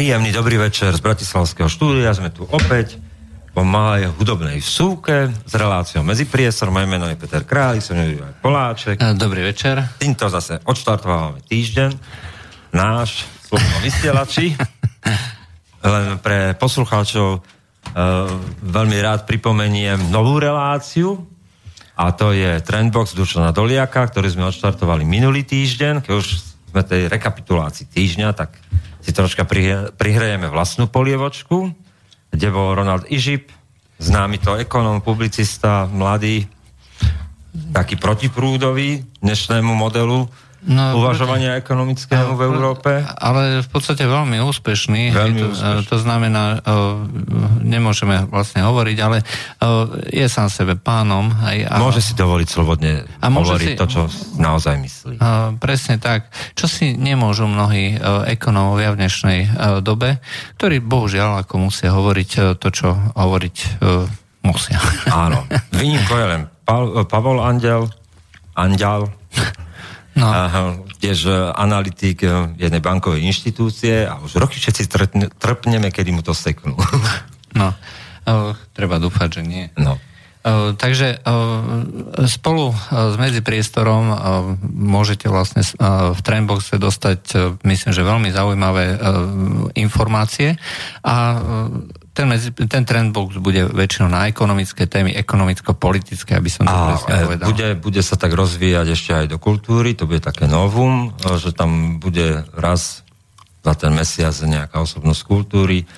Príjemný dobrý večer z Bratislavského štúdia. Sme tu opäť po malej hudobnej súke s reláciou medzi priestor. Moje meno je Peter Králi, som aj Poláček. Dobrý večer. Týmto zase odštartovávame týždeň. Náš slobodno vysielači. Len pre poslucháčov uh, veľmi rád pripomeniem novú reláciu, a to je Trendbox Dušana Doliaka, ktorý sme odštartovali minulý týždeň, keď už sme tej rekapitulácii týždňa, tak si troška prihrajeme vlastnú polievočku, kde bol Ronald Ižip, známy to ekonom, publicista, mladý, taký protiprúdový dnešnému modelu no, uvažovania ekonomického v Európe. Ale v podstate veľmi úspešný. Veľmi to, úspešný. to znamená, nemôžeme vlastne hovoriť, ale je sám sebe pánom. Aj, a, môže si dovoliť slobodne a hovoriť si, to, čo naozaj myslí. A, presne tak. Čo si nemôžu mnohí ekonómovia v dnešnej dobe, ktorí bohužiaľ ako musia hovoriť to, čo hovoriť musia. Áno. Výnimko je len Pavol Andel, Andial, no. tiež e, analytik e, jednej bankovej inštitúcie a už roky všetci trpneme, kedy mu to seknú. No, o, treba dúfať, že nie. No. Takže spolu s medzipriestorom môžete vlastne v Trendboxe dostať, myslím, že veľmi zaujímavé informácie a ten, ten trendbox bude väčšinou na ekonomické témy, ekonomicko-politické, aby som to a, presne e, povedal. Bude, bude sa tak rozvíjať ešte aj do kultúry, to bude také novum, e, že tam bude raz za ten mesiac nejaká osobnosť kultúry.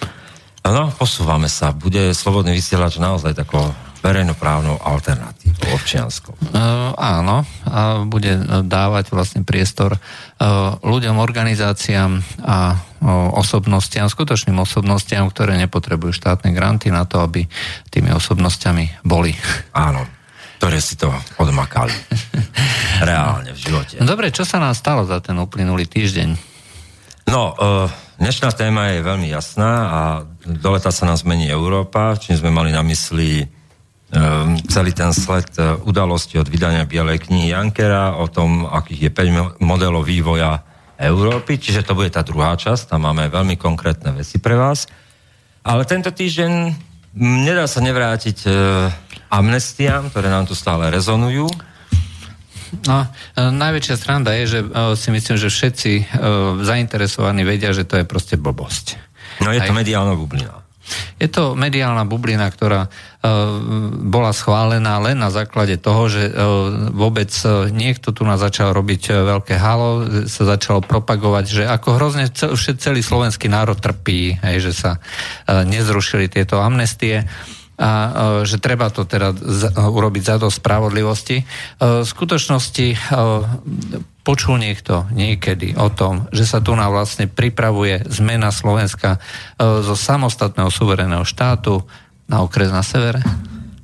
No, posúvame sa. Bude slobodný vysielač naozaj takou verejnoprávnou alternatívou občianskou. Uh, áno, a bude dávať vlastne priestor uh, ľuďom, organizáciám a uh, osobnostiam, skutočným osobnostiam, ktoré nepotrebujú štátne granty na to, aby tými osobnostiami boli. Áno, ktoré si to odmakali. Reálne v živote. Dobre, čo sa nám stalo za ten uplynulý týždeň? No, dnešná téma je veľmi jasná a do leta sa nám zmení Európa, čím sme mali na mysli celý ten sled e, udalosti od vydania Bielej knihy Jankera o tom, akých je 5 modelov vývoja Európy, čiže to bude tá druhá časť, tam máme veľmi konkrétne veci pre vás. Ale tento týždeň nedá sa nevrátiť e, amnestiám, ktoré nám tu stále rezonujú. No, e, najväčšia stranda je, že si myslím, že všetci zainteresovaní vedia, že to je proste blbosť. No je to mediálna bublina. Je to mediálna bublina, ktorá uh, bola schválená len na základe toho, že uh, vôbec uh, niekto tu nás začal robiť veľké halo, sa začalo propagovať, že ako hrozne cel, celý slovenský národ trpí, hej, že sa nezrušili tieto amnestie a že treba to teda urobiť za dosť spravodlivosti. V skutočnosti počul niekto niekedy o tom, že sa tu na vlastne pripravuje zmena Slovenska zo samostatného suvereného štátu na okres na severe?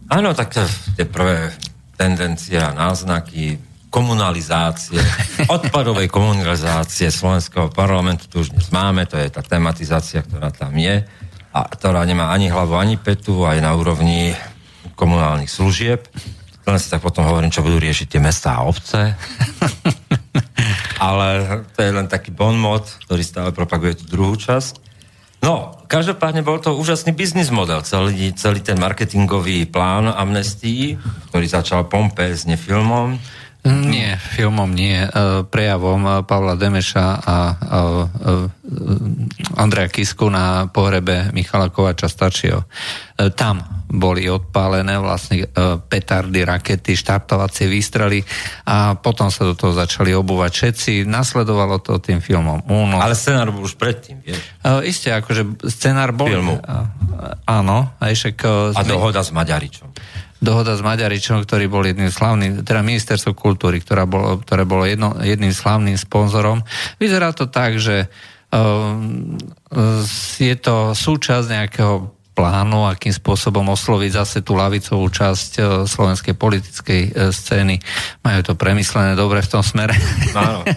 Áno, tak tie prvé tendencie a náznaky komunalizácie, odpadovej komunalizácie slovenského parlamentu tu už dnes máme, to je tá tematizácia, ktorá tam je a ktorá nemá ani hlavu, ani petu, aj na úrovni komunálnych služieb. Len si tak potom hovorím, čo budú riešiť tie mestá a obce. Ale to je len taký bon mod, ktorý stále propaguje tú druhú časť. No, každopádne bol to úžasný biznis model, celý, celý ten marketingový plán amnestii, ktorý začal pompezne filmom nie, filmom nie. E, prejavom e, Pavla Demeša a e, Andreja Kisku na pohrebe Michala Kovača staršieho. Tam boli odpálené vlastne petardy, rakety, štartovacie výstrely a potom sa do toho začali obúvať všetci. Nasledovalo to tým filmom Uno. Ale scenár bol už predtým, vieš? Isté, akože scenár bol... Filmu. Áno. Aj však, a dohoda s Maďaričom dohoda s Maďaričom, ktorý bol jedným slavným, teda ministerstvo kultúry, ktorá bolo, ktoré bolo jedno, jedným slavným sponzorom. Vyzerá to tak, že uh, je to súčasť nejakého plánu, akým spôsobom osloviť zase tú lavicovú časť uh, slovenskej politickej uh, scény. Majú to premyslené dobre v tom smere. Áno.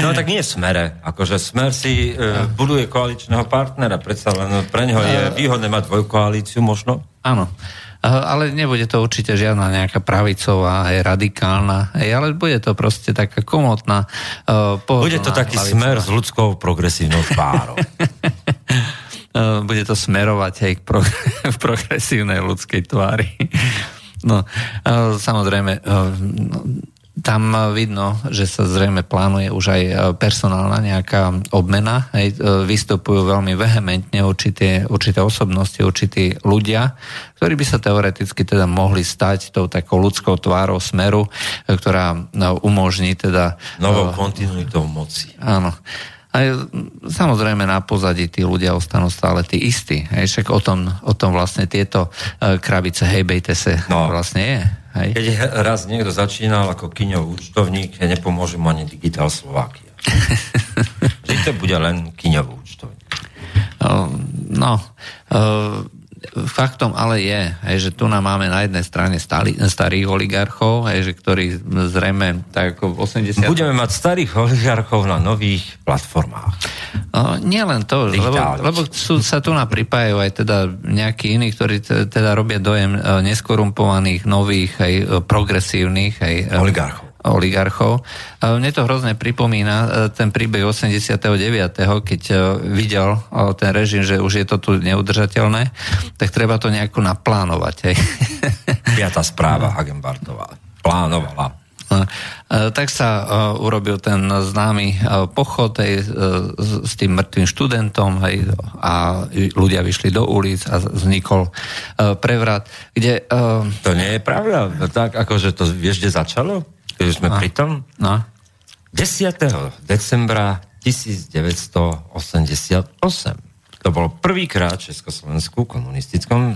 No tak nie smere. Akože smer si uh, buduje koaličného partnera. Predsa len pre neho je výhodné mať dvojkoalíciu možno. Áno. Ale nebude to určite žiadna nejaká pravicová, aj radikálna, aj, ale bude to proste taká komotná. Uh, bude to taký lavica. smer s ľudskou progresívnou tvárou. bude to smerovať aj k pro, progresívnej ľudskej tvári. No, samozrejme, tam vidno, že sa zrejme plánuje už aj personálna nejaká obmena. Hej, vystupujú veľmi vehementne určité, určité osobnosti, určití ľudia, ktorí by sa teoreticky teda mohli stať tou takou ľudskou tvárou smeru, ktorá no, umožní teda... Novou kontinuitou moci. Áno. A samozrejme na pozadí tí ľudia ostanú stále tí istí. Hej, však o tom, o tom vlastne tieto krabice hejbejte sa no. vlastne je. Hej. Keď raz niekto začínal ako kyňov účtovník, nepomôže mu ani Digital Slovakia. Že to bude len kyňov účtovník. No, faktom ale je, hej, že tu nám máme na jednej strane stali, starých oligarchov, hej, že ktorí zrejme tak ako v 80... Budeme mať starých oligarchov na nových platformách. No, nie len to, lebo, lebo sú, sa tu pripájajú aj teda nejakí iní, ktorí teda robia dojem e, neskorumpovaných, nových, aj e, progresívnych, aj e, oligarchov oligarchov. Mne to hrozne pripomína ten príbeh 89., keď videl ten režim, že už je to tu neudržateľné, tak treba to nejako naplánovať. Hej. Piatá správa Hagenbartová. Plánovala. Tak sa urobil ten známy pochod hej, s tým mŕtvým študentom hej, a ľudia vyšli do ulic a vznikol prevrat, kde... To nie je pravda. Tak akože to vieš, kde začalo? Keď sme no. pri tom? No. 10. decembra 1988 to bolo prvýkrát v Československu komunistickom, e,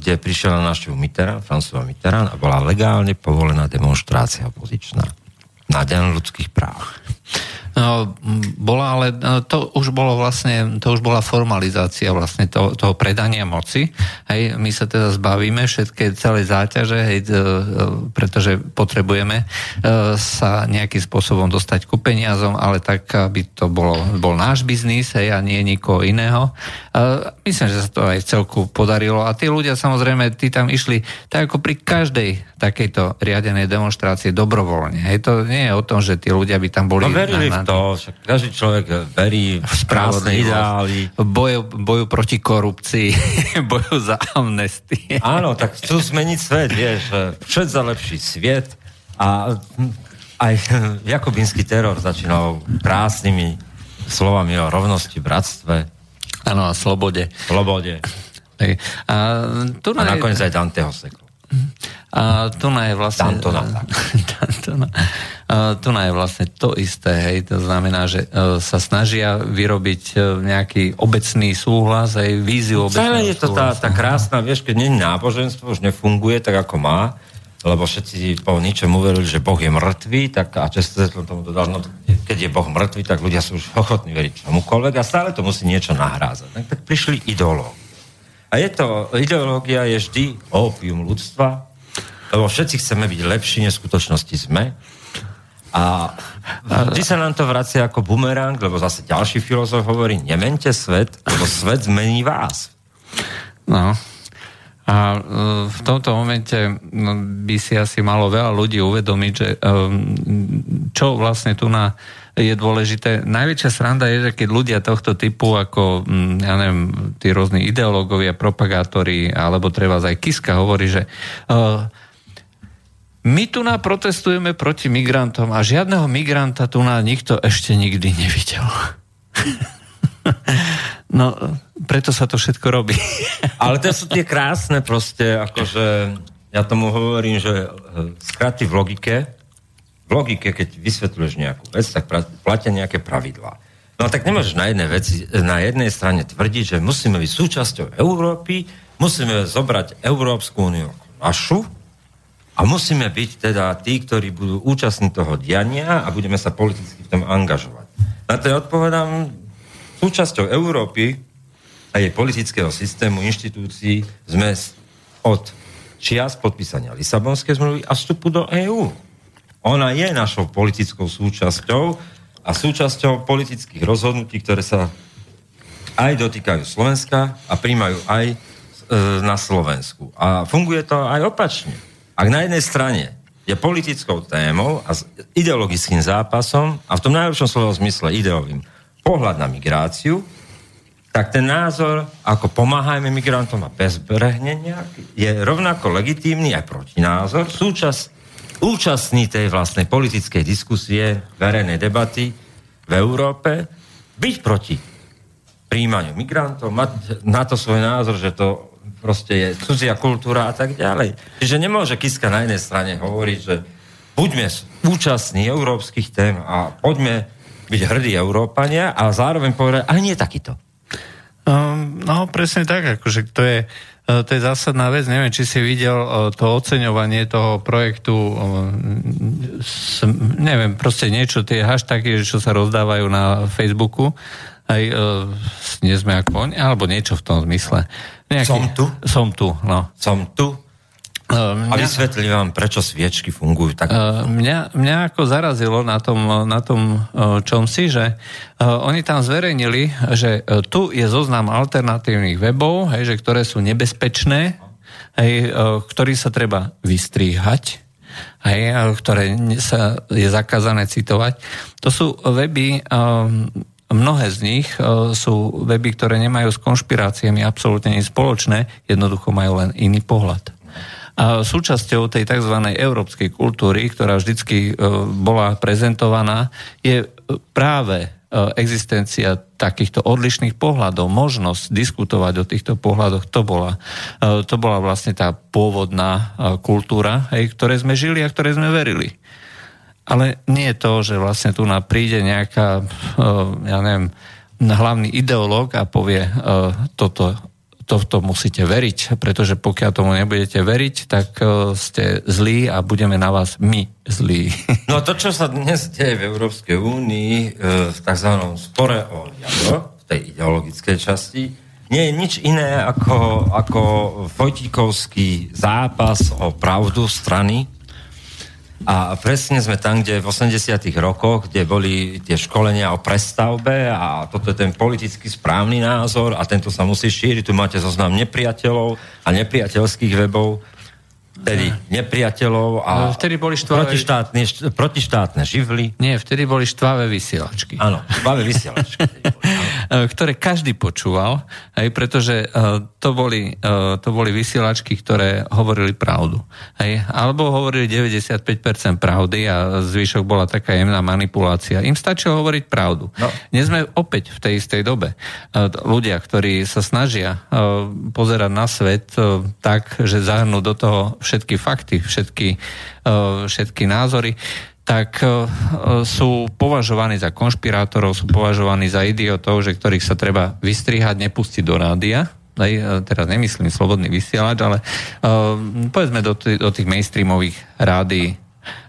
kde prišiel na návštevu Mitterrand, François Mitterrand a bola legálne povolená demonstrácia opozičná na Deň ľudských práv. No, bola, ale no, to už bolo vlastne, to už bola formalizácia vlastne toho, toho predania moci. Hej, my sa teda zbavíme všetké celé záťaže, hej, e, pretože potrebujeme e, sa nejakým spôsobom dostať ku peniazom, ale tak, aby to bolo, bol náš biznis, hej, a nie nikoho iného. Myslím, že sa to aj celku podarilo. A tí ľudia samozrejme, tí tam išli tak ako pri každej takejto riadenej demonstrácie dobrovoľne. Hej, to nie je o tom, že tí ľudia by tam boli... No verili v to, každý človek verí v správne ideály. Boju, boju proti korupcii, boju za amnestie. Áno, tak chcú zmeniť svet, vieš, všet za lepší sviet a aj jakobinský teror začínal krásnymi slovami o rovnosti, bratstve. Áno, a slobode. Slobode. A, tu a nakoniec aj Danteho sekol. A tu je vlastne... Dantona. Dantona. tu je vlastne to isté, hej, to znamená, že uh, sa snažia vyrobiť uh, nejaký obecný súhlas, aj víziu obecného Celé je to tá, tá krásna, vieš, keď nie náboženstvo už nefunguje tak, ako má, lebo všetci po ničom uverili, že Boh je mŕtvý, tak a často tomu dodal, no, keď je Boh mŕtvý, tak ľudia sú už ochotní veriť čomukoľvek a stále to musí niečo nahrázať. Tak, tak prišli ideológi. A je to, ideológia je vždy opium ľudstva, lebo všetci chceme byť lepší, než skutočnosti sme. A vždy sa nám to vracia ako bumerang, lebo zase ďalší filozof hovorí, nemente svet, lebo svet zmení vás. No. A e, v tomto momente no, by si asi malo veľa ľudí uvedomiť, že um, čo vlastne tu na je dôležité. Najväčšia sranda je, že keď ľudia tohto typu, ako, mm, ja neviem, tí rôzni ideológovia, propagátori, alebo treba aj Kiska hovorí, že uh, my tu na protestujeme proti migrantom a žiadneho migranta tu na nikto ešte nikdy nevidel. no, preto sa to všetko robí. Ale to sú tie krásne proste, akože ja tomu hovorím, že e, skraty v logike, v logike, keď vysvetľuješ nejakú vec, tak platia nejaké pravidlá. No tak nemôžeš na jednej, veci, na jednej strane tvrdiť, že musíme byť súčasťou Európy, musíme zobrať Európsku úniu našu, a musíme byť teda tí, ktorí budú účastní toho diania a budeme sa politicky v tom angažovať. Na to odpovedám, súčasťou Európy a jej politického systému, inštitúcií sme od čias podpísania Lisabonskej zmluvy a vstupu do EÚ. Ona je našou politickou súčasťou a súčasťou politických rozhodnutí, ktoré sa aj dotýkajú Slovenska a príjmajú aj e, na Slovensku. A funguje to aj opačne. Ak na jednej strane je politickou témou a ideologickým zápasom a v tom najlepšom slovom zmysle ideovým pohľad na migráciu tak ten názor, ako pomáhajme migrantom a bezbrehnenia, je rovnako legitímny aj protinázor, súčas, účastný tej vlastnej politickej diskusie, verejnej debaty v Európe, byť proti príjmaniu migrantov, mať na to svoj názor, že to proste je cudzia kultúra a tak ďalej. Čiže nemôže Kiska na jednej strane hovoriť, že buďme účastní európskych tém a poďme byť hrdí Európania a zároveň povedať, ale nie takýto. Um, no, presne tak, akože to je, to je zásadná vec. Neviem, či si videl e, to oceňovanie toho projektu, e, neviem, proste niečo, tie hashtagy, čo sa rozdávajú na Facebooku, aj nie sme ako oni, alebo niečo v tom zmysle. Nejaký, som tu? Som tu, no. Som tu? Mňa, a vysvetlím vám, prečo sviečky fungujú tak. Uh, mňa, mňa ako zarazilo na tom, na tom uh, čom si, že uh, oni tam zverejnili, že tu je zoznam alternatívnych webov, hej, že ktoré sú nebezpečné, hej, ktorý sa treba vystríhať, hej, ktoré sa je zakázané citovať. To sú weby, mnohé z nich sú weby, ktoré nemajú s konšpiráciami absolútne nič spoločné, jednoducho majú len iný pohľad. A súčasťou tej tzv. európskej kultúry, ktorá vždycky e, bola prezentovaná, je e, práve e, existencia takýchto odlišných pohľadov, možnosť diskutovať o týchto pohľadoch, to bola, to bola vlastne tá pôvodná kultúra, hej, ktoré sme žili a ktoré sme verili. Ale nie je to, že vlastne tu na príde nejaká, ja neviem, hlavný ideológ a povie, toto tohto musíte veriť, pretože pokiaľ tomu nebudete veriť, tak e, ste zlí a budeme na vás my zlí. No to, čo sa dnes deje v Európskej únii e, v tzv. spore o jadro, v tej ideologickej časti, nie je nič iné ako, ako Vojtíkovský zápas o pravdu strany a presne sme tam, kde v 80 rokoch, kde boli tie školenia o prestavbe a toto je ten politicky správny názor a tento sa musí šíriť. Tu máte zoznam nepriateľov a nepriateľských webov vtedy nepriateľov a no, vtedy boli štvavé... protištátne, protištátne živly. Nie, vtedy boli štvavé vysielačky. Áno, štvavé vysielačky. ktoré každý počúval, aj pretože uh, to, boli, uh, to boli vysielačky, ktoré hovorili pravdu. Hej, alebo hovorili 95% pravdy a zvyšok bola taká jemná manipulácia. Im stačilo hovoriť pravdu. No. Dnes sme opäť v tej istej dobe. Uh, ľudia, ktorí sa snažia uh, pozerať na svet uh, tak, že zahrnú do toho všetky fakty, všetky, e, všetky názory, tak e, sú považovaní za konšpirátorov, sú považovaní za idiotov, že ktorých sa treba vystrihať, nepustiť do rádia. Aj, e, teraz nemyslím slobodný vysielač, ale uh, povedzme do, t- do tých mainstreamových rádií.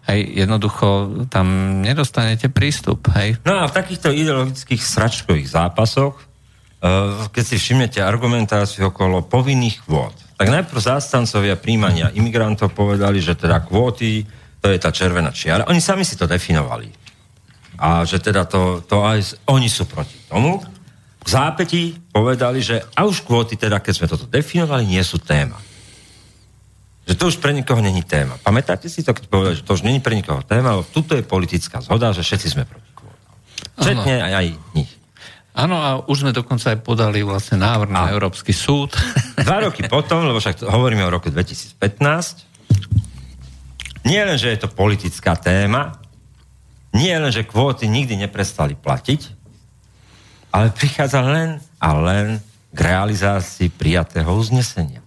Hej, jednoducho tam nedostanete prístup. Hej. No a v takýchto ideologických sračkových zápasoch, uh, keď si všimnete argumentáciu okolo povinných kvót, tak najprv zástancovia príjmania imigrantov povedali, že teda kvóty, to je tá červená čiara. Oni sami si to definovali. A že teda to, to aj oni sú proti tomu. V zápätí povedali, že a už kvóty teda, keď sme toto definovali, nie sú téma. Že to už pre nikoho není téma. Pamätáte si to, keď povedali, že to už není pre nikoho téma, lebo tuto je politická zhoda, že všetci sme proti kvótam. Všetne aj, aj nich. Áno, a už sme dokonca aj podali vlastne návrh na a. Európsky súd. Dva roky potom, lebo však hovoríme o roku 2015, nie len, že je to politická téma, nie len, že kvóty nikdy neprestali platiť, ale prichádza len a len k realizácii prijatého uznesenia.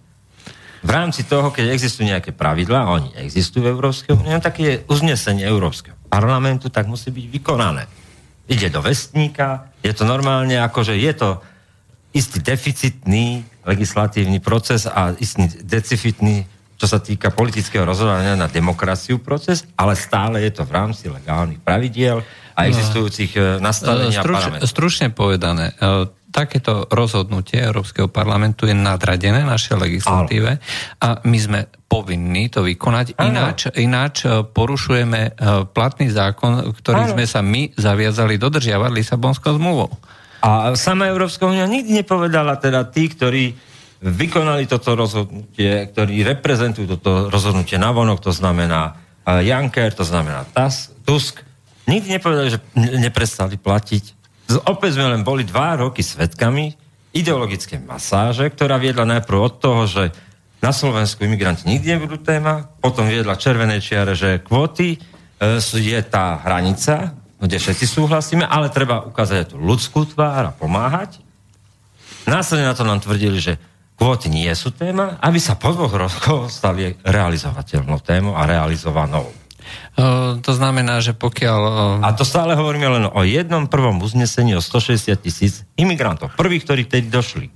V rámci toho, keď existujú nejaké pravidlá, oni existujú v Európskej únie, tak je uznesenie Európskeho parlamentu, tak musí byť vykonané ide do vestníka, je to normálne ako, že je to istý deficitný legislatívny proces a istý decifitný, čo sa týka politického rozhodovania na demokraciu proces, ale stále je to v rámci legálnych pravidiel a no. existujúcich e, nastavenia Struč, Stručne povedané, e, takéto rozhodnutie Európskeho parlamentu je nadradené našej legislatíve a my sme povinní to vykonať, ináč, ináč e, porušujeme e, platný zákon, ktorý sme sa my zaviazali dodržiavať Lisabonskou zmluvou. A sama Európska únia nikdy nepovedala teda tí, ktorí vykonali toto rozhodnutie, ktorí reprezentujú toto rozhodnutie na vonok, to znamená e, Janker, to znamená Tusk, nikdy nepovedali, že neprestali platiť Opäť sme len boli dva roky svetkami ideologické masáže, ktorá viedla najprv od toho, že na Slovensku imigranti nikdy nebudú téma, potom viedla červené čiare, že kvóty e, je tá hranica, kde všetci súhlasíme, ale treba ukázať aj tú ľudskú tvár a pomáhať. Následne na to nám tvrdili, že kvóty nie sú téma, aby sa po dvoch rokoch stali realizovateľnou tému a realizovanou. To znamená, že pokiaľ... A to stále hovoríme len o jednom prvom uznesení o 160 tisíc imigrantov. Prvých, ktorí vtedy došli.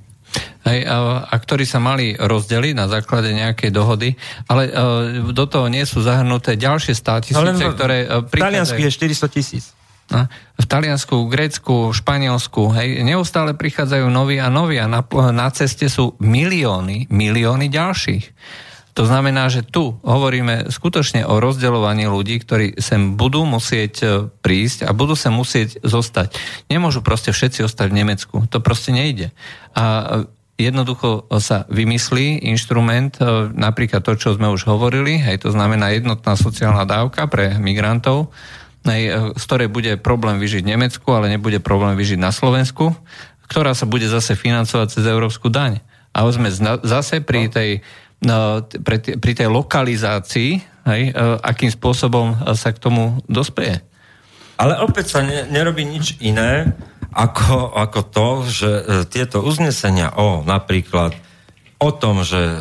Hej, a, a ktorí sa mali rozdeliť na základe nejakej dohody, ale uh, do toho nie sú zahrnuté ďalšie státisíce, no, ktoré uh, prichádzajú... V Taliansku je 400 tisíc. No, v Taliansku, Grécku, Španielsku, hej, neustále prichádzajú noví a noví a na, na ceste sú milióny, milióny ďalších. To znamená, že tu hovoríme skutočne o rozdeľovaní ľudí, ktorí sem budú musieť e, prísť a budú sa musieť zostať. Nemôžu proste všetci ostať v Nemecku. To proste nejde. A jednoducho sa vymyslí inštrument, e, napríklad to, čo sme už hovorili, hej, to znamená jednotná sociálna dávka pre migrantov, hej, e, z ktorej bude problém vyžiť v Nemecku, ale nebude problém vyžiť na Slovensku, ktorá sa bude zase financovať cez európsku daň. A sme zase pri tej No, pri tej lokalizácii, hej, e, akým spôsobom sa k tomu dospeje. Ale opäť sa ne, nerobí nič iné, ako, ako to, že e, tieto uznesenia o napríklad o tom, že e,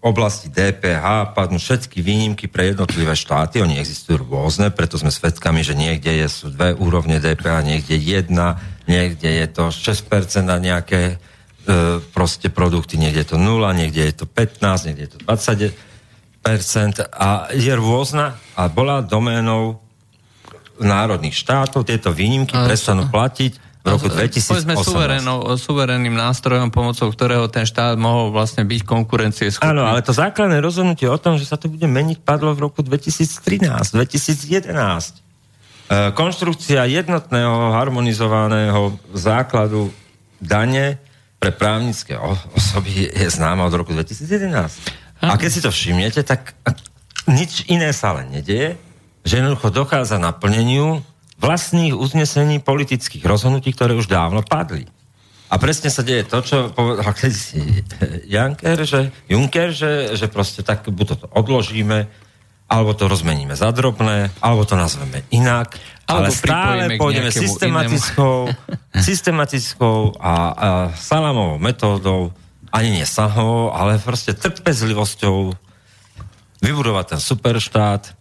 v oblasti DPH padnú všetky výnimky pre jednotlivé štáty, oni existujú rôzne, preto sme svedkami, že niekde je, sú dve úrovne DPH, niekde jedna, niekde je to 6% na nejaké E, proste produkty, niekde je to 0, niekde je to 15, niekde je to 20% a je rôzna a bola doménou národných štátov, tieto výnimky a, prestanú platiť v roku 2018. Povedzme suverénnym nástrojom, pomocou ktorého ten štát mohol vlastne byť konkurencie Áno, ale to základné rozhodnutie o tom, že sa to bude meniť, padlo v roku 2013, 2011. E, konštrukcia jednotného harmonizovaného základu dane pre právnické osoby je známa od roku 2011. A keď si to všimnete, tak nič iné sa ale nedieje, že jednoducho dochádza naplneniu vlastných uznesení politických rozhodnutí, ktoré už dávno padli. A presne sa deje to, čo povedal kedysi Juncker, že, Juncker, že, že proste tak buď to odložíme, alebo to rozmeníme za drobné, alebo to nazveme inak, ale stále pôjdeme systematickou, systematickou a, a salamovou metódou, ani nie sahovou, ale proste trpezlivosťou vybudovať ten superštát.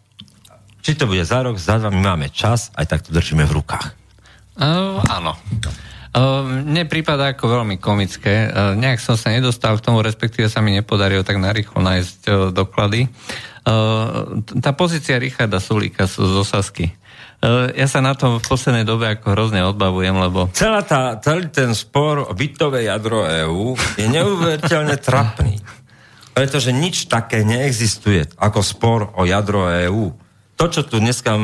Či to bude za rok, za dva, my máme čas, aj tak to držíme v rukách. Uh, áno. Uh, mne prípada ako veľmi komické. Uh, nejak som sa nedostal k tomu, respektíve sa mi nepodarilo tak narýchlo nájsť uh, doklady. Uh, tá pozícia Richarda Sulíka z Osasky. Uh, ja sa na tom v poslednej dobe ako hrozne odbavujem, lebo... Celá tá, celý ten spor o bytové jadro EÚ je neuveriteľne trapný. Pretože nič také neexistuje ako spor o jadro EÚ. To, čo tu dneska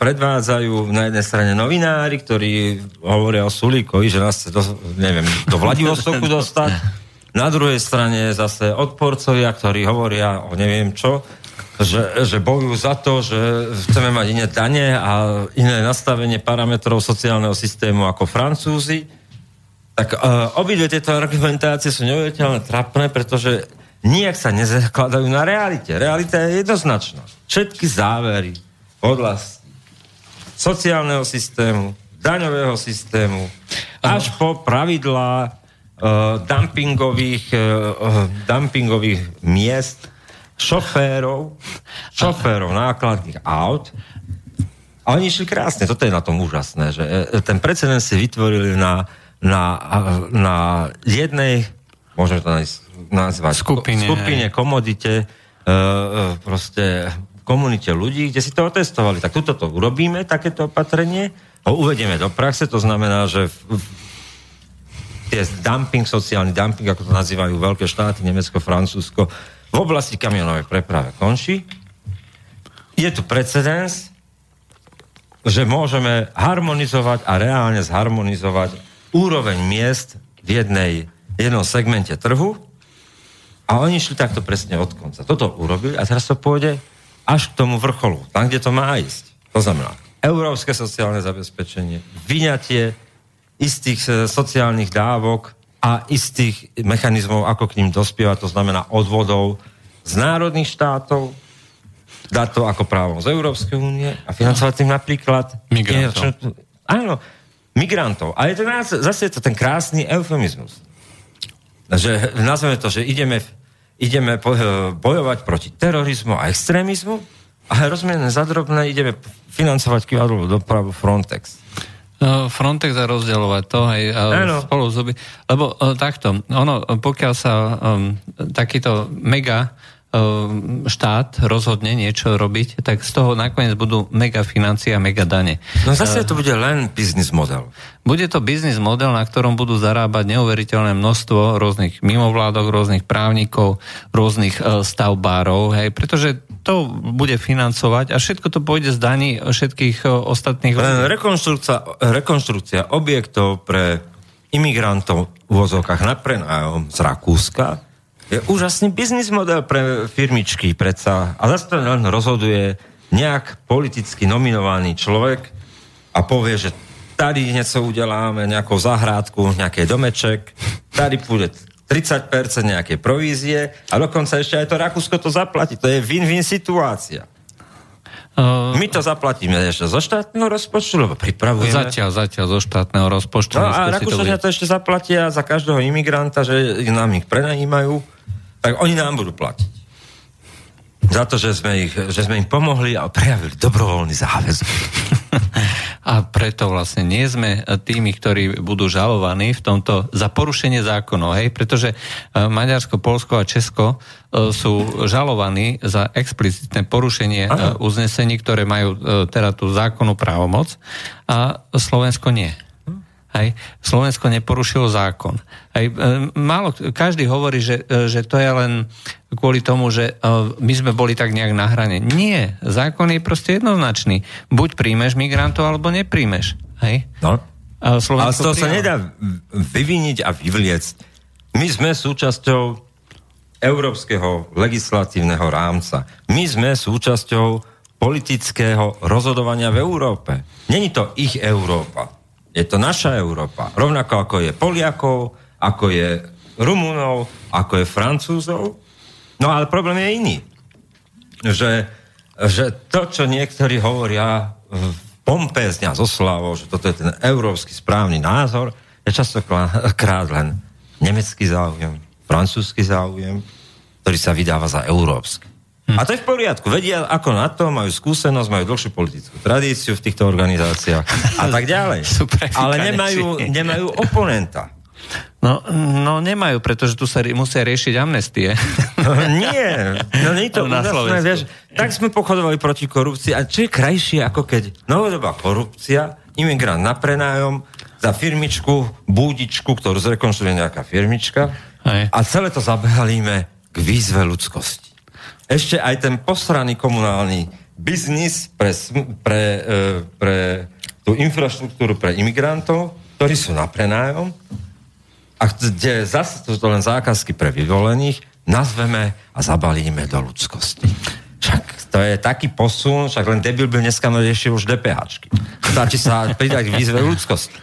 predvádzajú na jednej strane novinári, ktorí hovoria o Sulíkovi, že nás chce do, neviem, do Vladivostoku dostať, na druhej strane zase odporcovia, ktorí hovoria o neviem čo, že, že bojujú za to, že chceme mať iné dane a iné nastavenie parametrov sociálneho systému ako Francúzi. Tak uh, obidve tieto argumentácie sú neuveriteľne trapné, pretože nijak sa nezakladajú na realite. Realita je jednoznačná. Všetky závery podľa sociálneho systému, daňového systému, až po pravidlá dumpingových, dumpingových miest šoférov, šoférov nákladných aut a oni išli krásne, toto je na tom úžasné, že ten precedens si vytvorili na, na, na jednej, môžeme to nazvať, skupine, skupine komodite, uh, proste komunite ľudí, kde si to otestovali. Tak tuto to urobíme, takéto opatrenie, ho uvedieme do praxe, to znamená, že v, v, tie dumping, sociálny dumping, ako to nazývajú veľké štáty, Nemecko, Francúzsko, v oblasti kamionovej preprave končí. Je tu precedens, že môžeme harmonizovať a reálne zharmonizovať úroveň miest v jednej, jednom segmente trhu a oni šli takto presne od konca. Toto urobili a teraz to pôjde až k tomu vrcholu, tam, kde to má ísť. To znamená, európske sociálne zabezpečenie, vyňatie istých e, sociálnych dávok a istých mechanizmov, ako k ním dospieva, to znamená odvodov z národných štátov, dať to ako právo z Európskej únie a financovať tým napríklad... Migrantov. Áno, migrantov. A je to nás, zase je to ten krásny eufemizmus. Že nazveme to, že ideme, ideme bojovať proti terorizmu a extrémizmu a rozumiem, za drobné ideme financovať kivadlovú dopravu Frontex. No, Frontex a rozdeľovať to, hej, a spolu zuby. Lebo o, takto, ono, pokiaľ sa um, takýto mega štát rozhodne niečo robiť, tak z toho nakoniec budú mega financie a mega dane. No zase to bude len biznis model. Bude to biznis model, na ktorom budú zarábať neuveriteľné množstvo rôznych mimovládok, rôznych právnikov, rôznych uh, stavbárov, hej, pretože to bude financovať a všetko to pôjde z daní všetkých ostatných... Rekonštrukcia, rekonštrukcia objektov pre imigrantov v vozovkách na prenájom z Rakúska je úžasný biznis model pre firmičky predsa. A zase to len rozhoduje nejak politicky nominovaný človek a povie, že tady niečo udeláme, nejakou zahrádku, nejaký domeček, tady pôjde 30% nejaké provízie a dokonca ešte aj to Rakúsko to zaplatí. To je win-win situácia. Uh, My to zaplatíme ešte zo štátneho rozpočtu, lebo pripravujeme... Zatiaľ, zatiaľ zo štátneho rozpočtu. No a Rakúšania to, to ešte zaplatia za každého imigranta, že nám ich prenajímajú, tak oni nám budú platiť. Za to, že sme, ich, že sme im pomohli a prejavili dobrovoľný záväzok. A preto vlastne nie sme tými, ktorí budú žalovaní v tomto za porušenie zákonov, hej? pretože e, Maďarsko, Polsko a Česko e, sú žalovaní za explicitné porušenie Aha. E, uznesení, ktoré majú teda tú zákonnú právomoc a Slovensko nie. Hej. Slovensko neporušilo zákon. Hej. E, málo, každý hovorí, že, e, že to je len kvôli tomu, že e, my sme boli tak nejak na hrane. Nie, zákon je proste jednoznačný. Buď príjmeš migrantov, alebo nepríjmeš. Hej. No. Slovensko Ale z toho sa nedá vyviniť a vyvliecť. My sme súčasťou európskeho legislatívneho rámca. My sme súčasťou politického rozhodovania v Európe. Není to ich Európa. Je to naša Európa. Rovnako ako je Poliakov, ako je Rumunov, ako je Francúzov. No ale problém je iný. Že, že to, čo niektorí hovoria pompézne a zoslavou, že toto je ten európsky správny názor, je častokrát len nemecký záujem, francúzsky záujem, ktorý sa vydáva za európsky. Hm. A to je v poriadku. Vedia, ako na to, majú skúsenosť, majú dlhšiu politickú tradíciu v týchto organizáciách a tak ďalej. Ale nemajú, nemajú oponenta. No, no nemajú, pretože tu sa musia riešiť amnestie. No, nie, no nie to na úžasné, vieš, tak sme pochodovali proti korupcii a čo je krajšie, ako keď novodobá korupcia, imigrant na prenájom, za firmičku, búdičku, ktorú zrekonštruuje nejaká firmička Aj. a celé to zabehalíme k výzve ľudskosti ešte aj ten posraný komunálny biznis pre, pre, e, pre tú infraštruktúru pre imigrantov, ktorí sú na prenájom a kde zase to len zákazky pre vyvolených, nazveme a zabalíme do ľudskosti. Však to je taký posun, však len debil by dneska riešil už DPHčky. Stačí sa pridať k výzve ľudskosti.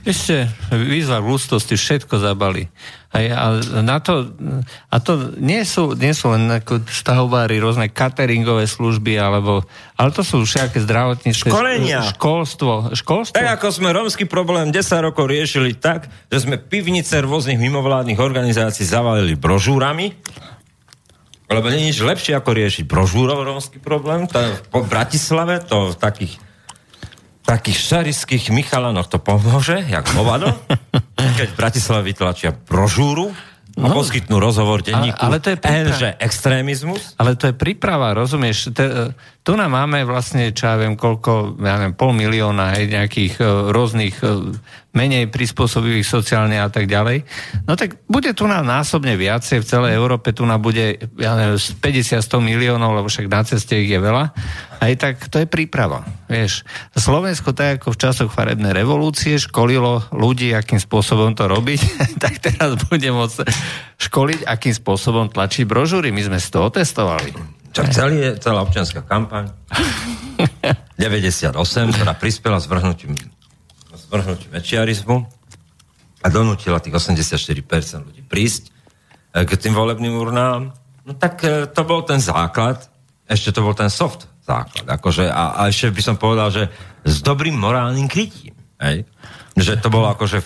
Ešte výzva ľudskosti všetko zabali. Aj, a, na to, a to nie sú, nie sú len stavbári, rôzne cateringové služby, alebo, ale to sú všetké zdravotníctve. Školenia. Školstvo. Školstvo. Tak ako sme rómsky problém 10 rokov riešili tak, že sme pivnice rôznych mimovládnych organizácií zavalili brožúrami, lebo nie je nič lepšie ako riešiť brožúrov rómsky problém. To po Bratislave, to v takých takých šarických Michalanoch to pomôže, jak hovado, keď v Bratislave vytlačia brožúru a no, poskytnú rozhovor denníku ale, ale to je príprava, extrémizmus. Ale to je príprava, rozumieš? Te, tu nám máme vlastne, čo ja viem, koľko, ja neviem, pol milióna aj nejakých uh, rôznych uh, menej prispôsobivých sociálne a tak ďalej. No tak bude tu nám násobne viacej v celej Európe, tu nám bude ja neviem, 50-100 miliónov, lebo však na ceste ich je veľa. Aj tak to je príprava. Vieš, Slovensko tak ako v časoch farebnej revolúcie školilo ľudí, akým spôsobom to robiť, tak teraz bude môcť školiť, akým spôsobom tlačiť brožúry. My sme z toho testovali. Čo celý, celá občianská kampaň 98, ktorá prispela s vrhnutím zvrhnutí mečiarizmu, a donútila tých 84% ľudí prísť e, k tým volebným urnám, no tak e, to bol ten základ, ešte to bol ten soft základ. Akože, a, a ešte by som povedal, že s dobrým morálnym krytím. Hej? Že to bol akože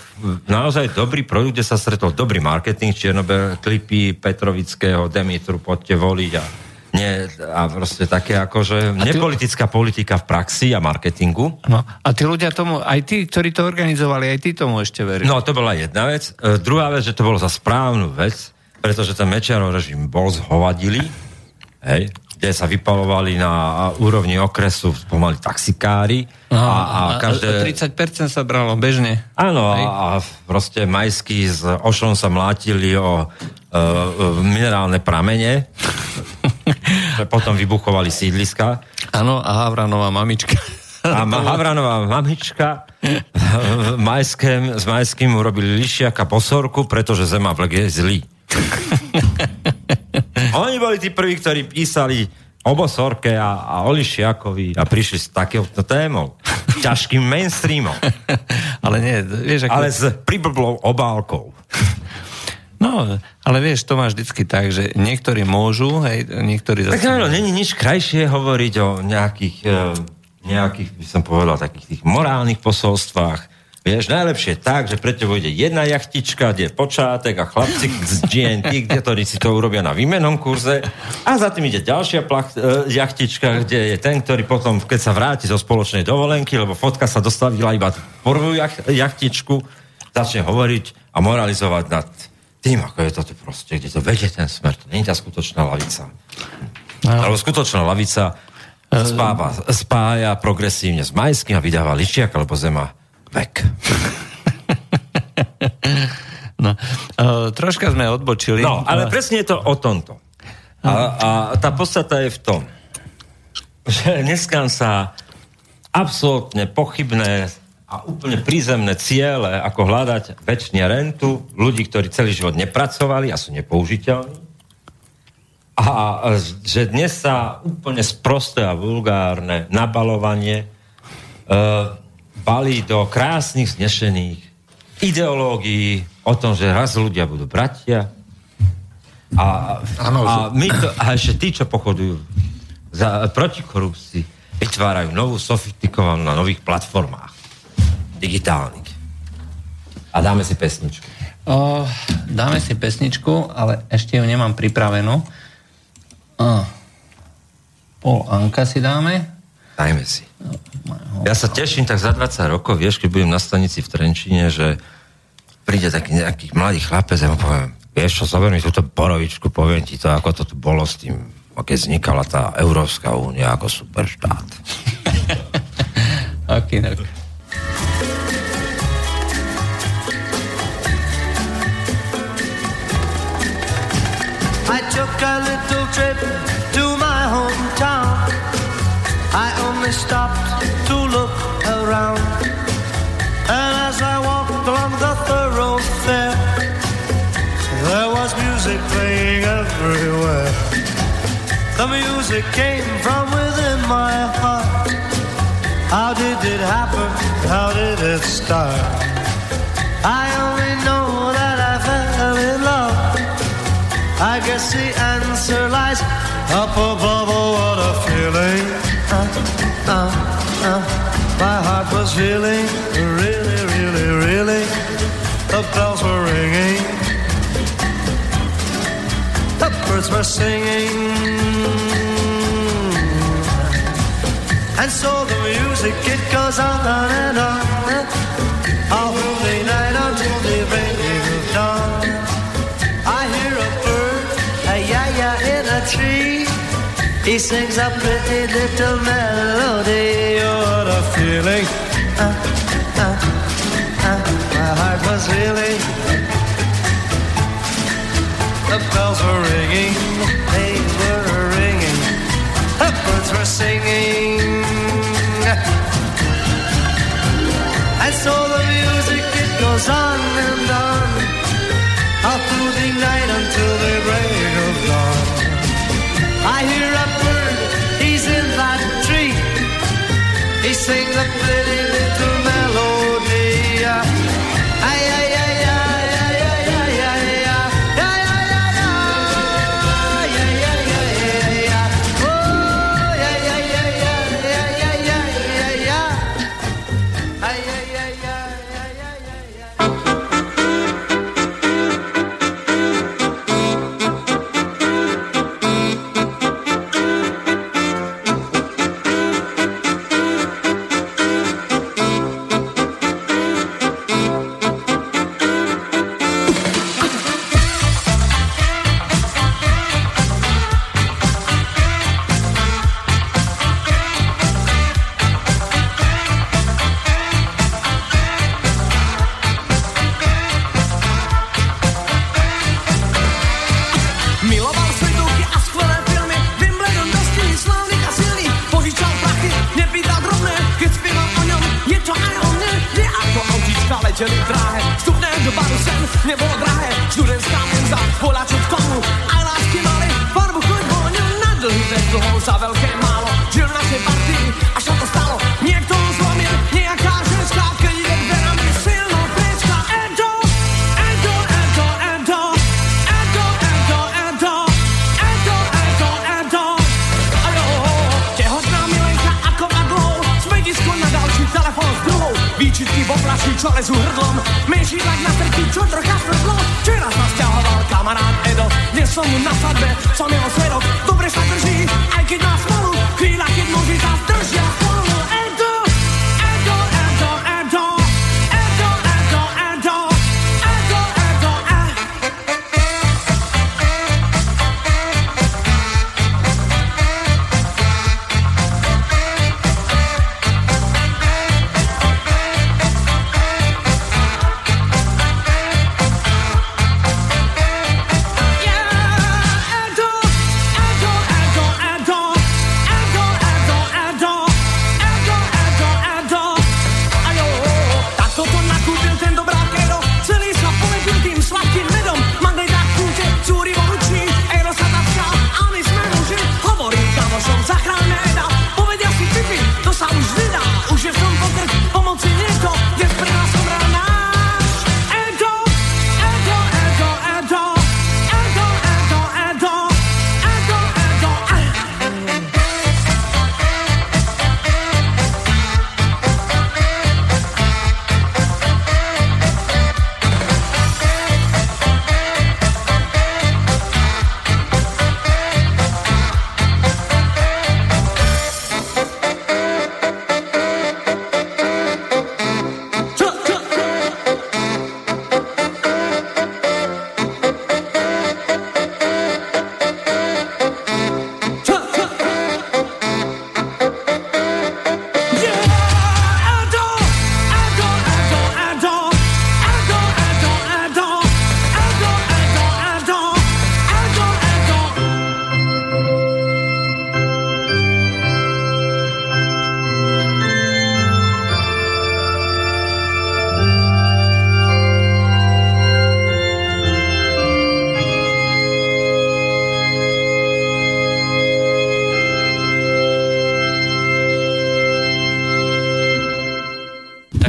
naozaj dobrý produkt, kde sa stretol dobrý marketing, čiernobe klipy Petrovického, Demitru, poďte voliť a nie, a proste také ako, že nepolitická politika v praxi a marketingu. No, a tí ľudia tomu, aj tí, ktorí to organizovali, aj tí tomu ešte verili. No, to bola jedna vec. E, druhá vec, že to bolo za správnu vec, pretože ten Mečiarov režim bol zhovadili, hej, kde sa vypalovali na úrovni okresu pomaly taxikári. No, a, a, každé... 30% sa bralo bežne. Áno, a, a proste majský s Ošom sa mlátili o uh, minerálne pramene, potom vybuchovali sídliska. Áno, a Havranová mamička. A Havranová mamička v majském, s majským urobili lišiaka posorku, pretože Zema vlek je zlý. Oni boli tí prví, ktorí písali o Bosorke a, a o Lišiakovi a prišli s takéto témou. Ťažkým mainstreamom. Ale nie, vieš, ako... Ale s priblblou obálkou. No, ale vieš, to máš vždycky tak, že niektorí môžu, hej, niektorí. Tak áno, není nič krajšie hovoriť o nejakých, e, nejakých, by som povedal, takých tých morálnych posolstvách, Vieš, najlepšie tak, že pre teba ide jedna jachtička, kde je počátek a chlapci z GNT, ktorí si to urobia na výmenom kurze a za tým ide ďalšia plach, e, jachtička, kde je ten, ktorý potom, keď sa vráti zo spoločnej dovolenky, lebo fotka sa dostavila iba prvú jach, jachtičku, začne hovoriť a moralizovať nad tým, ako je to tu proste, kde to vedie ten smer. To nie je tá skutočná lavica. No. Alebo skutočná lavica spáva, spája progresívne s majským a vydáva ličiak alebo zema vek. no, uh, troška sme odbočili. No, ale presne je to o tomto. A, a tá podstata je v tom, že dneska sa absolútne pochybné a úplne prízemné ciele, ako hľadať väčšine rentu ľudí, ktorí celý život nepracovali a sú nepoužiteľní. A že dnes sa úplne sprosté a vulgárne nabalovanie uh, balí do krásnych, znešených ideológií o tom, že raz ľudia budú bratia a, ano, a, my to, a ešte tí, čo pochodujú za, proti korupcii, vytvárajú novú sofistikovanú na nových platformách digitálnych. A dáme si pesničku. O, dáme si pesničku, ale ešte ju nemám pripravenú. O, pol Anka si dáme. Dajme si. Ja sa teším tak za 20 rokov, vieš, keď budem na stanici v Trenčine, že príde taký nejaký mladý chlapec a mu poviem, vieš čo, zober mi túto borovičku, poviem ti to, ako to tu bolo s tým, keď vznikala tá Európska únia ako superštát. okay, okay. Took a little trip to my hometown I only stopped to look around. And as I walked along the thoroughfare, there was music playing everywhere. The music came from within my heart. How did it happen? How did it start? I I guess the answer lies up above. Oh, what a feeling! uh, uh, my heart was feeling really, really, really. The bells were ringing, the birds were singing, and so the music it goes on and on, all through the night until the break tree. He sings a pretty little melody. What a feeling. Uh, uh, uh, my heart was reeling. The bells were ringing. They were ringing. The birds were singing.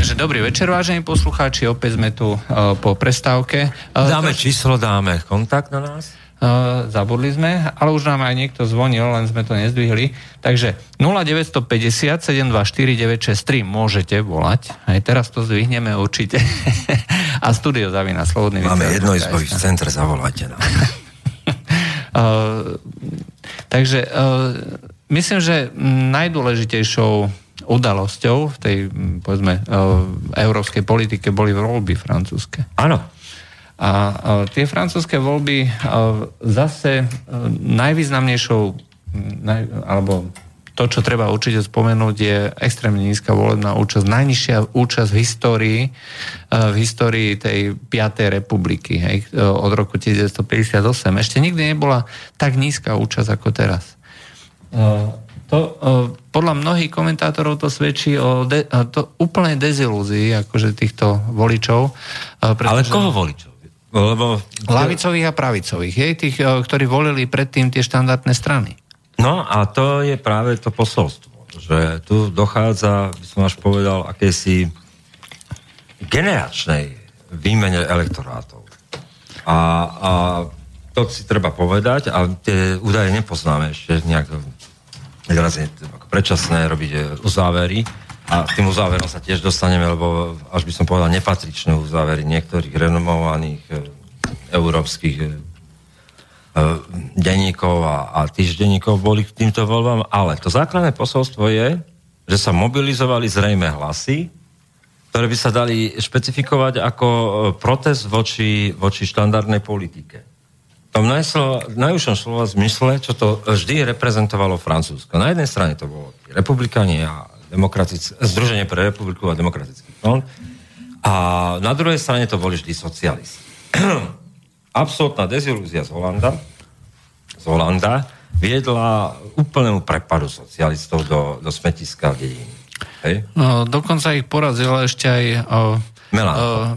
Takže dobrý večer, vážení poslucháči, opäť sme tu uh, po prestávke. Uh, Dáme číslo, dáme kontakt na nás. Uh, zabudli sme, ale už nám aj niekto zvonil, len sme to nezdvihli. Takže 0950 724 963 môžete volať. Aj teraz to zdvihneme určite. A studio zavina slobodný Máme jedno izbový centre, zavolajte nám. Uh, takže uh, myslím, že najdôležitejšou udalosťou v tej, mm, povedzme, uh, európskej politike boli voľby francúzske. Áno. A uh, tie francúzske voľby uh, zase najvýznamnejšou, naj, alebo to, čo treba určite spomenúť, je extrémne nízka volebná účasť, najnižšia účasť v histórii, v histórii tej 5. republiky, hej, od roku 1958. Ešte nikdy nebola tak nízka účasť ako teraz. To, uh, podľa mnohých komentátorov to svedčí o de, to úplnej dezilúzii akože týchto voličov. Ale pretože- koho voličov? Lebo... Lavicových a pravicových, hej, tých, eh, ktorí volili predtým tie štandardné strany. No a to je práve to posolstvo, že tu dochádza, by som až povedal, akési generačnej výmene elektorátov. A, a to si treba povedať a tie údaje nepoznáme ešte nejak teraz je ako predčasné robiť e, uzávery a tým uzáverom sa tiež dostaneme, lebo až by som povedal nepatričné uzávery niektorých renomovaných e, európskych e, denníkov a, a týždenníkov boli k týmto voľbám, ale to základné posolstvo je, že sa mobilizovali zrejme hlasy, ktoré by sa dali špecifikovať ako protest voči, voči štandardnej politike. Tom najslo, najúžšom slova zmysle, čo to vždy reprezentovalo Francúzsko. Na jednej strane to bolo republikáni a demokratic, Združenie pre republiku a demokratický front a na druhej strane to boli vždy socialisti. Absolutná dezilúzia z Holanda, z Holanda viedla úplnému prepadu socialistov do, do smetiska v dedín. Hej? No, dokonca ich porazila ešte aj o,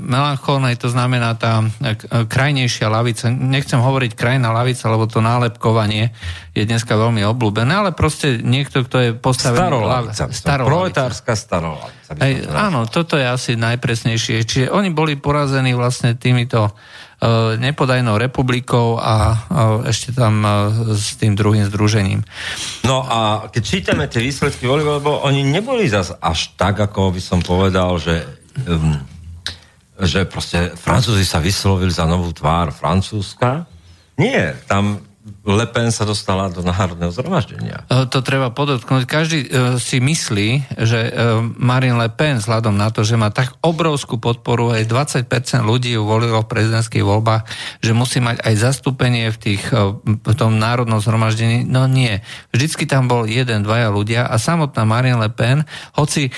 Melancholnej, to znamená tá krajnejšia lavica. Nechcem hovoriť krajná lavica, lebo to nálepkovanie je dneska veľmi obľúbené, ale proste niekto, kto je postavený... Starolavica. Starolavica. Proletárska starolavica. áno, toto je asi najpresnejšie. Čiže oni boli porazení vlastne týmito nepodajnou republikou a ešte tam s tým druhým združením. No a keď čítame tie výsledky volieb, lebo oni neboli zas až tak, ako by som povedal, že, um, že proste Francúzi sa vyslovili za novú tvár Francúzska. Nie, tam le Pen sa dostala do národného zhromaždenia. E, to treba podotknúť. Každý e, si myslí, že e, Marine Le Pen, vzhľadom na to, že má tak obrovskú podporu, aj 20% ľudí ju volilo v prezidentských voľbách, že musí mať aj zastúpenie v, tých, v tom národnom zhromaždení. No nie. Vždycky tam bol jeden, dvaja ľudia a samotná Marine Le Pen, hoci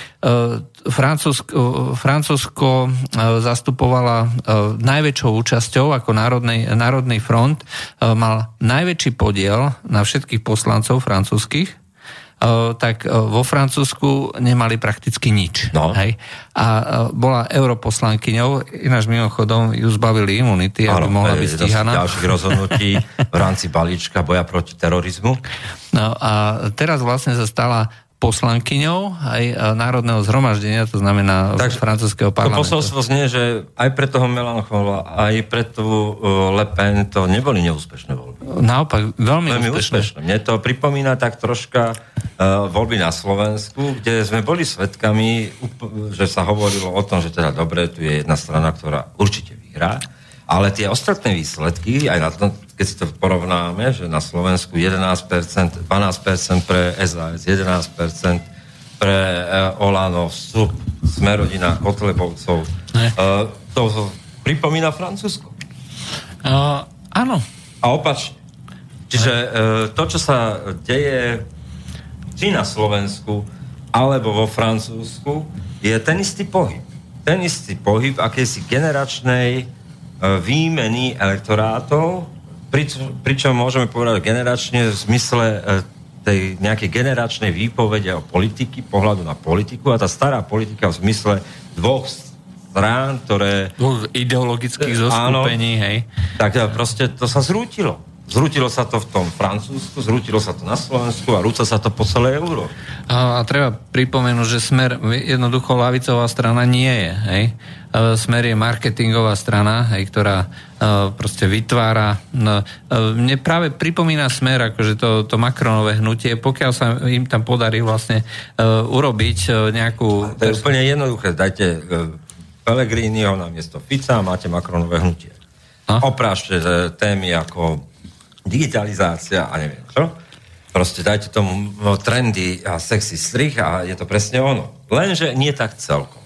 Francúzsko, Francúzsko zastupovala najväčšou účasťou ako národný, národný front, mal najväčší podiel na všetkých poslancov francúzskych, tak vo Francúzsku nemali prakticky nič. No. Hej? A bola europoslankyňou, ináč mimochodom ju zbavili imunity, aby mohla byť stíhaná. ďalších rozhodnutí v rámci balíčka boja proti terorizmu. No a teraz vlastne sa stala poslankyňou aj e, Národného zhromaždenia, to znamená tak, francúzského parlamentu. To posolstvo znie, že aj pre toho Melanchola, aj pre tú uh, Le Pen to neboli neúspešné voľby. Naopak, veľmi, veľmi úspešné. úspešné. Mne to pripomína tak troška uh, voľby na Slovensku, kde sme boli svedkami, že sa hovorilo o tom, že teda dobre, tu je jedna strana, ktorá určite vyhrá, ale tie ostatné výsledky, aj na to, keď si to porovnáme, že na Slovensku 11%, 12% pre SAS, 11% pre uh, Olano, vstup, Smerodina, Kotlebovcov. Uh, to pripomína Francúzsko. Uh, áno. A opačne. Čiže uh, to, čo sa deje či na Slovensku, alebo vo Francúzsku, je ten istý pohyb. Ten istý pohyb akejsi generačnej E, výmeny elektorátov, pričom, pričom môžeme povedať generačne v zmysle e, tej nejakej generačnej výpovede o politiky, pohľadu na politiku a tá stará politika v zmysle dvoch strán, ktoré... Dvoch ideologických zoskupení, hej. Tak proste to sa zrútilo. Zrútilo sa to v tom Francúzsku, zrútilo sa to na Slovensku a rúca sa to po celej Európe. A, a treba pripomenúť, že Smer jednoducho lavicová strana nie je. Hej? Smer je marketingová strana, hej, ktorá uh, proste vytvára. Uh, mne práve pripomína Smer, akože to, to Macronové hnutie, pokiaľ sa im tam podarí vlastne urobiť nejakú... To je úplne jednoduché. Dajte Pellegriniho na miesto Fica a máte Macronové hnutie. No? Oprášte témy ako digitalizácia a neviem čo. Proste dajte tomu trendy a sexy strich a je to presne ono. Lenže nie tak celkom.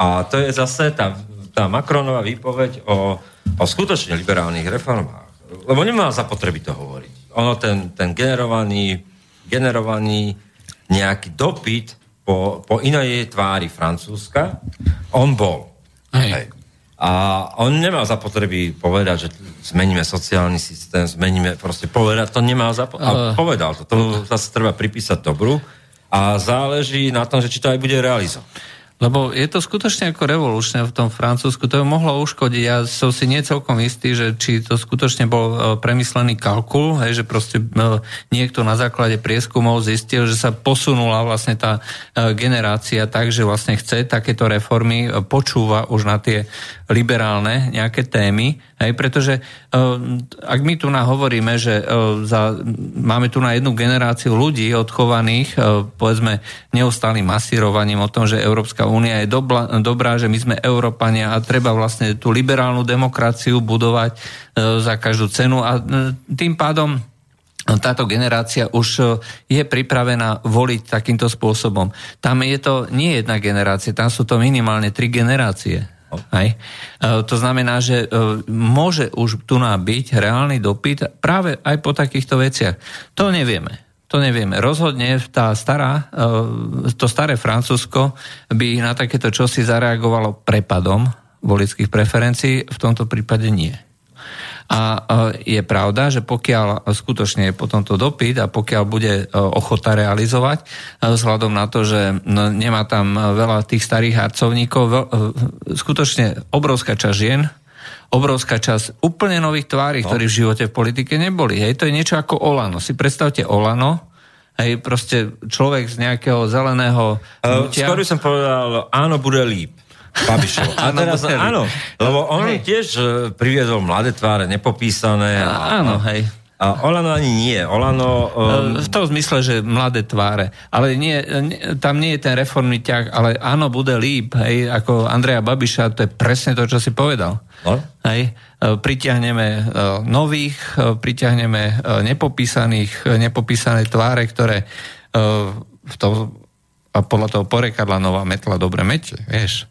A to je zase tá, tá Macronová výpoveď o, o skutočne liberálnych reformách. Lebo nemá zapotreby to hovoriť. Ono ten, ten generovaný, generovaný nejaký dopyt po, po inej tvári Francúzska, on bol. Hej. Hej. A on nemá zapotreby povedať, že zmeníme sociálny systém, zmeníme, proste povedať, to nemá zapotreby. A povedal to, to zase treba pripísať dobru a záleží na tom, že či to aj bude realizovať. Lebo je to skutočne ako revolučné v tom Francúzsku, to mohlo uškodiť. Ja som si nie celkom istý, že či to skutočne bol e, premyslený kalkul, hej, že proste e, niekto na základe prieskumov zistil, že sa posunula vlastne tá e, generácia tak, že vlastne chce takéto reformy, počúva už na tie liberálne nejaké témy, hej, pretože ak my tu hovoríme, že za, máme tu na jednu generáciu ľudí odchovaných, povedzme, neustálým masírovaním o tom, že Európska únia je dobrá, dobrá, že my sme Európania a treba vlastne tú liberálnu demokraciu budovať e, za každú cenu a e, tým pádom táto generácia už e, je pripravená voliť takýmto spôsobom. Tam je to nie jedna generácia, tam sú to minimálne tri generácie. Hej. To znamená, že môže už tu byť reálny dopyt práve aj po takýchto veciach. To nevieme. To nevieme. Rozhodne tá stará, e, to staré Francúzsko by na takéto čosi zareagovalo prepadom volických preferencií, v tomto prípade nie. A je pravda, že pokiaľ skutočne je potom to dopyt a pokiaľ bude ochota realizovať, vzhľadom na to, že no, nemá tam veľa tých starých harcovníkov, skutočne obrovská časť žien, obrovská časť úplne nových tvári, no. ktorí v živote v politike neboli. Hej, to je niečo ako Olano. Si predstavte Olano, hej, proste človek z nejakého zeleného... Uh, skôr by som povedal, áno, bude líp. Babišov. A teraz, áno, lebo on hej. tiež e, priviedol mladé tváre, nepopísané. A, áno, hej. A Olano ani nie. Olano... Um... V tom zmysle, že mladé tváre. Ale nie, tam nie je ten reformný ťah, ale áno, bude líp. Hej, ako Andreja Babiša, to je presne to, čo si povedal. No? Hej, pritiahneme nových, pritiahneme nepopísaných, nepopísané tváre, ktoré v tom, a podľa toho porekadla nová metla dobre mete, vieš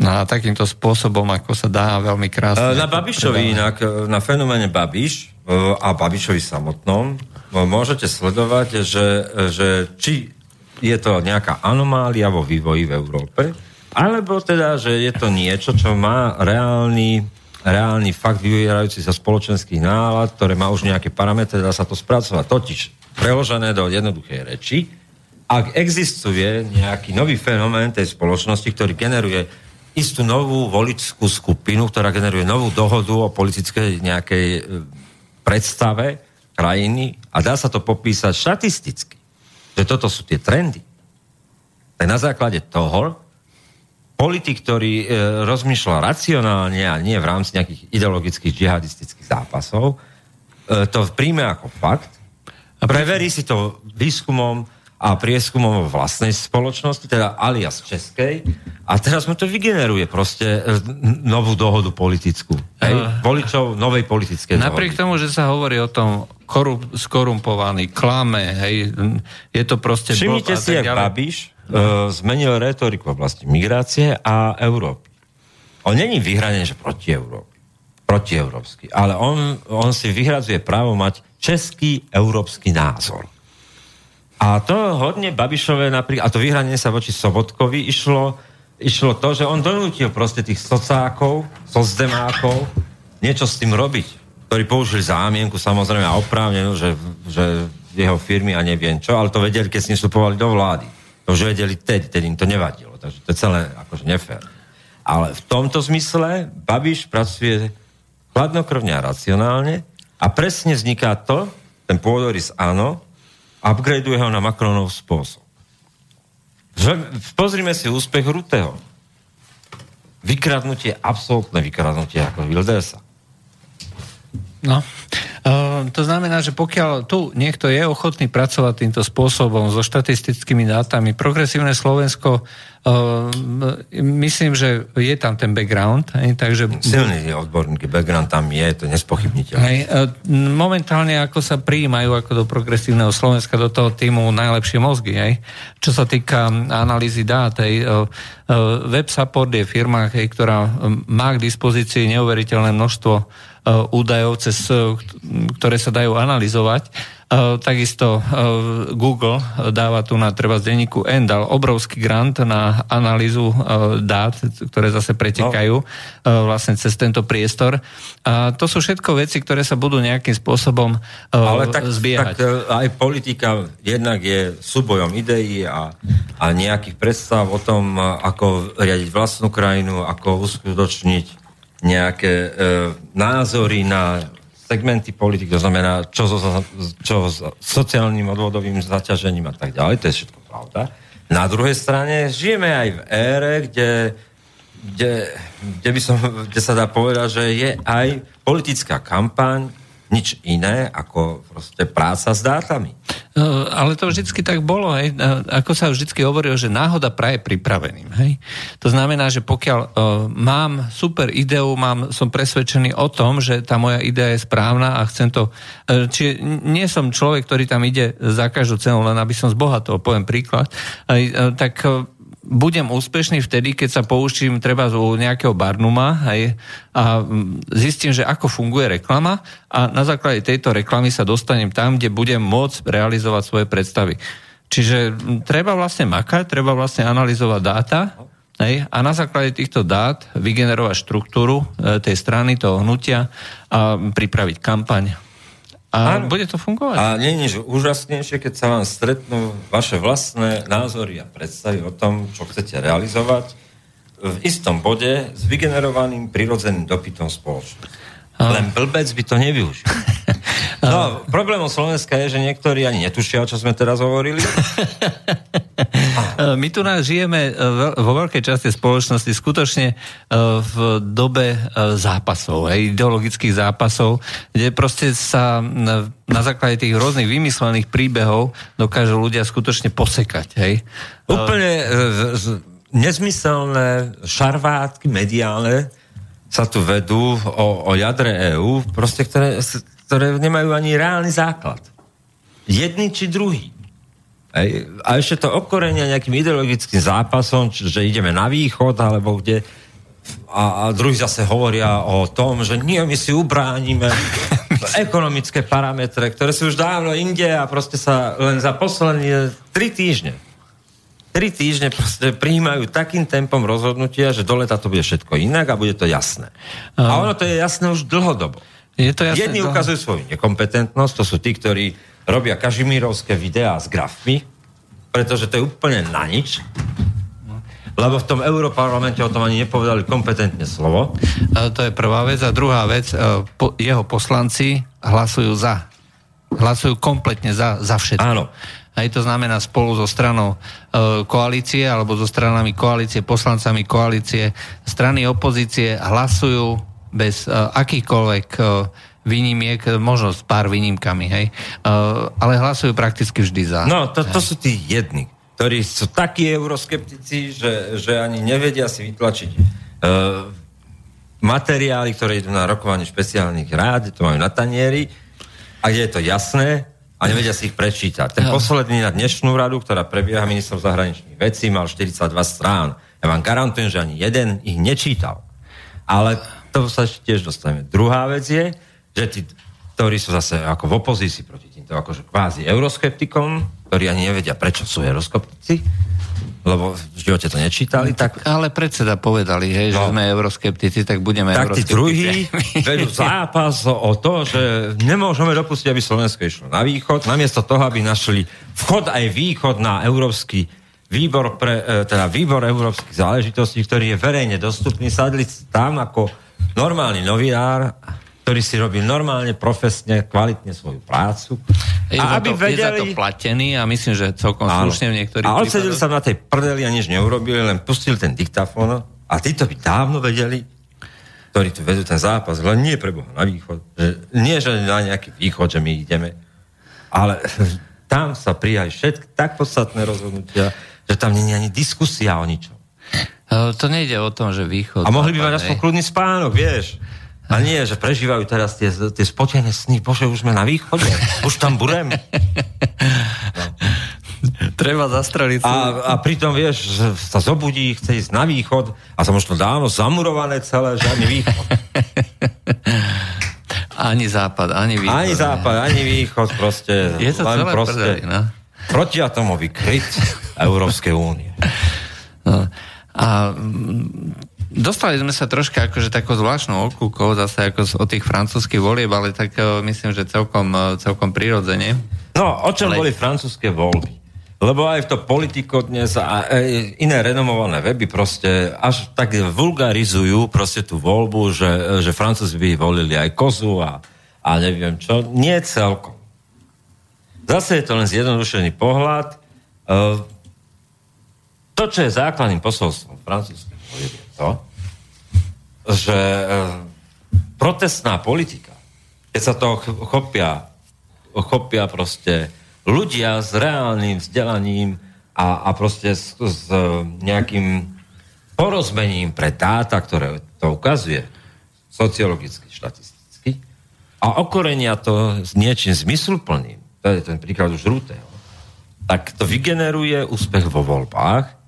na takýmto spôsobom, ako sa dá veľmi krásne. Na Babišovi inak, na fenoméne Babiš e, a Babišovi samotnom e, môžete sledovať, že, že či je to nejaká anomália vo vývoji v Európe, alebo teda, že je to niečo, čo má reálny, reálny fakt vyvierajúci sa spoločenských nálad, ktoré má už nejaké parametre, dá sa to spracovať. Totiž preložené do jednoduchej reči, ak existuje nejaký nový fenomén tej spoločnosti, ktorý generuje istú novú voličskú skupinu, ktorá generuje novú dohodu o politickej nejakej e, predstave krajiny a dá sa to popísať štatisticky, že toto sú tie trendy. Tak na základe toho politik, ktorý e, rozmýšľa racionálne a nie v rámci nejakých ideologických džihadistických zápasov, e, to príjme ako fakt, preverí si to výskumom, a prieskumom vlastnej spoločnosti, teda alias českej, a teraz mu to vygeneruje proste e, novú dohodu politickú. Hej? Uh, Voličov novej politickej Napriek dohody. tomu, že sa hovorí o tom korup, skorumpovaný, klame, hej, je to proste... Všimnite si, jak Babiš uh, zmenil retoriku v oblasti migrácie a Európy. On není vyhranený, že proti Európy, protieurópsky, ale on, on si vyhradzuje právo mať český európsky názor. A to hodne Babišové napríklad, a to vyhranie sa voči Sobotkovi išlo, išlo to, že on donútil proste tých socákov, socdemákov niečo s tým robiť, ktorí použili zámienku samozrejme a oprávnenú, že, že jeho firmy a neviem čo, ale to vedeli, keď s ním vstupovali do vlády. To už vedeli teď, teď im to nevadilo. Takže to je celé akože nefér. Ale v tomto zmysle Babiš pracuje chladnokrvne a racionálne a presne vzniká to, ten pôdorys áno, upgradeuje ho na Macronov spôsob. Pozrime si úspech Ruteho. Vykradnutie, absolútne vykradnutie ako Wildersa. No, uh, to znamená, že pokiaľ tu niekto je ochotný pracovať týmto spôsobom so štatistickými dátami, progresívne Slovensko Ehm, myslím, že je tam ten background. Hej, takže... Silný odborník, background tam je, to nespochybniteľné. Hej, e, momentálne ako sa prijímajú ako do progresívneho Slovenska do toho týmu najlepšie mozgy. Hej. Čo sa týka analýzy dát, hej, e, e, Web Support je firma, hej, ktorá má k dispozícii neuveriteľné množstvo údajov, cez, ktoré sa dajú analyzovať E, takisto Google dáva tu na treba z denníku N, dal obrovský grant na analýzu dát, ktoré zase pretekajú no. vlastne cez tento priestor. A to sú všetko veci, ktoré sa budú nejakým spôsobom Ale tak, zbiehať. Tak aj politika jednak je súbojom ideí a, a nejakých predstav o tom, ako riadiť vlastnú krajinu, ako uskutočniť nejaké e, názory na segmenty politik, to znamená, čo so, čo so sociálnym odvodovým zaťažením a tak ďalej, to je všetko pravda. Na druhej strane žijeme aj v ére, kde, kde, kde, by som, kde sa dá povedať, že je aj politická kampaň, nič iné ako proste práca s dátami. No, ale to vždycky tak bolo, hej. Ako sa vždycky hovorilo, že náhoda praje pripraveným, hej. To znamená, že pokiaľ uh, mám super ideu, mám, som presvedčený o tom, že tá moja idea je správna a chcem to... Uh, čiže nie som človek, ktorý tam ide za každú cenu, len aby som zbohatol, poviem príklad, uh, tak uh, budem úspešný vtedy, keď sa poučím treba u nejakého Barnuma hej, a zistím, že ako funguje reklama a na základe tejto reklamy sa dostanem tam, kde budem môcť realizovať svoje predstavy. Čiže treba vlastne makať, treba vlastne analyzovať dáta Hej? A na základe týchto dát vygenerovať štruktúru e, tej strany, toho hnutia a pripraviť kampaň. A ano. bude to fungovať. A nie je nič úžasnejšie, keď sa vám stretnú vaše vlastné názory a predstavy o tom, čo chcete realizovať v istom bode s vygenerovaným prirodzeným dopytom spoločnosti. Len blbec by to nevyužil. No, problémom Slovenska je, že niektorí ani netušia, čo sme teraz hovorili. My tu nás žijeme e, vo veľkej časti spoločnosti skutočne e, v dobe e, zápasov, ideologických zápasov, kde proste sa na základe tých rôznych vymyslených príbehov dokážu ľudia skutočne posekať. Hej? Úplne nezmyselné šarvátky mediálne sa tu vedú o, o jadre EÚ, proste, ktoré, ktoré nemajú ani reálny základ. Jedný či druhý. A ešte to okorenia nejakým ideologickým zápasom, že ideme na východ, alebo kde a, a druhí zase hovoria o tom, že nie, my si ubránime ekonomické parametre, ktoré sú už dávno inde a proste sa len za posledné tri týždne tri týždne proste prijímajú takým tempom rozhodnutia, že do leta to bude všetko inak a bude to jasné. A ono to je jasné už dlhodobo. Je to jasné, Jedni ukazujú svoju nekompetentnosť, to sú tí, ktorí robia kažimírovské videá s grafmi, pretože to je úplne na nič. Lebo v tom Európarlamente o tom ani nepovedali kompetentne slovo. To je prvá vec. A druhá vec, e, jeho poslanci hlasujú za. Hlasujú kompletne za, za všetko. Áno. Aj to znamená spolu so stranou e, koalície alebo so stranami koalície, poslancami koalície, strany opozície hlasujú bez e, akýchkoľvek e, výnimiek, možno s pár výnimkami, hej, e, ale hlasujú prakticky vždy za. No, to, to sú tí jedni, ktorí sú takí euroskeptici, že, že ani nevedia si vytlačiť e, materiály, ktoré idú na rokovanie špeciálnych rád, to majú na tanieri, a je to jasné, a nevedia si ich prečítať. Ten posledný na dnešnú radu, ktorá prebieha ministrov zahraničných vecí, mal 42 strán. Ja vám garantujem, že ani jeden ich nečítal. Ale to sa tiež dostaneme. Druhá vec je, že tí, ktorí sú zase ako v opozícii proti týmto akože kvázi euroskeptikom, ktorí ani nevedia, prečo sú euroskeptici, lebo v živote to nečítali, tak... Ale predseda povedali, hej, no, že sme euroskeptici, tak budeme tak euroskeptici. Tak tí druhí vedú zápas o to, že nemôžeme dopustiť, aby Slovensko išlo na východ, namiesto toho, aby našli vchod aj východ na európsky výbor, pre, e, teda výbor európskych záležitostí, ktorý je verejne dostupný, sadli tam ako normálny novinár ktorý si robí normálne, profesne, kvalitne svoju prácu. Je a aby to, vedeli... je za to platený a myslím, že celkom Áno. slušne v niektorých A odsedil sa na tej prdeli a nič neurobili, len pustil ten diktafón a títo by dávno vedeli, ktorí tu vedú ten zápas, len nie pre Boha na východ. Že, nie, že na nejaký východ, že my ideme, ale tam sa prijali všetky tak podstatné rozhodnutia, že tam nie je ani diskusia o ničom. E, to nejde o tom, že východ... A mohli by mať aspoň kľudný spánok, vieš. A nie, že prežívajú teraz tie, tie spotené sny, bože, už sme na východe, už tam budem. No. Treba zastreliť. A, a pritom, vieš, že sa zobudí, chce ísť na východ a sa možno dávno zamurované celé, žiadny východ. Ani západ, ani východ. Ani západ, ani východ, proste. Je to len proste prdeli, no? protiatomový kryt Európskej únie. No. A Dostali sme sa troška akože takou zvláštnou okľúkou zase ako o tých francúzskych volieb, ale tak uh, myslím, že celkom, uh, celkom prirodzene. No, o čom ale... boli francúzske voľby? Lebo aj v to politiko dnes a iné renomované weby proste až tak vulgarizujú proste tú voľbu, že, že Francúzi by volili aj kozu a, a neviem čo. Nie celkom. Zase je to len zjednodušený pohľad. To, čo je základným posolstvom francúzských volieb, to, že e, protestná politika, keď sa to chopia, chopia proste ľudia s reálnym vzdelaním a, a proste s, s nejakým porozmením pre dáta, ktoré to ukazuje sociologicky, štatisticky, a okorenia to s niečím zmysluplným, to je ten príklad už Rutého, tak to vygeneruje úspech vo voľbách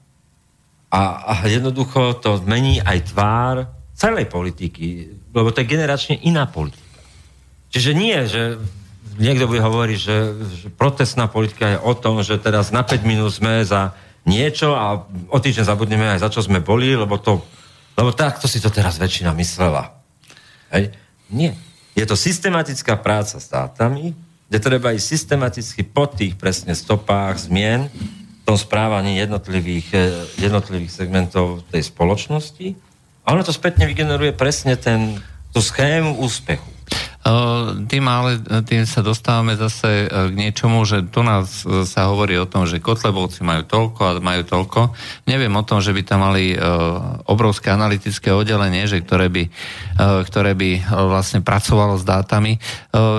a, a jednoducho to mení aj tvár celej politiky, lebo to je generačne iná politika. Čiže nie, že niekto bude hovoriť, že, že protestná politika je o tom, že teraz na 5 minút sme za niečo a o týždeň zabudneme aj za čo sme boli, lebo to, lebo takto si to teraz väčšina myslela. Hej? Nie. Je to systematická práca s dátami, kde treba ísť systematicky po tých presne stopách zmien tom správaní jednotlivých, eh, jednotlivých segmentov tej spoločnosti a ono to spätne vygeneruje presne ten, tú schému úspechu. Tým ale tým sa dostávame zase e, k niečomu, že tu nás e, sa hovorí o tom, že Kotlebovci majú toľko a majú toľko. Neviem o tom, že by tam mali e, obrovské analytické oddelenie, že ktoré by, ktoré by vlastne pracovalo s dátami.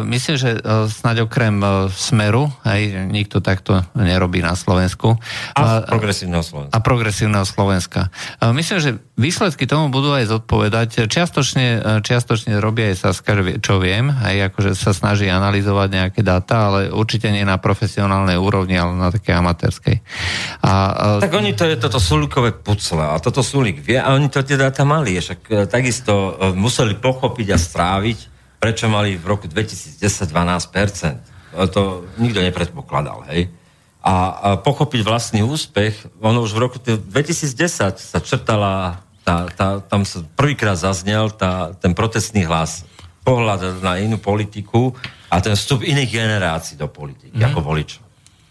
Myslím, že snáď okrem Smeru, aj nikto takto nerobí na Slovensku. A progresívneho Slovenska. A progresívneho Slovenska. Myslím, že výsledky tomu budú aj zodpovedať. Čiastočne, čiastočne robia aj Saska, čo vie, viem, aj akože sa snaží analyzovať nejaké dáta, ale určite nie na profesionálnej úrovni, ale na také amatérskej. A, a... Tak oni to je toto sulikové pucle a toto sulik vie a oni to tie dáta mali, však e, takisto e, museli pochopiť a stráviť, prečo mali v roku 2010 12%. E, to nikto nepredpokladal, hej. A, a pochopiť vlastný úspech, ono už v roku 2010 sa črtala tá, tá, tam sa prvýkrát zaznel tá, ten protestný hlas pohľad na inú politiku a ten vstup iných generácií do politiky, mm. ako voličov.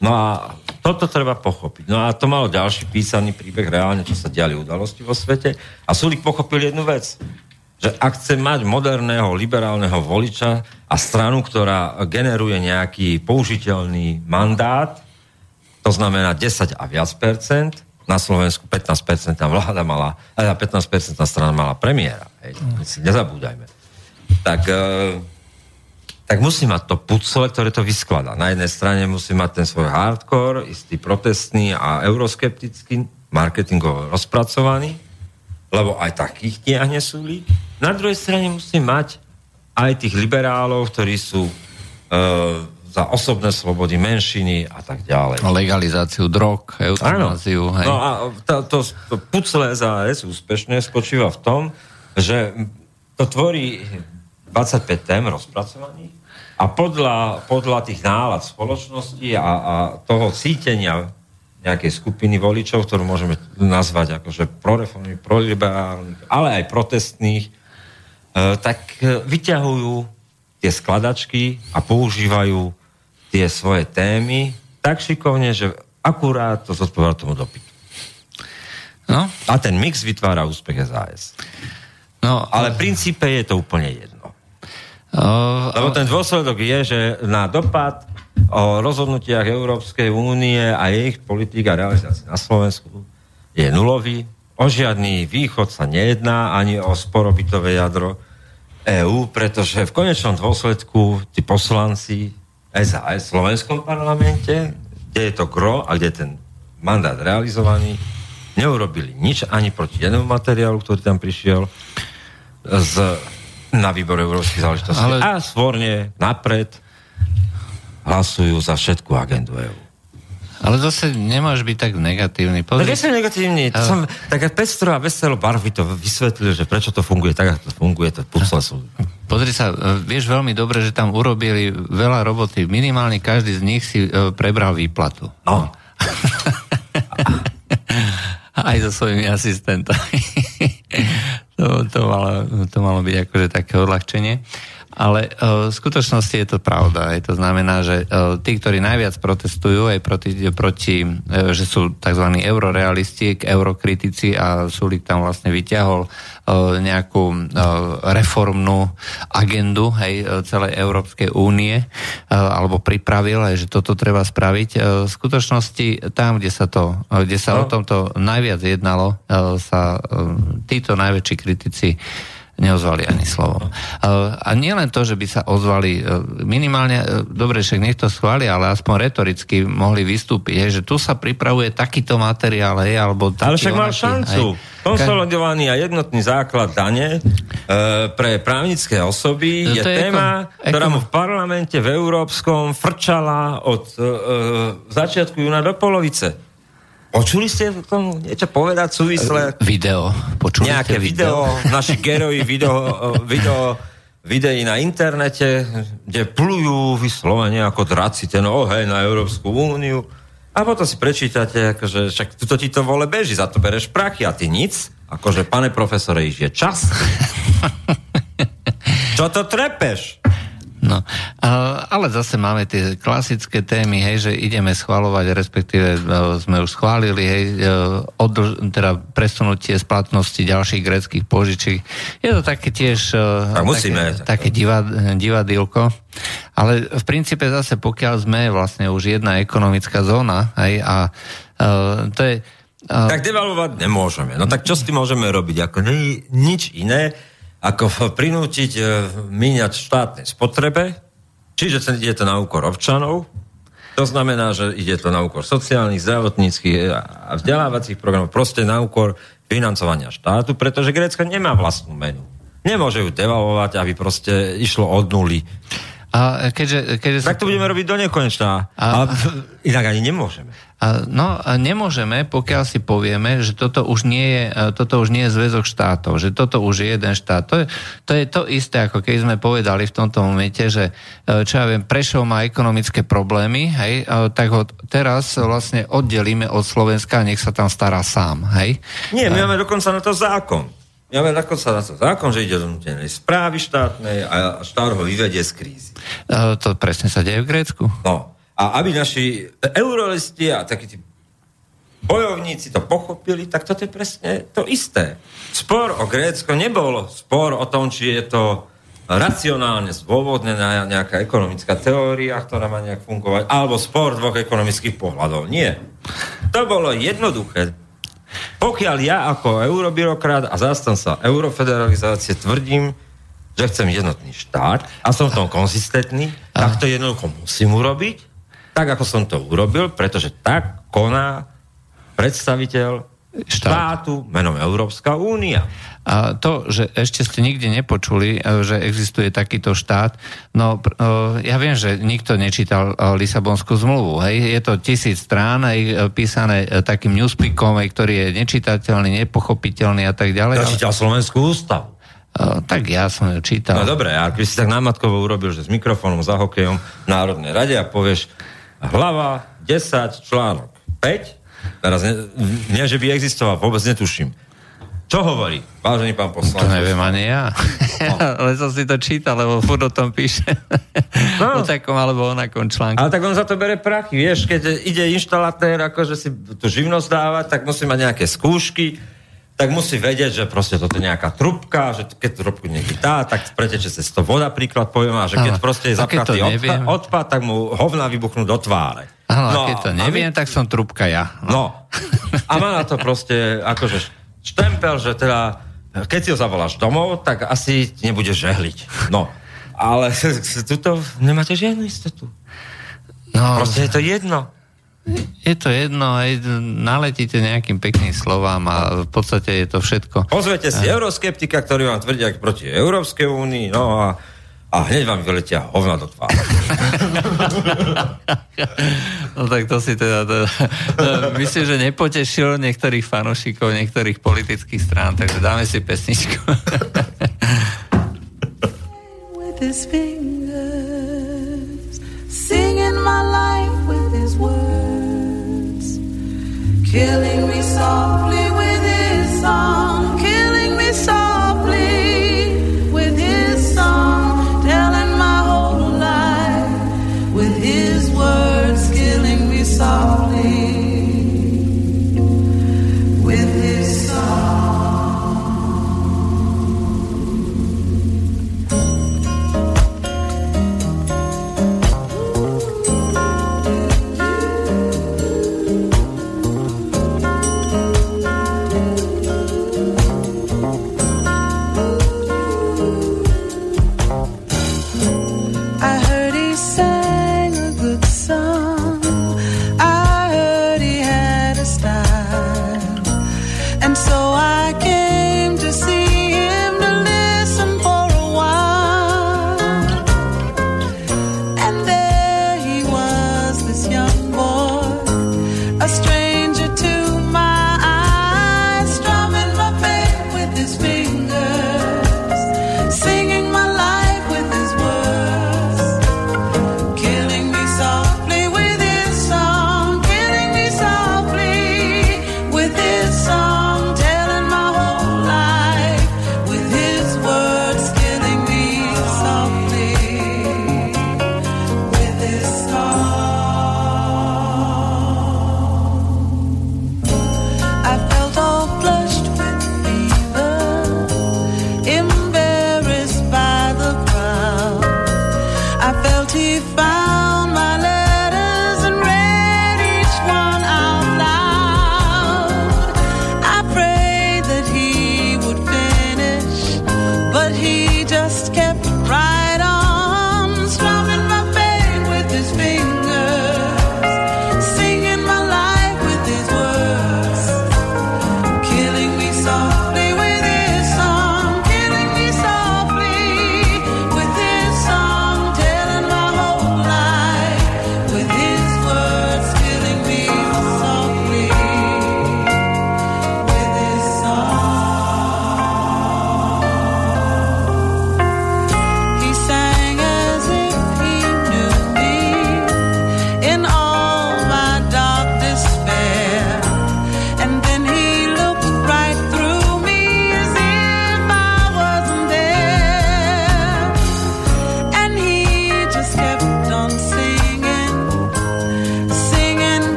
No a toto treba pochopiť. No a to malo ďalší písaný príbeh reálne, čo sa diali udalosti vo svete. A Sulik pochopil jednu vec, že ak chce mať moderného, liberálneho voliča a stranu, ktorá generuje nejaký použiteľný mandát, to znamená 10 a viac percent, na Slovensku 15% vláda mala, 15% strana mala premiéra. Hej, si nezabúdajme tak, e, tak musí mať to pucle, ktoré to vyskladá. Na jednej strane musí mať ten svoj hardcore, istý protestný a euroskeptický, marketingovo rozpracovaný, lebo aj takých tiahne súli. Na druhej strane musí mať aj tých liberálov, ktorí sú e, za osobné slobody menšiny a tak ďalej. Legalizáciu drog, eutanáziu. Hej. No a to, to, to pucle SAS úspešne spočíva v tom, že to tvorí 25 tém rozpracovaných a podľa, podľa tých nálad spoločnosti a, a toho cítenia nejakej skupiny voličov, ktorú môžeme nazvať akože proreformných, proliberálnych, ale aj protestných, e, tak e, vyťahujú tie skladačky a používajú tie svoje témy tak šikovne, že akurát to zodpovedá tomu dopytu. No. A ten mix vytvára úspech SAS. No, ale v princípe je to úplne jedno. Uh, Lebo ten dôsledok je, že na dopad o rozhodnutiach Európskej únie a ich politik a realizácie na Slovensku je nulový. O žiadny východ sa nejedná, ani o sporobytové jadro EÚ, pretože v konečnom dôsledku tí poslanci SAS v slovenskom parlamente, kde je to gro a kde je ten mandát realizovaný, neurobili nič ani proti jednému materiálu, ktorý tam prišiel z na výbor európskych záležitostí Ale... a svorne napred hlasujú za všetku agendu EU. Ale zase nemáš byť tak negatívny. Pozri... No, som negatívny. To som tak pestro a veselo barvy to vysvetlil, že prečo to funguje tak, ako to funguje, to pucle sú. Pozri sa, e, vieš veľmi dobre, že tam urobili veľa roboty. Minimálne každý z nich si e, prebral výplatu. No. Aj so svojimi asistentami. To, to, malo, to malo byť akože také odľahčenie. Ale uh, v skutočnosti je to pravda. Je to znamená, že uh, tí, ktorí najviac protestujú aj proti, proti uh, že sú tzv. eurorealisti, eurokritici a Sulik tam vlastne vyťahol nejakú reformnú agendu hej, celej Európskej únie alebo pripravil aj, že toto treba spraviť. V skutočnosti tam, kde sa, to, kde sa no. o tomto najviac jednalo, sa títo najväčší kritici neozvali ani slovo. A nie len to, že by sa ozvali e, minimálne, e, dobre, však nech to schváli, ale aspoň retoricky mohli vystúpiť, je, že tu sa pripravuje takýto materiál, hej, alebo... Ale však mal šancu. Hej. Konsolidovaný a jednotný základ dane e, pre právnické osoby no, je, je téma, ako, ktorá mu v parlamente v Európskom frčala od e, začiatku júna do polovice. Počuli ste tomu niečo povedať súvisle? Video. Počuli Nejaké video, video naši geroji video, video, videí na internete, kde plujú vyslovene ako draci ten ohej na Európsku úniu. A potom si prečítate, akože však tuto ti to vole beží, za to bereš prachy a ty nic. Akože, pane profesore, je čas. Čo to trepeš? No, ale zase máme tie klasické témy, hej, že ideme schvalovať, respektíve e, sme už schválili, hej, e, odl- teda presunutie splatnosti ďalších greckých požičiek. Je to také tiež e, tak musíme, také, také divad, divadilko. Ale v princípe zase, pokiaľ sme vlastne už jedna ekonomická zóna, hej, a to je... Tak devalovať nemôžeme. No tak čo s tým môžeme robiť? Ako nič iné, ako prinútiť e, míňať štátnej spotrebe, čiže ide to na úkor občanov, to znamená, že ide to na úkor sociálnych, zdravotníckých a vzdelávacích programov, proste na úkor financovania štátu, pretože Grécko nemá vlastnú menu. Nemôže ju devalovať, aby proste išlo od nuly. A keďže, keďže tak to budeme robiť do nekonečná. A, a inak ani nemôžeme. A, no, a nemôžeme, pokiaľ si povieme, že toto už nie je, toto už nie je zväzok štátov, že toto už je jeden štát. To je, to je to isté, ako keď sme povedali v tomto momente, že e, čo ja viem, Prešov má ekonomické problémy, hej, tak ho teraz vlastne oddelíme od Slovenska a nech sa tam stará sám, hej. Nie, my máme dokonca na to zákon. Máme dokonca na to zákon, že ide do nutenej správy štátnej a štát ho vyvedie z krízy. E, to presne sa deje v Grécku. No. A aby naši eurolisti a takí tí bojovníci to pochopili, tak toto je presne to isté. Spor o Grécko nebol spor o tom, či je to racionálne zdôvodnená nejaká ekonomická teória, ktorá má nejak fungovať, alebo spor dvoch ekonomických pohľadov. Nie. To bolo jednoduché. Pokiaľ ja ako eurobyrokrat a zástanca eurofederalizácie tvrdím, že chcem jednotný štát a som v tom konzistentný, tak to jednoducho musím urobiť, tak ako som to urobil, pretože tak koná predstaviteľ štátu menom Európska únia. A to, že ešte ste nikdy nepočuli, e, že existuje takýto štát, no e, ja viem, že nikto nečítal e, Lisabonskú zmluvu, hej, je to tisíc strán, aj písané takým newspeakom, ktorý je nečitateľný, nepochopiteľný a tak ďalej. Ja čítal Slovenskú ústavu. Uh, tak ja som ju čítal. No dobre, a keď si tak námatkovo urobil, že s mikrofónom za hokejom v Národnej rade a povieš hlava 10, článok 5, teraz ne, nie, že by existoval, vôbec netuším. Čo hovorí, vážený pán poslanec? To neviem ani ja. No. Ale som si to čítal, lebo furt o tom píše. No. o takom alebo onakom článku. Ale tak on za to bere prachy, vieš, keď ide inštalatér, akože si tú živnosť dávať, tak musí mať nejaké skúšky, tak musí vedieť, že proste toto je nejaká trubka, že keď trubku niekde dá, tak preteče cez to voda, príklad poviem, a že keď proste je zapchatý odpad, odpad, tak mu hovna vybuchnú do tváre. Áno, no, keď to neviem, vy... tak som trubka ja. No. no. A má na to proste akože štempel, že teda, keď si ho zavoláš domov, tak asi nebude žehliť. No, ale tuto nemáte žiadnu istotu. No, Proste je to jedno. Je to jedno, aj naletíte nejakým pekným slovám a v podstate je to všetko. Pozvete si euroskeptika, ktorý vám tvrdí proti Európskej únii, no a a hneď vám vyletia hovna do tváre. no tak to si teda, teda myslím, že nepotešil niektorých fanúšikov, niektorých politických strán, takže dáme si pesničku. with his fingers Singing my life with his words Killing me softly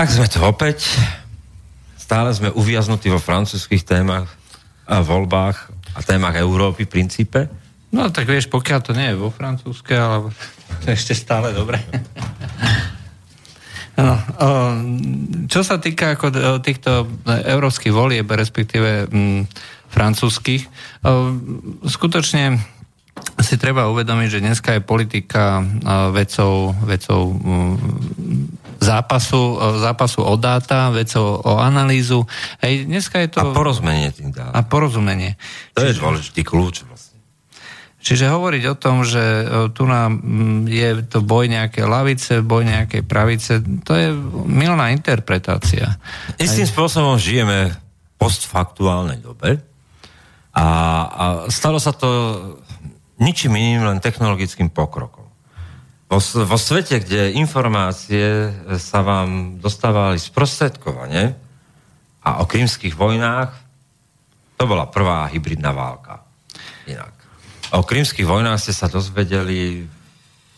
Tak sme tu opäť. Stále sme uviaznutí vo francúzských témach a voľbách a témach Európy v princípe. No tak vieš, pokiaľ to nie je vo francúzske, ale to je ešte stále dobre. No, čo sa týka ako týchto európskych volieb, respektíve m, francúzskych, o, skutočne si treba uvedomiť, že dneska je politika vecou, vecou zápasu, zápasu o dáta, vecou o analýzu. Hej, dneska je to... A porozumenie tým dá. A porozumenie. To Čiže... je dôležitý kľúč vlastne. Čiže hovoriť o tom, že tu nám je to boj nejaké lavice, boj nejakej pravice, to je milná interpretácia. Istým Aj... spôsobom žijeme v postfaktuálnej dobe a, a stalo sa to ničím iným, len technologickým pokrokom. Vo, vo svete, kde informácie sa vám dostávali sprostredkovane a o krímskych vojnách, to bola prvá hybridná válka. Inak. O krímskych vojnách ste sa dozvedeli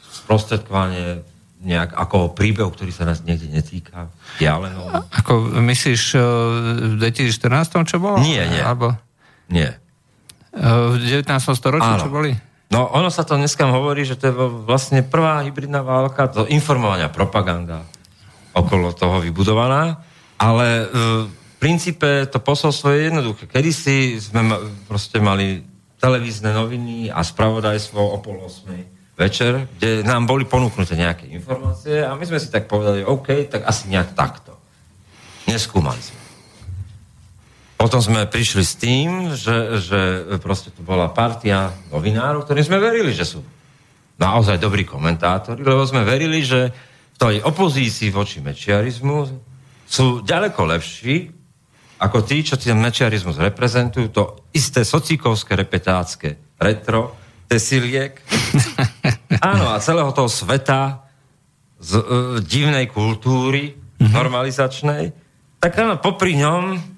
sprostredkovanie nejak ako o príbehu, ktorý sa nás niekde netýka, dialenom. Ako myslíš v 2014, čo bolo? Nie, nie. Alebo... Nie. V 19. storočí, čo boli? No ono sa to dneska hovorí, že to je vlastne prvá hybridná válka, to informovania, propaganda okolo toho vybudovaná, ale v princípe to posolstvo je jednoduché. Kedy si sme proste mali televízne noviny a spravodajstvo o pol osmej večer, kde nám boli ponúknuté nejaké informácie a my sme si tak povedali, OK, tak asi nejak takto. Neskúmali sme. Potom sme prišli s tým, že, že proste tu bola partia novinárov, ktorým sme verili, že sú naozaj dobrí komentátori, lebo sme verili, že v tej opozícii voči mečiarizmu sú ďaleko lepší ako tí, čo ten mečiarizmus reprezentujú, to isté socikovské, repetácké retro, tesiliek. Áno, a celého toho sveta z uh, divnej kultúry mm-hmm. normalizačnej, tak áno, popri ňom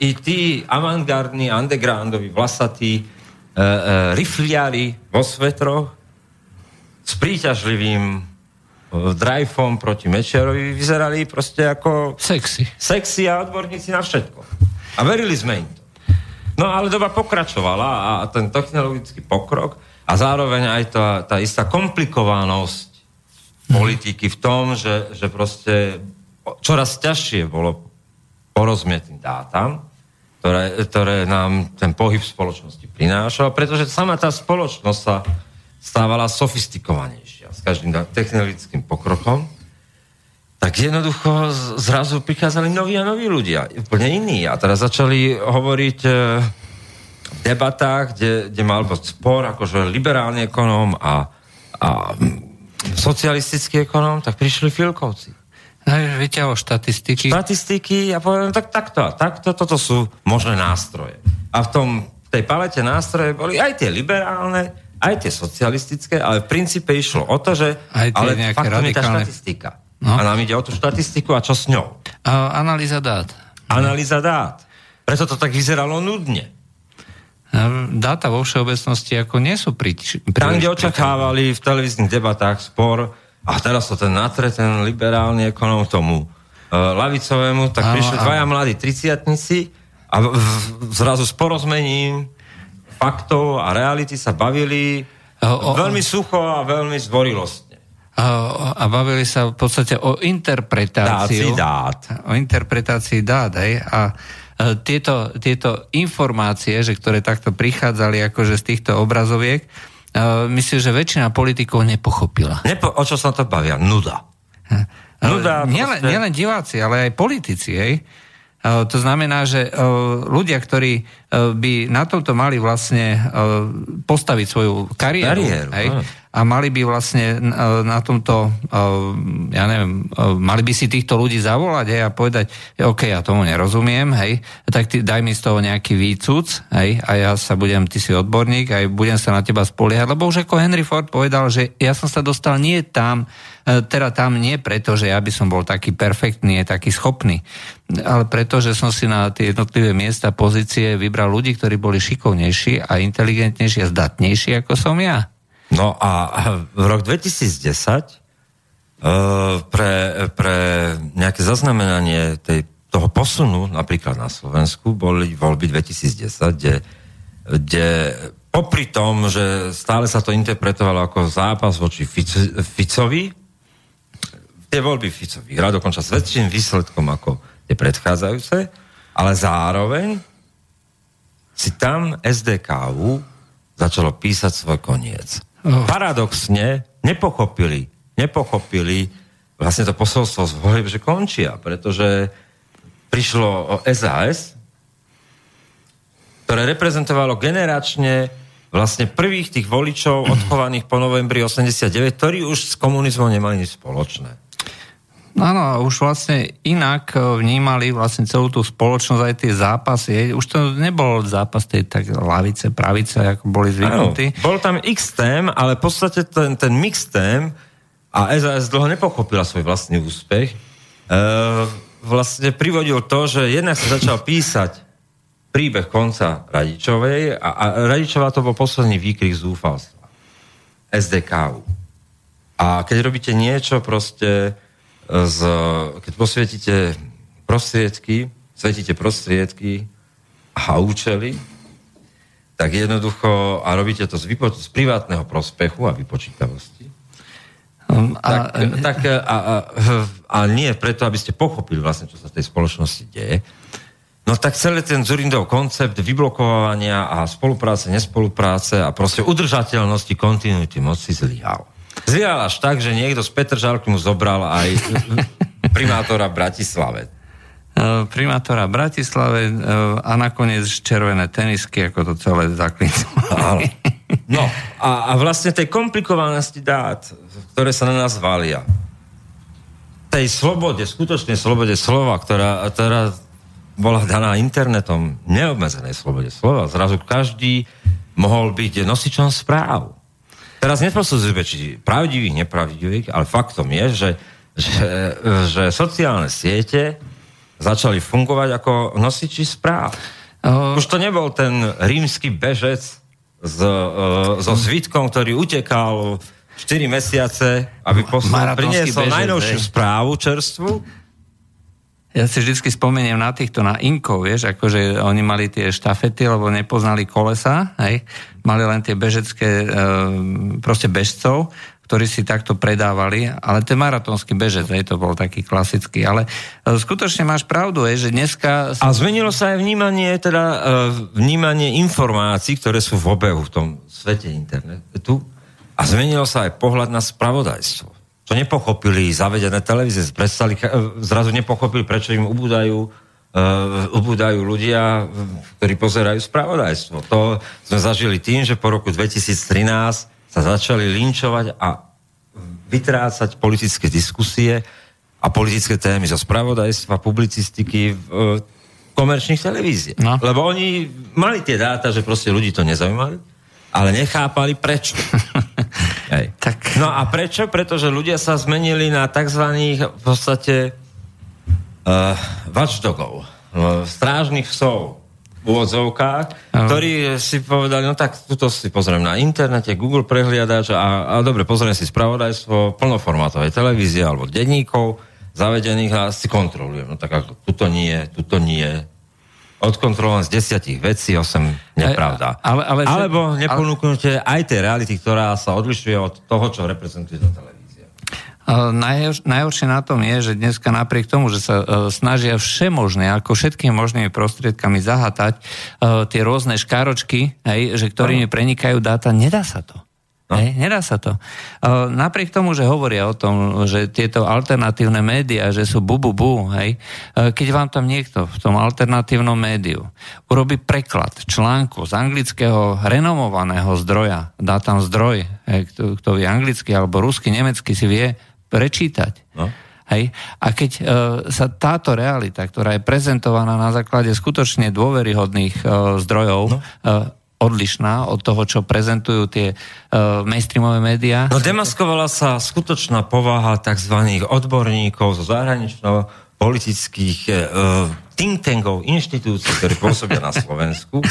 i tí avantgardní, undergroundoví, vlasatí, e, e, rifliari vo svetroch s príťažlivým e, drajfom proti Mečerovi vyzerali proste ako... Sexy. Sexy a odborníci na všetko. A verili sme im to. No ale doba pokračovala a ten technologický pokrok a zároveň aj tá, tá istá komplikovanosť politiky v tom, že, že proste čoraz ťažšie bolo porozumieť tým dátam, ktoré, ktoré nám ten pohyb spoločnosti prinášal, pretože sama tá spoločnosť sa stávala sofistikovanejšia s každým technologickým pokrokom, tak jednoducho zrazu prichádzali noví a noví ľudia, úplne iní. A teraz začali hovoriť e, v debatách, kde, kde mal byť spor, akože liberálny ekonóm a, a socialistický ekonóm, tak prišli Filkovci. No, vyťahol štatistiky. Štatistiky a poviem, tak takto takto, toto sú možné nástroje. A v tom, v tej palete nástroje boli aj tie liberálne, aj tie socialistické, ale v princípe išlo o to, že aj ale faktom radikálne... je tá štatistika. No? A nám ide o tú štatistiku a čo s ňou? A, analýza dát. Analýza dát. Preto to tak vyzeralo nudne. Dáta vo všeobecnosti ako nie sú príč... Tam, kde očakávali v televíznych debatách spor, a teraz to ten natre, ten liberálny ekonom tomu uh, lavicovému, tak áno, prišli dvaja mladí triciatnici a v, v, zrazu s porozmením faktov a reality sa bavili o, o, veľmi sucho a veľmi zvorilostne. A, a bavili sa v podstate o interpretáciu. dát. O interpretácii dát, hej? A e, tieto, tieto informácie, že ktoré takto prichádzali akože z týchto obrazoviek, myslím, že väčšina politikov nepochopila. Nepo, o čo sa to bavia? Nuda. Nuda nielen, proste... nielen diváci, ale aj politici, hej. To znamená, že ľudia, ktorí by na tomto mali vlastne postaviť svoju kariéru, kariéru hej, a mali by vlastne na tomto, ja neviem, mali by si týchto ľudí zavolať hej, a povedať, OK, ja tomu nerozumiem, hej, tak ty, daj mi z toho nejaký výcuc, hej, a ja sa budem, ty si odborník, aj budem sa na teba spoliehať, lebo už ako Henry Ford povedal, že ja som sa dostal nie tam, teda tam nie preto, že ja by som bol taký perfektný, taký schopný, ale preto, že som si na tie jednotlivé miesta, pozície vybral ľudí, ktorí boli šikovnejší a inteligentnejší a zdatnejší ako som ja. No a v rok 2010 pre, pre nejaké zaznamenanie tej, toho posunu napríklad na Slovensku boli voľby 2010, kde, kde popri tom, že stále sa to interpretovalo ako zápas voči Ficovi, tie voľby Fico vyhral dokonca s väčším výsledkom ako tie predchádzajúce, ale zároveň si tam SDKU začalo písať svoj koniec. Paradoxne nepochopili, nepochopili vlastne to posolstvo z volieb, že končia, pretože prišlo SAS, ktoré reprezentovalo generačne vlastne prvých tých voličov odchovaných po novembri 89, ktorí už s komunizmom nemali nič spoločné. Áno, už vlastne inak e, vnímali vlastne celú tú spoločnosť aj tie zápasy. Už to nebol zápas tej tak lavice, pravice, ako boli zvyknutí. Áno, bol tam x tém, ale v podstate ten, ten mix tém a SAS dlho nepochopila svoj vlastný úspech. E, vlastne privodil to, že jednak sa začal písať príbeh konca Radičovej a, a Radičová to bol posledný výkrik zúfalstva. SDKU. A keď robíte niečo proste z, keď posvietíte prostriedky, svetíte prostriedky a účely, tak jednoducho, a robíte to z, vypo, z privátneho prospechu a vypočítavosti, um, a, tak, tak a, a, a nie preto, aby ste pochopili vlastne, čo sa v tej spoločnosti deje, No tak celý ten Zurindov koncept vyblokovania a spolupráce, nespolupráce a proste udržateľnosti kontinuity moci zlyhal. Zlyhal až tak, že niekto z Petržalky mu zobral aj primátora Bratislave. E, primátora Bratislave e, a nakoniec červené tenisky, ako to celé zaklincovali. No a, a vlastne tej komplikovanosti dát, ktoré sa na nás valia, tej slobode, skutočnej slobode slova, ktorá, ktorá bola daná internetom neobmedzenej slobode slova. Zrazu každý mohol byť nosičom správ. Teraz neposudzujeme, či pravdivých, nepravdivých, ale faktom je, že, že, že sociálne siete začali fungovať ako nosiči správ. Uh... Už to nebol ten rímsky bežec s, uh, so zvitkom, ktorý utekal 4 mesiace, aby poslal, priniesol najnovšiu správu čerstvu ja si vždy spomeniem na týchto, na inkov, vieš, akože oni mali tie štafety, lebo nepoznali kolesa, hej, mali len tie bežecké, e, proste bežcov, ktorí si takto predávali, ale ten maratónsky bežec, hej, to bol taký klasický, ale e, skutočne máš pravdu, hej, že dneska... A zmenilo sa aj vnímanie, teda e, vnímanie informácií, ktoré sú v obehu v tom svete internetu. A zmenilo sa aj pohľad na spravodajstvo čo nepochopili zavedené televízie, prestali, zrazu nepochopili, prečo im ubúdajú, uh, ubúdajú ľudia, ktorí pozerajú spravodajstvo. To sme zažili tým, že po roku 2013 sa začali linčovať a vytrácať politické diskusie a politické témy zo spravodajstva, publicistiky v uh, komerčných televíziách. No. Lebo oni mali tie dáta, že proste ľudí to nezaujímali ale nechápali prečo. Hej. Tak... No a prečo? Pretože ľudia sa zmenili na tzv. v podstate uh, watchdogov, uh, strážnych psov v úvodzovkách, uh. ktorí si povedali, no tak tuto si pozriem na internete, Google prehliadač a, a dobre, pozriem si spravodajstvo plnoformátovej televízie alebo denníkov zavedených a si kontrolujem. No tak ako, tuto nie, tuto nie, odkontrolované z desiatich vecí, osem nepravda. Ale, ale, Alebo neponúknete ale... aj tej reality, ktorá sa odlišuje od toho, čo reprezentuje tá televízia. najhoršie na tom je, že dneska napriek tomu, že sa uh, snažia všemožné, ako všetkými možnými prostriedkami zahatať uh, tie rôzne škáročky, hej, že ktorými prenikajú dáta, nedá sa to. No. Hej, nedá sa to. Napriek tomu, že hovoria o tom, že tieto alternatívne médiá, že sú bu, bu, bu hej, keď vám tam niekto v tom alternatívnom médiu urobí preklad článku z anglického renomovaného zdroja, dá tam zdroj, hej, kto, kto vie anglicky alebo rusky, nemecky si vie prečítať. No. Hej? A keď e, sa táto realita, ktorá je prezentovaná na základe skutočne dôveryhodných e, zdrojov, no. e, odlišná od toho, čo prezentujú tie uh, mainstreamové médiá? No demaskovala sa skutočná povaha tzv. odborníkov zo zahranično-politických uh, think tankov, inštitúcií, ktoré pôsobia na Slovensku.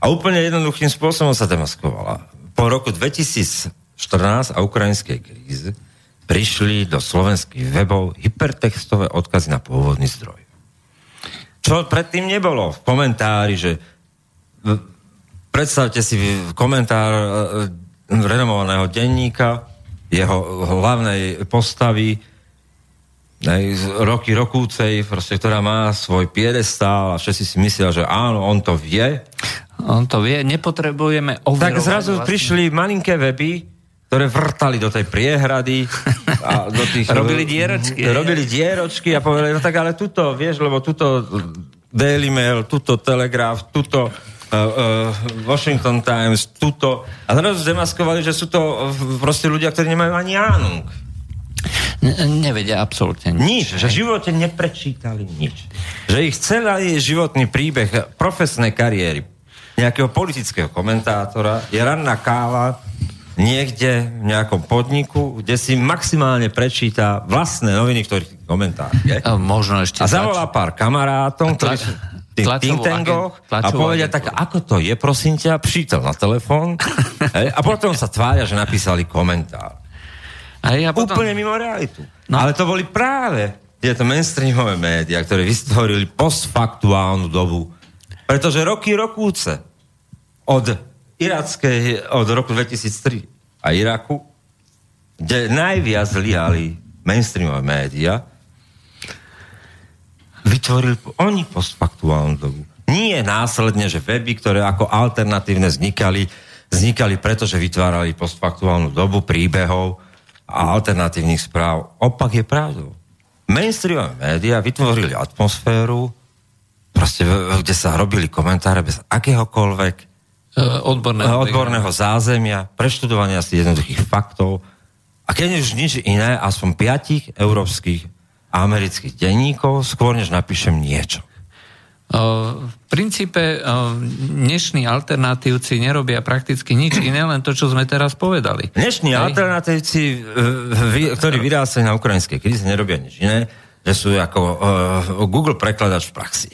A úplne jednoduchým spôsobom sa demaskovala. Po roku 2014 a ukrajinskej kríze prišli do slovenských webov hypertextové odkazy na pôvodný zdroj. Čo predtým nebolo v komentári, že predstavte si komentár e, renomovaného denníka, jeho hlavnej postavy, roky rokúcej, proste, ktorá má svoj piedestál a všetci si myslia, že áno, on to vie. On to vie, nepotrebujeme overovať. Tak zrazu vlastne. prišli malinké weby, ktoré vrtali do tej priehrady a do tých... robili dieročky. Robili dieročky a povedali, no tak ale tuto, vieš, lebo tuto Daily Mail, tuto Telegraph, tuto uh, uh, Washington Times, tuto. A zrazu demaskovali, že sú to proste ľudia, ktorí nemajú ani ánung. Ne- nevedia absolútne nič. Nič, že v živote neprečítali nič. Že ich celý životný príbeh profesnej kariéry nejakého politického komentátora je ranná káva niekde v nejakom podniku, kde si maximálne prečíta vlastné noviny, ktorých komentár je. Možno ešte... A zavolá pár kamarátom, ktorí sú tých think tankoch a povedia tak, ako to je, prosím ťa, prítel na telefón a potom sa tvária, že napísali komentár. A ja potom... Úplne mimo realitu. No. Ale to boli práve tieto mainstreamové médiá, ktoré vytvorili postfaktuálnu dobu. Pretože roky rokúce od irackej, od roku 2003 a Iraku, kde najviac zlyhali mainstreamové médiá, vytvorili oni postfaktuálnu dobu. Nie následne, že weby, ktoré ako alternatívne vznikali, vznikali preto, že vytvárali postfaktuálnu dobu príbehov, a alternatívnych správ. Opak je pravdou. Mainstreamové médiá vytvorili atmosféru, proste, kde sa robili komentáre bez akéhokoľvek odborného, odborného zázemia, preštudovania si jednoduchých faktov. A keď už nič iné, aspoň piatich európskych a amerických denníkov, skôr než napíšem niečo. V princípe dnešní alternatívci nerobia prakticky nič iné, len to, čo sme teraz povedali. Dnešní Hej. alternatívci, e, ktorí vyrástli na ukrajinskej kríze, nerobia nič iné, že sú ako Google prekladač v praxi.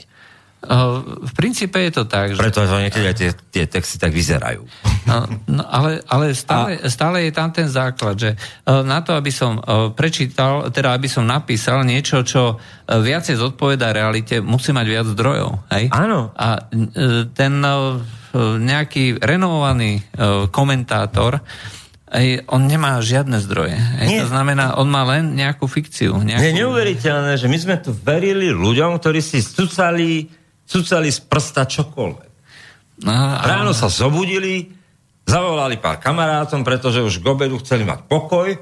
V princípe je to tak, že... Preto niekedy aj tie, tie texty tak vyzerajú. No, no ale, ale stále, a... stále je tam ten základ, že na to, aby som prečítal, teda aby som napísal niečo, čo viacej zodpoveda realite, musí mať viac zdrojov. Hej? Áno. A ten nejaký renovovaný komentátor Ej, on nemá žiadne zdroje. Ej, to znamená, on má len nejakú fikciu. Nejakú... Je neuveriteľné, že my sme tu verili ľuďom, ktorí si stucali cucali z prsta čokoľvek. No, Ráno sa zobudili, zavolali pár kamarátom, pretože už k obedu chceli mať pokoj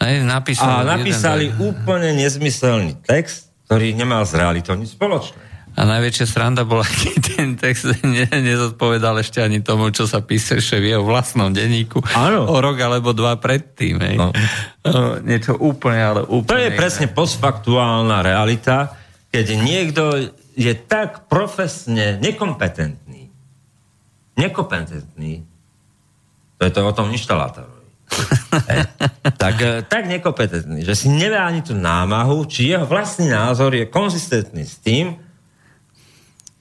Hej, napísali a napísali úplne nezmyselný text, ktorý nemal s realitou nič spoločné. A najväčšia sranda bola, keď ten text ne, nezodpovedal ešte ani tomu, čo sa píše v jeho vlastnom denníku. Áno. O rok alebo dva predtým. Hej. No. O, niečo úplne, ale úplne... To je presne postfaktuálna realita, keď niekto je tak profesne nekompetentný, nekompetentný, to je to o tom inštalátorovi, e, tak, e, tak nekompetentný, že si nevie ani tú námahu, či jeho vlastný názor je konzistentný s tým,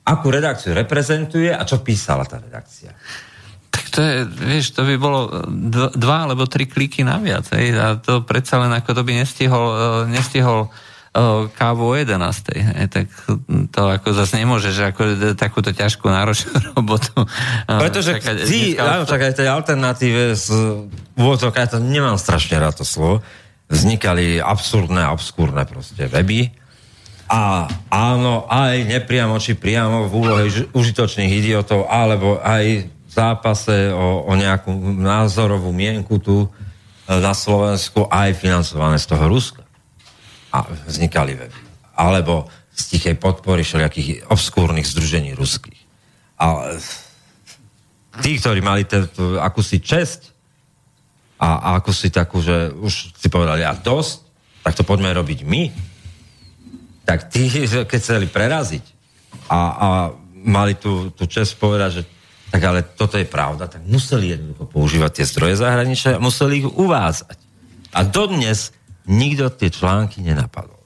akú redakciu reprezentuje a čo písala tá redakcia. Tak to je, vieš, to by bolo dva alebo tri kliky naviac, hej, a to predsa len ako to by nestihol, e, nestihol kávu o 11. E, tak to ako zase nemôže, že ako takúto ťažkú náročnú robotu. Pretože čakať, ty, áno, tak aj tej alternatíve z úvodzok, ja to nemám strašne rád to slovo, vznikali absurdné, obskúrne proste weby. A áno, aj nepriamo či priamo v úlohe užitočných idiotov, alebo aj v zápase o, o nejakú názorovú mienku tu na Slovensku, aj financované z toho Ruska a vznikali weby. Alebo z tichej podpory všelijakých obskúrnych združení ruských. A tí, ktorí mali tú akúsi česť a, a akúsi takú, že už si povedali, a dosť, tak to poďme robiť my. Tak tí, keď chceli preraziť a, a mali tú, tú čest povedať, že tak ale toto je pravda, tak museli jednoducho používať tie zdroje zahraničia a museli ich uvázať. A dodnes nikto tie články nenapadol.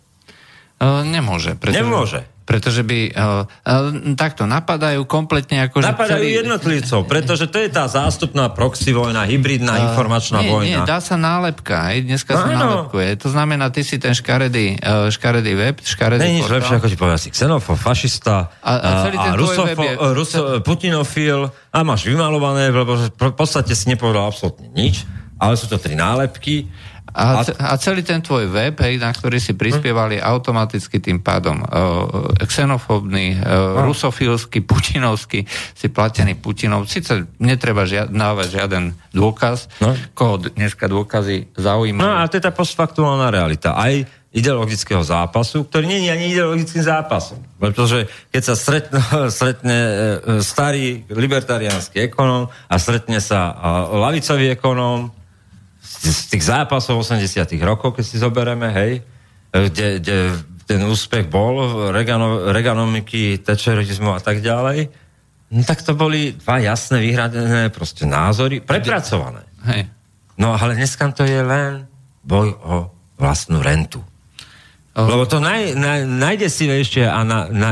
Uh, nemôže. Pretože... Nemôže. pretože by uh, uh, takto napadajú kompletne ako Napadajú celý... jednotlivcov, pretože to je tá zástupná proxy vojna, hybridná uh, informačná nie, vojna. Nie, dá sa nálepka, aj dneska no, sa nálepkuje. To znamená, ty si ten škaredý, uh, škaredý web, škaredý Nie, nič lepšie, ako ti povedal si xenofo, fašista a, a, celý ten a rusofo, je... ruso, putinofil a máš vymalované, lebo v podstate si nepovedal absolútne nič, ale sú to tri nálepky a, a celý ten tvoj web, hej, na ktorý si prispievali automaticky tým pádom uh, xenofóbny, uh, rusofilský, putinovský, si platený Putinov. Sice netreba žia- dávať žiaden dôkaz, no. koho dneska dôkazy zaujímajú. No a to je tá postfaktuálna realita. Aj ideologického zápasu, ktorý nie je ani ideologickým zápasom. Pretože keď sa stretne, stretne starý libertariánsky ekonóm a stretne sa lavicový ekonóm, z tých zápasov 80 rokov, keď si zoberieme, hej, kde, kde ten úspech bol Regano, Reganomiky, Thatcherizmu a tak ďalej, no tak to boli dva jasné, vyhradené proste názory, prepracované. Hej. No ale dneska to je len boj o vlastnú rentu. Oh. Lebo to naj, naj, najdesivejšie a na, na,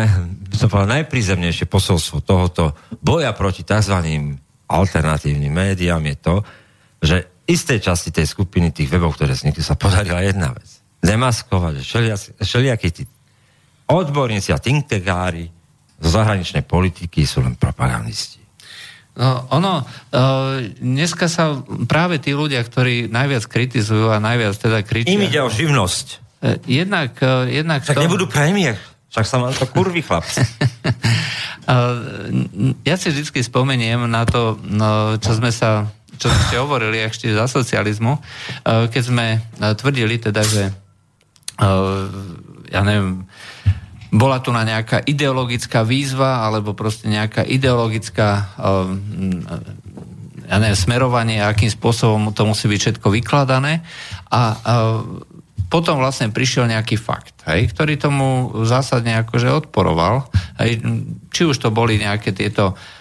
to najprízemnejšie posolstvo tohoto boja proti tzv. alternatívnym médiám je to, že istej časti tej skupiny tých webov, ktoré vznikli, sa podarila jedna vec. Demaskovať, všelijakí tí odborníci a tinktegári zo zahraničnej politiky sú len propagandisti. No, ono, uh, dneska sa práve tí ľudia, ktorí najviac kritizujú a najviac teda kričia... Im ide o živnosť. Uh, jednak... Uh, jednak Však to... nebudú premiér. Však sa mám to kurvy, chlapci. uh, ja si vždy spomeniem na to, no, čo sme sa čo ste hovorili ešte za socializmu, eh, keď sme eh, tvrdili teda, že eh, ja neviem, bola tu na nejaká ideologická výzva alebo proste nejaká ideologická ja neviem, smerovanie, akým spôsobom to musí byť všetko vykladané a potom vlastne prišiel nejaký fakt, hej, ktorý tomu zásadne akože odporoval. Hej, či už to boli nejaké tieto Eh,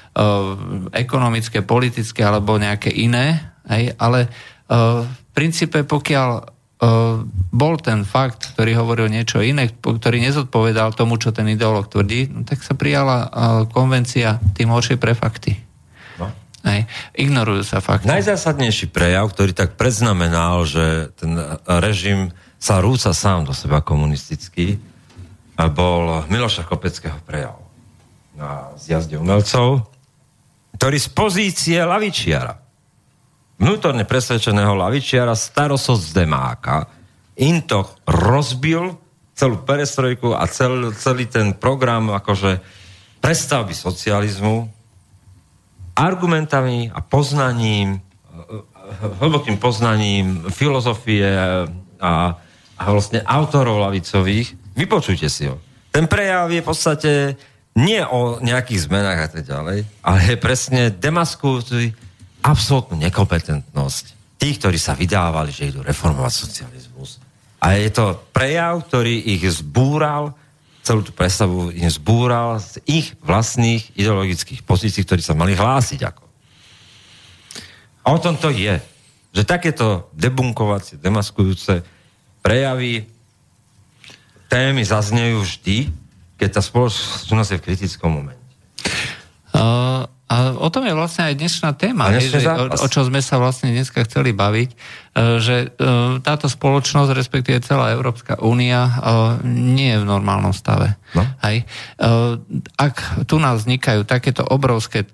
ekonomické, politické alebo nejaké iné, hej, ale uh, v princípe pokiaľ uh, bol ten fakt, ktorý hovoril niečo iné, ktorý nezodpovedal tomu, čo ten ideolog tvrdí, no, tak sa prijala konvencia tým horšie pre fakty. No. Hej. Ignorujú sa fakty. Najzásadnejší prejav, ktorý tak predznamenal, že ten režim sa rúca sám do seba komunistický, bol Miloša Kopeckého prejav na zjazde umelcov, ktorý z pozície lavičiara, vnútorne presvedčeného lavičiara, starosod z Demáka, im to rozbil celú perestrojku a cel, celý ten program akože prestavby socializmu argumentami a poznaním, hlbokým poznaním filozofie a, a vlastne autorov lavicových. Vypočujte si ho. Ten prejav je v podstate nie o nejakých zmenách a tak ďalej, ale presne demaskujúci absolútnu nekompetentnosť tých, ktorí sa vydávali, že idú reformovať socializmus. A je to prejav, ktorý ich zbúral, celú tú predstavu im zbúral z ich vlastných ideologických pozícií, ktorí sa mali hlásiť ako. A o tom to je, že takéto debunkovacie, demaskujúce prejavy témy zaznejú vždy, keď tá spoločnosť je v kritickom momente. Uh, a o tom je vlastne aj dnešná téma, je, že, o, o čo sme sa vlastne dneska chceli baviť, uh, že uh, táto spoločnosť, respektíve celá Európska únia, uh, nie je v normálnom stave. No. Hej. Uh, ak tu nás vznikajú takéto obrovské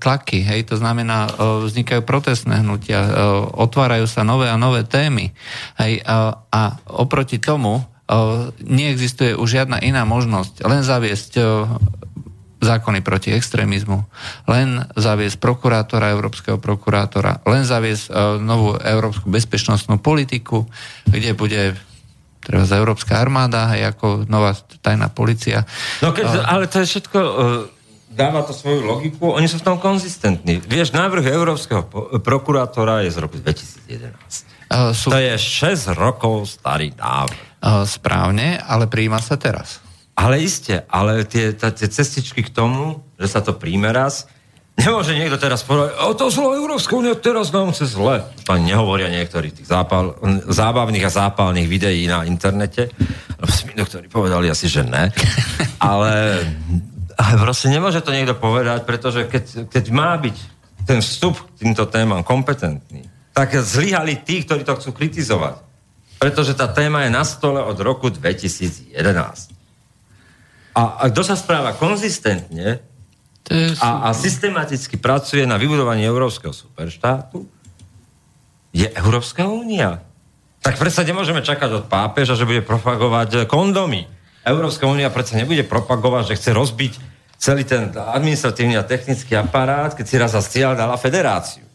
tlaky, hej, to znamená, vznikajú protestné hnutia, otvárajú sa nové a nové témy. Hej, a, a oproti tomu neexistuje už žiadna iná možnosť len zaviesť zákony proti extrémizmu, len zaviesť prokurátora, európskeho prokurátora, len zaviesť novú európsku bezpečnostnú politiku, kde bude treba za Európska armáda, aj ako nová tajná policia. No keď, ale to je všetko, dáva to svoju logiku, oni sú v tom konzistentní. Vieš, návrh európskeho prokurátora je z roku 2011. Uh, sú... To je 6 rokov starý návrh. Uh, správne, ale príjma sa teraz. Ale iste, ale tie, tie cestičky k tomu, že sa to príjme raz, nemôže niekto teraz povedať, o to zlo Európska únia teraz nám chce zle. Pani nehovoria niektorí tých zápal, zábavných a zápalných videí na internete, doktori povedali asi, že ne. Ale, ale proste nemôže to niekto povedať, pretože keď, keď má byť ten vstup k týmto témam kompetentný, tak zlyhali tí, ktorí to chcú kritizovať. Pretože tá téma je na stole od roku 2011. A, a kto sa správa konzistentne a, a systematicky pracuje na vybudovaní európskeho superštátu, je Európska únia. Tak predsa nemôžeme čakať od pápeža, že bude propagovať kondomy. Európska únia predsa nebude propagovať, že chce rozbiť celý ten administratívny a technický aparát, keď si raz za dala federáciu.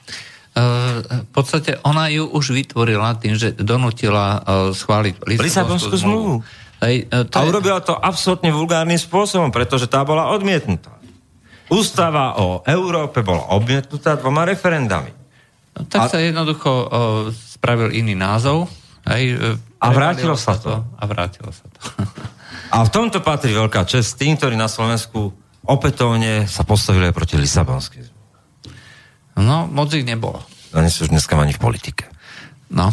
V podstate ona ju už vytvorila tým, že donutila schváliť Lisabonskú zmluvu. Hej, to a je... urobila to absolútne vulgárnym spôsobom, pretože tá bola odmietnutá. Ústava o Európe bola odmietnutá dvoma referendami. No, tak a... sa jednoducho o, spravil iný názov. E, a vrátilo sa to. A vrátilo sa to. a v tomto patrí veľká čest tým, ktorí na Slovensku opätovne sa postavili proti Lisabonskej No, moc ich nebolo. No, nie sú už dneska ani v politike. No.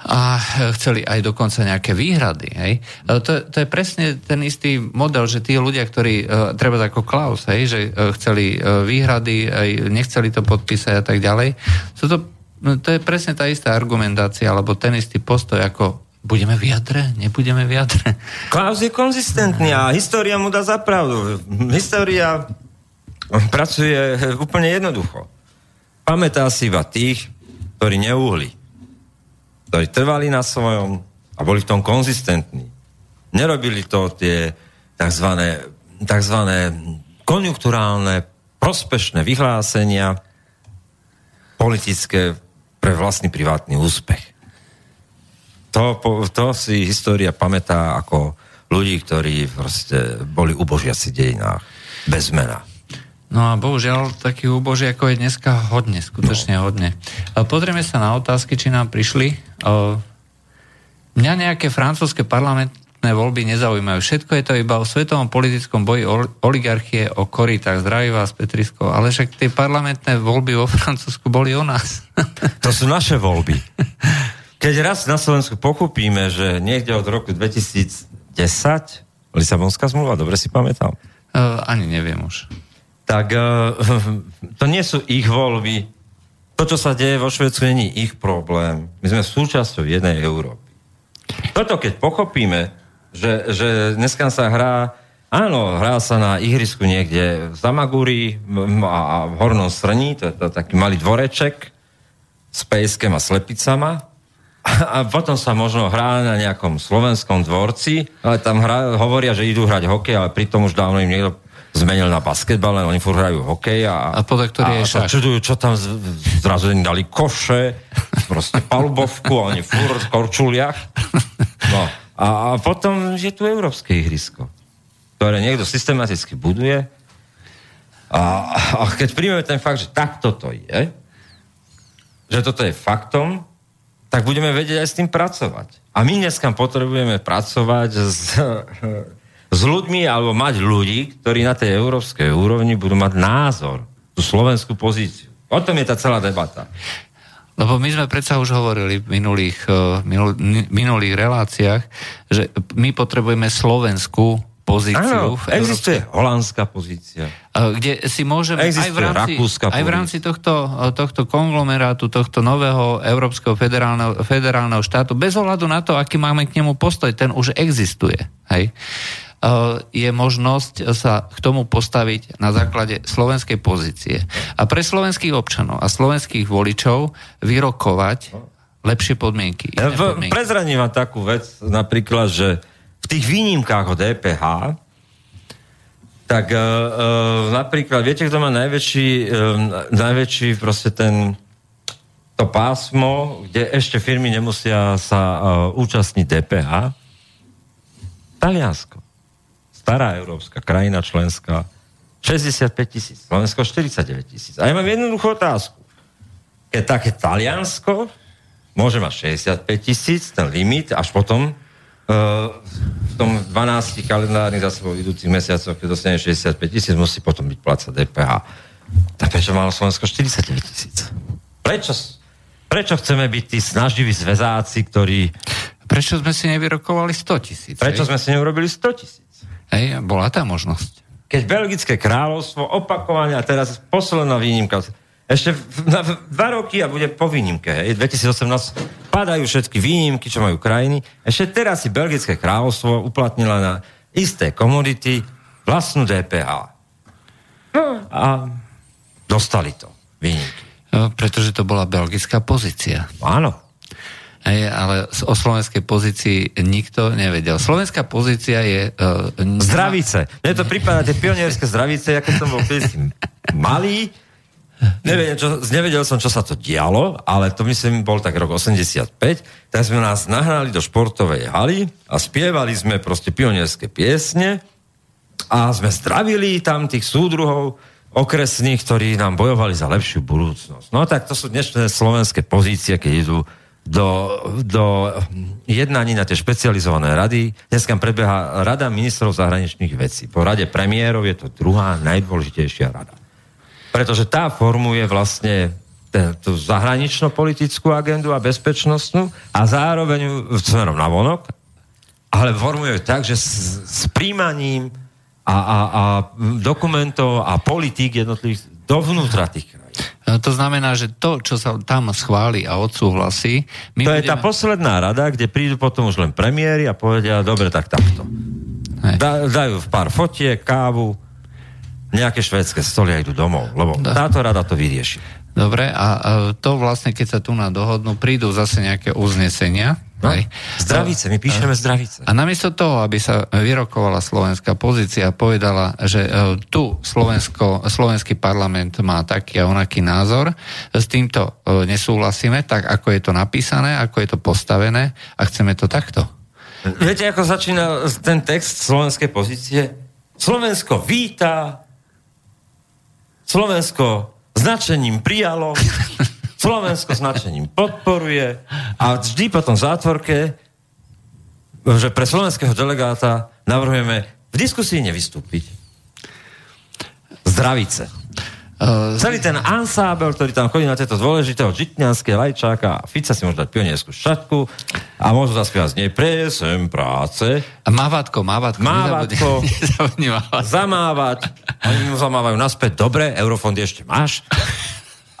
A chceli aj dokonca nejaké výhrady. Hej. E, to, to je presne ten istý model, že tí ľudia, ktorí, uh, treba ako Klaus, hej, že chceli výhrady, aj nechceli to podpísať a tak ďalej, sú to No, to je presne tá istá argumentácia, alebo ten istý postoj, ako budeme v jadre, nebudeme v jadre. Klaus je konzistentný a história mu dá zapravdu. História pracuje úplne jednoducho. Pamätá si iba tých, ktorí neuhli. Ktorí trvali na svojom a boli v tom konzistentní. Nerobili to tie tzv. tzv. konjunkturálne prospešné vyhlásenia politické pre vlastný privátny úspech. To, to si história pamätá ako ľudí, ktorí proste boli ubožiaci dejinách. Bez mena. No a bohužiaľ, taký úboží ako je dneska hodne, skutočne no. hodne. Pozrieme sa na otázky, či nám prišli. Mňa nejaké francúzske parlament, parlamentné voľby nezaujímajú. Všetko je to iba o svetovom politickom boji oligarchie, o koritách. Zdraví vás, Petrisko. Ale však tie parlamentné voľby vo Francúzsku boli o nás. To sú naše voľby. Keď raz na Slovensku pochopíme, že niekde od roku 2010 Lisabonská zmluva, dobre si pamätám? Uh, ani neviem už. Tak uh, to nie sú ich voľby. To, čo sa deje vo Švedsku, není ich problém. My sme súčasťou jednej Európy. Toto, keď pochopíme, že, že dneska sa hrá Áno, hrá sa na ihrisku niekde v Zamagúri a v Hornom Srní, to je to taký malý dvoreček s pejskem a slepicama. A potom sa možno hrá na nejakom slovenskom dvorci, ale tam hra, hovoria, že idú hrať hokej, ale pritom už dávno im niekto zmenil na basketbal, len oni furt hrajú hokej a, a, podľa ktorý a je sa čudujú, čo tam z, zrazu im dali koše, proste palubovku a oni furt v korčuliach. No. A, a potom je tu európske ihrisko, ktoré niekto systematicky buduje. A, a keď príjmeme ten fakt, že takto to je, že toto je faktom, tak budeme vedieť aj s tým pracovať. A my dneska potrebujeme pracovať s, s ľuďmi alebo mať ľudí, ktorí na tej európskej úrovni budú mať názor, tú slovenskú pozíciu. O tom je tá celá debata. Lebo my sme predsa už hovorili v minulých, eh, minul, minulých reláciách, že my potrebujeme slovenskú pozíciu. Áno, v existuje Európskej... holandská pozícia. Eh, kde si môžeme aj v rámci, aj v rámci tohto, eh, tohto konglomerátu, tohto nového európskeho federálneho, federálneho štátu, bez ohľadu na to, aký máme k nemu postoj, ten už existuje. Hej? Je možnosť sa k tomu postaviť na základe slovenskej pozície. A pre slovenských občanov a slovenských voličov vyrokovať lepšie podmienky. podmienky. Prezraním vám takú vec, napríklad, že v tých výnimkách od DPH e tak uh, uh, napríklad, viete, kto má najväčší, uh, najväčší proste ten to pásmo, kde ešte firmy nemusia sa uh, účastniť DPH? Taliansko stará európska krajina členská, 65 tisíc, Slovensko 49 tisíc. A ja mám jednoduchú otázku. Keď také Taliansko môže mať 65 tisíc, ten limit, až potom uh, v tom 12 kalendárnych za sebou idúcich mesiacoch, keď dostane 65 tisíc, musí potom byť pláca DPH. Tak prečo malo Slovensko 49 tisíc? Prečo, prečo chceme byť tí snaživí zväzáci, ktorí Prečo sme si nevyrokovali 100 tisíc? Prečo sme si neurobili 100 tisíc? Hej, bola tá možnosť. Keď Belgické kráľovstvo opakovane, a teraz posledná výnimka, ešte na dva roky a bude po výnimke, hej, 2018 padajú všetky výnimky, čo majú krajiny. Ešte teraz si Belgické kráľovstvo uplatnila na isté komodity vlastnú DPH. A dostali to, výnimky. E, Pretože to bola belgická pozícia. Áno. Hej, ale o slovenskej pozícii nikto nevedel. Slovenská pozícia je... Uh, Zdravice. Mne to prípada tie pionierské zdravice, keď som bol malý, Nevedel, čo, nevedel som, čo sa to dialo, ale to myslím bol tak rok 85, tak sme nás nahrali do športovej haly a spievali sme proste pionierské piesne a sme zdravili tam tých súdruhov okresných, ktorí nám bojovali za lepšiu budúcnosť. No tak to sú dnešné slovenské pozície, keď idú do, do jednaní na tie špecializované rady. Dneska prebieha Rada ministrov zahraničných vecí. Po rade premiérov je to druhá najdôležitejšia rada. Pretože tá formuje vlastne tú zahranično-politickú agendu a bezpečnostnú a zároveň smerom na vonok, ale formuje tak, že s, s príjmaním a, a, a dokumentov a politík jednotlivých dovnútra tých To znamená, že to, čo sa tam schváli a odsúhlasí... My To je tá posledná rada, kde prídu potom už len premiéry a povedia, dobre, tak takto. Hej. Da, dajú v pár fotiek, kávu, nejaké švédske stoly a idú domov, lebo Da. táto rada to vyrieši. Dobre, a, a to vlastne, keď sa tu na dohodnú, prídu zase nejaké uznesenia. No, hej. zdravice, my píšeme zdravice. A namiesto toho, aby sa vyrokovala slovenská pozícia a povedala, že e, tu Slovensko, slovenský parlament má taký a onaký názor, s týmto e, nesúhlasíme, tak ako je to napísané, ako je to postavené a chceme to takto. Viete, ako začína ten text slovenskej pozície? Slovensko víta, Slovensko značením prijalo, Slovensko značením podporuje a vždy potom v zátvorke, že pre slovenského delegáta navrhujeme v diskusii nevystúpiť. Zdravice. E, Celý ten ansábel, ktorý tam chodí na tieto dôležitého žitňanské lajčáka Fica si môže dať pionierskú šatku a môžu zaspievať z nej presem práce, mávatko, mávatko. Mávatko. nezabudni- nezabudni mávatko. zamávať. Oni mu zamávajú naspäť. Dobre, eurofondy ešte máš?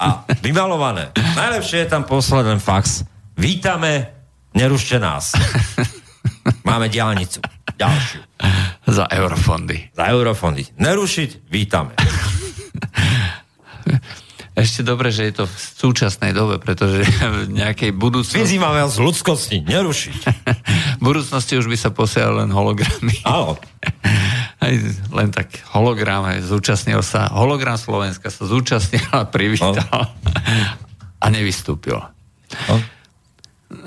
A vymalované. Najlepšie je tam poslať len fax. Vítame, nerušte nás. Máme diálnicu. Ďalšiu. Za eurofondy. Za eurofondy. Nerušiť, vítame. Ešte dobre, že je to v súčasnej dobe, pretože v nejakej budúcnosti, Vyzývame vás z ľudskosti, nerušiť. v budúcnosti už by sa posielali len hologramy. Áno. Aj len tak hologram, aj zúčastnil sa, hologram Slovenska sa zúčastnil a privítal a nevystúpil. No.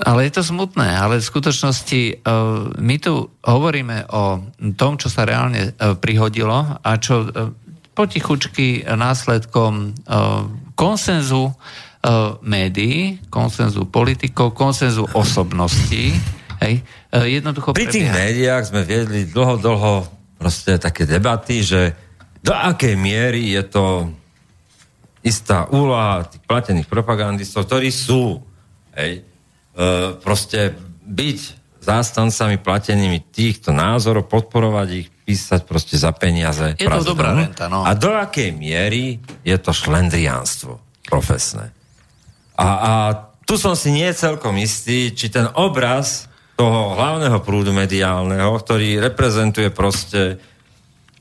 Ale je to smutné, ale v skutočnosti uh, my tu hovoríme o tom, čo sa reálne uh, prihodilo a čo uh, potichučky následkom konsenzu médií, konsenzu politikov, konsenzu osobností, hej, jednoducho Pri tých médiách sme viedli dlho, dlho proste také debaty, že do akej miery je to istá úloha tých platených propagandistov, ktorí sú, hej, e, proste byť zástancami platenými týchto názorov, podporovať ich, písať proste za peniaze. Je to dobrá renta, no. A do akej miery je to šlendriánstvo profesné. A, a tu som si nie celkom istý, či ten obraz toho hlavného prúdu mediálneho, ktorý reprezentuje proste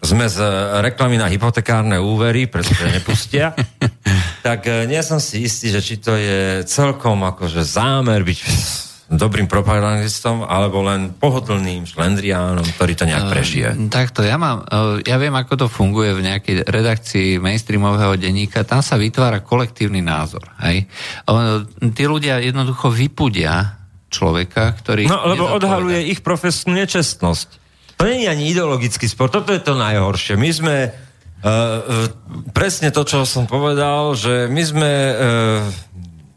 sme z reklamy na hypotekárne úvery, pretože nepustia, tak e, nie som si istý, že či to je celkom akože zámer byť dobrým propagandistom, alebo len pohodlným šlendriánom, ktorý to nejak prežije. Uh, takto, ja mám, uh, ja viem, ako to funguje v nejakej redakcii mainstreamového denníka, tam sa vytvára kolektívny názor. Hej? Tí ľudia jednoducho vypudia človeka, ktorý... No, lebo odhaluje ich profesnú nečestnosť. To nie je ani ideologický spor, toto je to najhoršie. My sme uh, uh, presne to, čo som povedal, že my sme uh,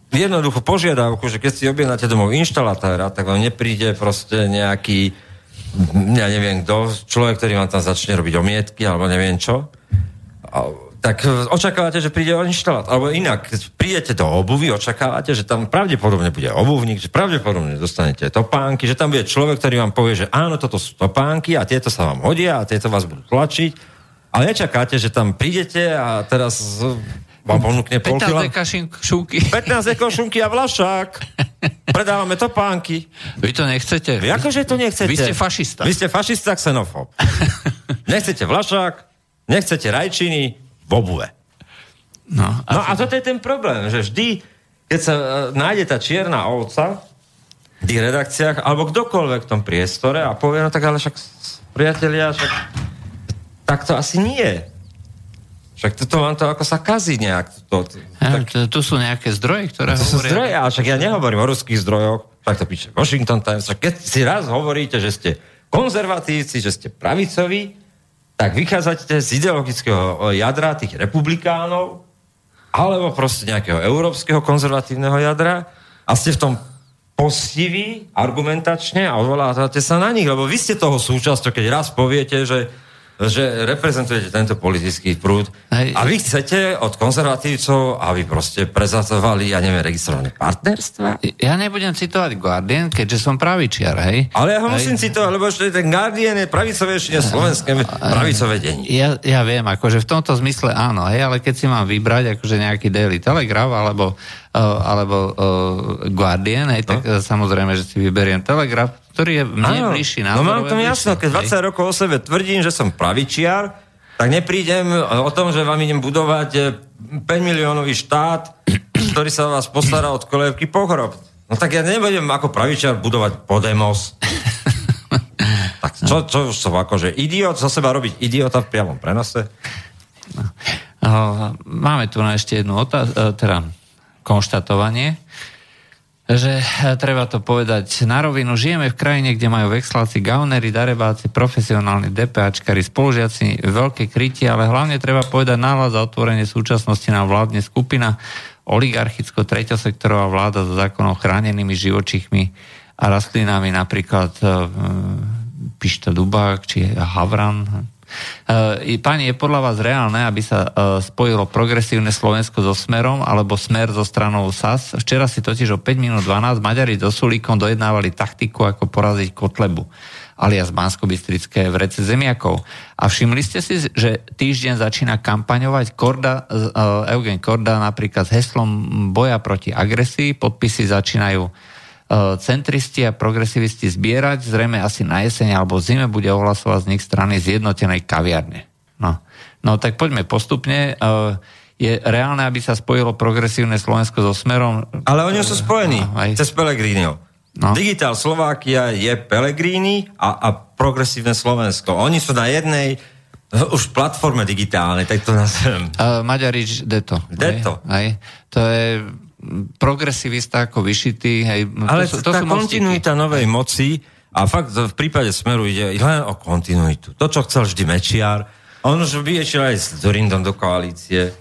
jednoducho požiadavku, že keď si objednáte domov inštalatéra, tak vám nepríde proste nejaký ja neviem kto, človek, ktorý vám tam začne robiť omietky, alebo neviem čo. A tak e, očakávate, že príde inštalát. Alebo inak, prídete do obuvy, očakávate, že tam pravdepodobne bude obuvník, že pravdepodobne dostanete topánky, že tam bude človek, ktorý vám povie, že áno, toto sú topánky a tieto sa vám hodia a tieto vás budú tlačiť. Ale nečakáte, že tam prídete a teraz vám ponúkne pol 15 deka šunky. 15 deka šunky a vlašák. Predávame topánky. Vy to nechcete? Vy akože to nechcete? Vy ste fašista. Vy ste fašista, xenofób. nechcete vlašák, nechcete rajčiny, v obue. No a, no a toto je ten problém, že vždy, keď sa uh, nájde tá čierna ovca v tých redakciách, alebo kdokoľvek v tom priestore a povie, no tak ale však priatelia, však tak to asi nie. Však toto vám to ako sa kazí nejak. To, to, tak... to, tu sú nejaké zdroje, ktoré to hovoria... sú zdroje, ale však ja nehovorím o ruských zdrojoch, tak to píše Washington Times. Však keď si raz hovoríte, že ste konzervatívci, že ste pravicoví, tak vychádzate z ideologického jadra tých republikánov alebo proste nejakého európskeho konzervatívneho jadra a ste v tom postiví argumentačne a odvolávate sa na nich, lebo vy ste toho súčasťou, keď raz poviete, že že reprezentujete tento politický prúd Hej. a vy chcete od konzervatívcov, aby proste prezadzovali, ja neviem, registrované partnerstva? Ja nebudem citovať Guardian, keďže som pravičiar, hej? Ale ja ho musím citovať, lebo ešte ten Guardian je pravicovejšie slovenské pravicové deň. Ja, ja viem, akože v tomto zmysle áno, hej, ale keď si mám vybrať akože nejaký Daily Telegraph alebo uh, alebo uh, Guardian, hej, tak no. samozrejme, že si vyberiem Telegraph, ktorý je mne ano, bližší No mám to jasno, keď 20 rokov o sebe tvrdím, že som pravičiar, tak neprídem o tom, že vám idem budovať 5 e, miliónový štát, ktorý sa vás postará od kolébky pohrob. No tak ja nebudem ako pravičiar budovať Podemos. tak čo, čo už som akože idiot, zo seba robiť idiota v priamom prenose? No. Máme tu na ešte jednu otázku, e, teda konštatovanie že eh, treba to povedať na rovinu. Žijeme v krajine, kde majú vexláci, gaunery, darebáci, profesionálni DPAčkari, spolužiaci, veľké krytie, ale hlavne treba povedať náhľad za otvorenie súčasnosti na vládne skupina oligarchicko-treťosektorová vláda so zákonom chránenými živočichmi a rastlinami, napríklad uh, Pišta Dubák či Havran, E, pani, je podľa vás reálne, aby sa e, spojilo progresívne Slovensko so Smerom alebo Smer so stranou SAS? Včera si totiž o 5 minút 12 Maďari so Sulíkom dojednávali taktiku, ako poraziť Kotlebu alias bansko v rece zemiakov. A všimli ste si, že týždeň začína kampaňovať Korda, uh, Eugen Korda napríklad s heslom boja proti agresii, podpisy začínajú centristi a progresivisti zbierať, zrejme asi na jeseň alebo zime bude ohlasovať z nich strany zjednotenej kaviarne. No, no tak poďme postupne. E, je reálne, aby sa spojilo progresívne Slovensko so Smerom? Ale oni sú spojení no, aj... cez Pelegríniho. No. Digitál Slovakia je Pelegrini a, a progresívne Slovensko. Oni sú na jednej už platforme digitálnej, tak to nazvem. Uh, Maďarič Deto. Deto. Aj, aj. To je progresivista ako vyšitý. Hej, Ale to, to tá sú kontinuita mostiky. novej moci a fakt v prípade Smeru ide len o kontinuitu. To, čo chcel vždy Mečiar, on už vyječil aj s Dorindom do koalície,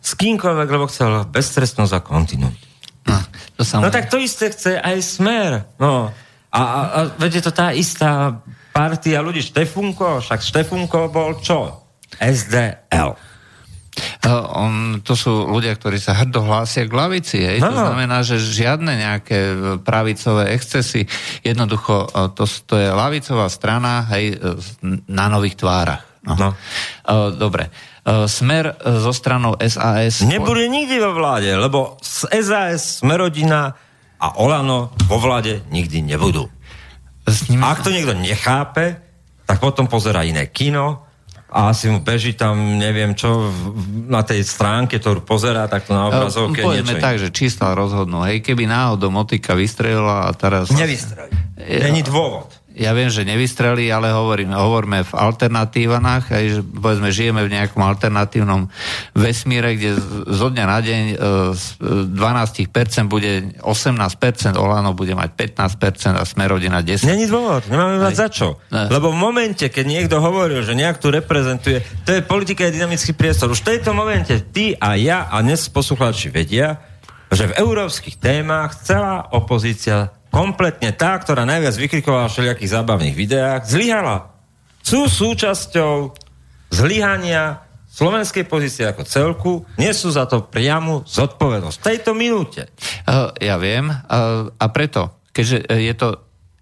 s kýmkoľvek, lebo chcel beztrestnosť a kontinuitu. No, to no tak to isté chce aj Smer. No. A, a, a veď je to tá istá partia ľudí. Štefunko, však Štefunko bol čo? SDL. On, to sú ľudia, ktorí sa hrdo hlásia k lavici. Hej? No. To znamená, že žiadne nejaké pravicové excesy, jednoducho to, to je lavicová strana hej, na nových tvárach. No. No. Dobre. Smer zo stranou SAS... Nebude nikdy vo vláde, lebo SAS, Smerodina a Olano vo vláde nikdy nebudú. Nimi... Ak to niekto nechápe, tak potom pozera iné kino, a asi mu beží tam, neviem čo, na tej stránke, ktorú pozerá, tak to na obrazovke Poďme niečo. tak, že čísla rozhodnú. Hej, keby náhodou motika vystrelila a teraz... Nevystrelí. Není dôvod ja viem, že nevystrelí, ale hovorím, hovoríme v alternatívach, aj že povedzme, žijeme v nejakom alternatívnom vesmíre, kde zo dňa na deň e, z 12% bude 18%, Olano bude mať 15% a Smerodina 10%. Není dôvod, nemáme mať za čo. Ne. Lebo v momente, keď niekto hovoril, že nejak tu reprezentuje, to je politika je dynamický priestor. Už v tejto momente ty a ja a dnes poslucháči vedia, že v európskych témach celá opozícia kompletne tá, ktorá najviac vykrikovala v všelijakých zábavných videách, zlyhala. Sú súčasťou zlyhania slovenskej pozície ako celku nesú za to priamu zodpovednosť. V tejto minúte. Uh, ja viem. Uh, a preto, keďže je to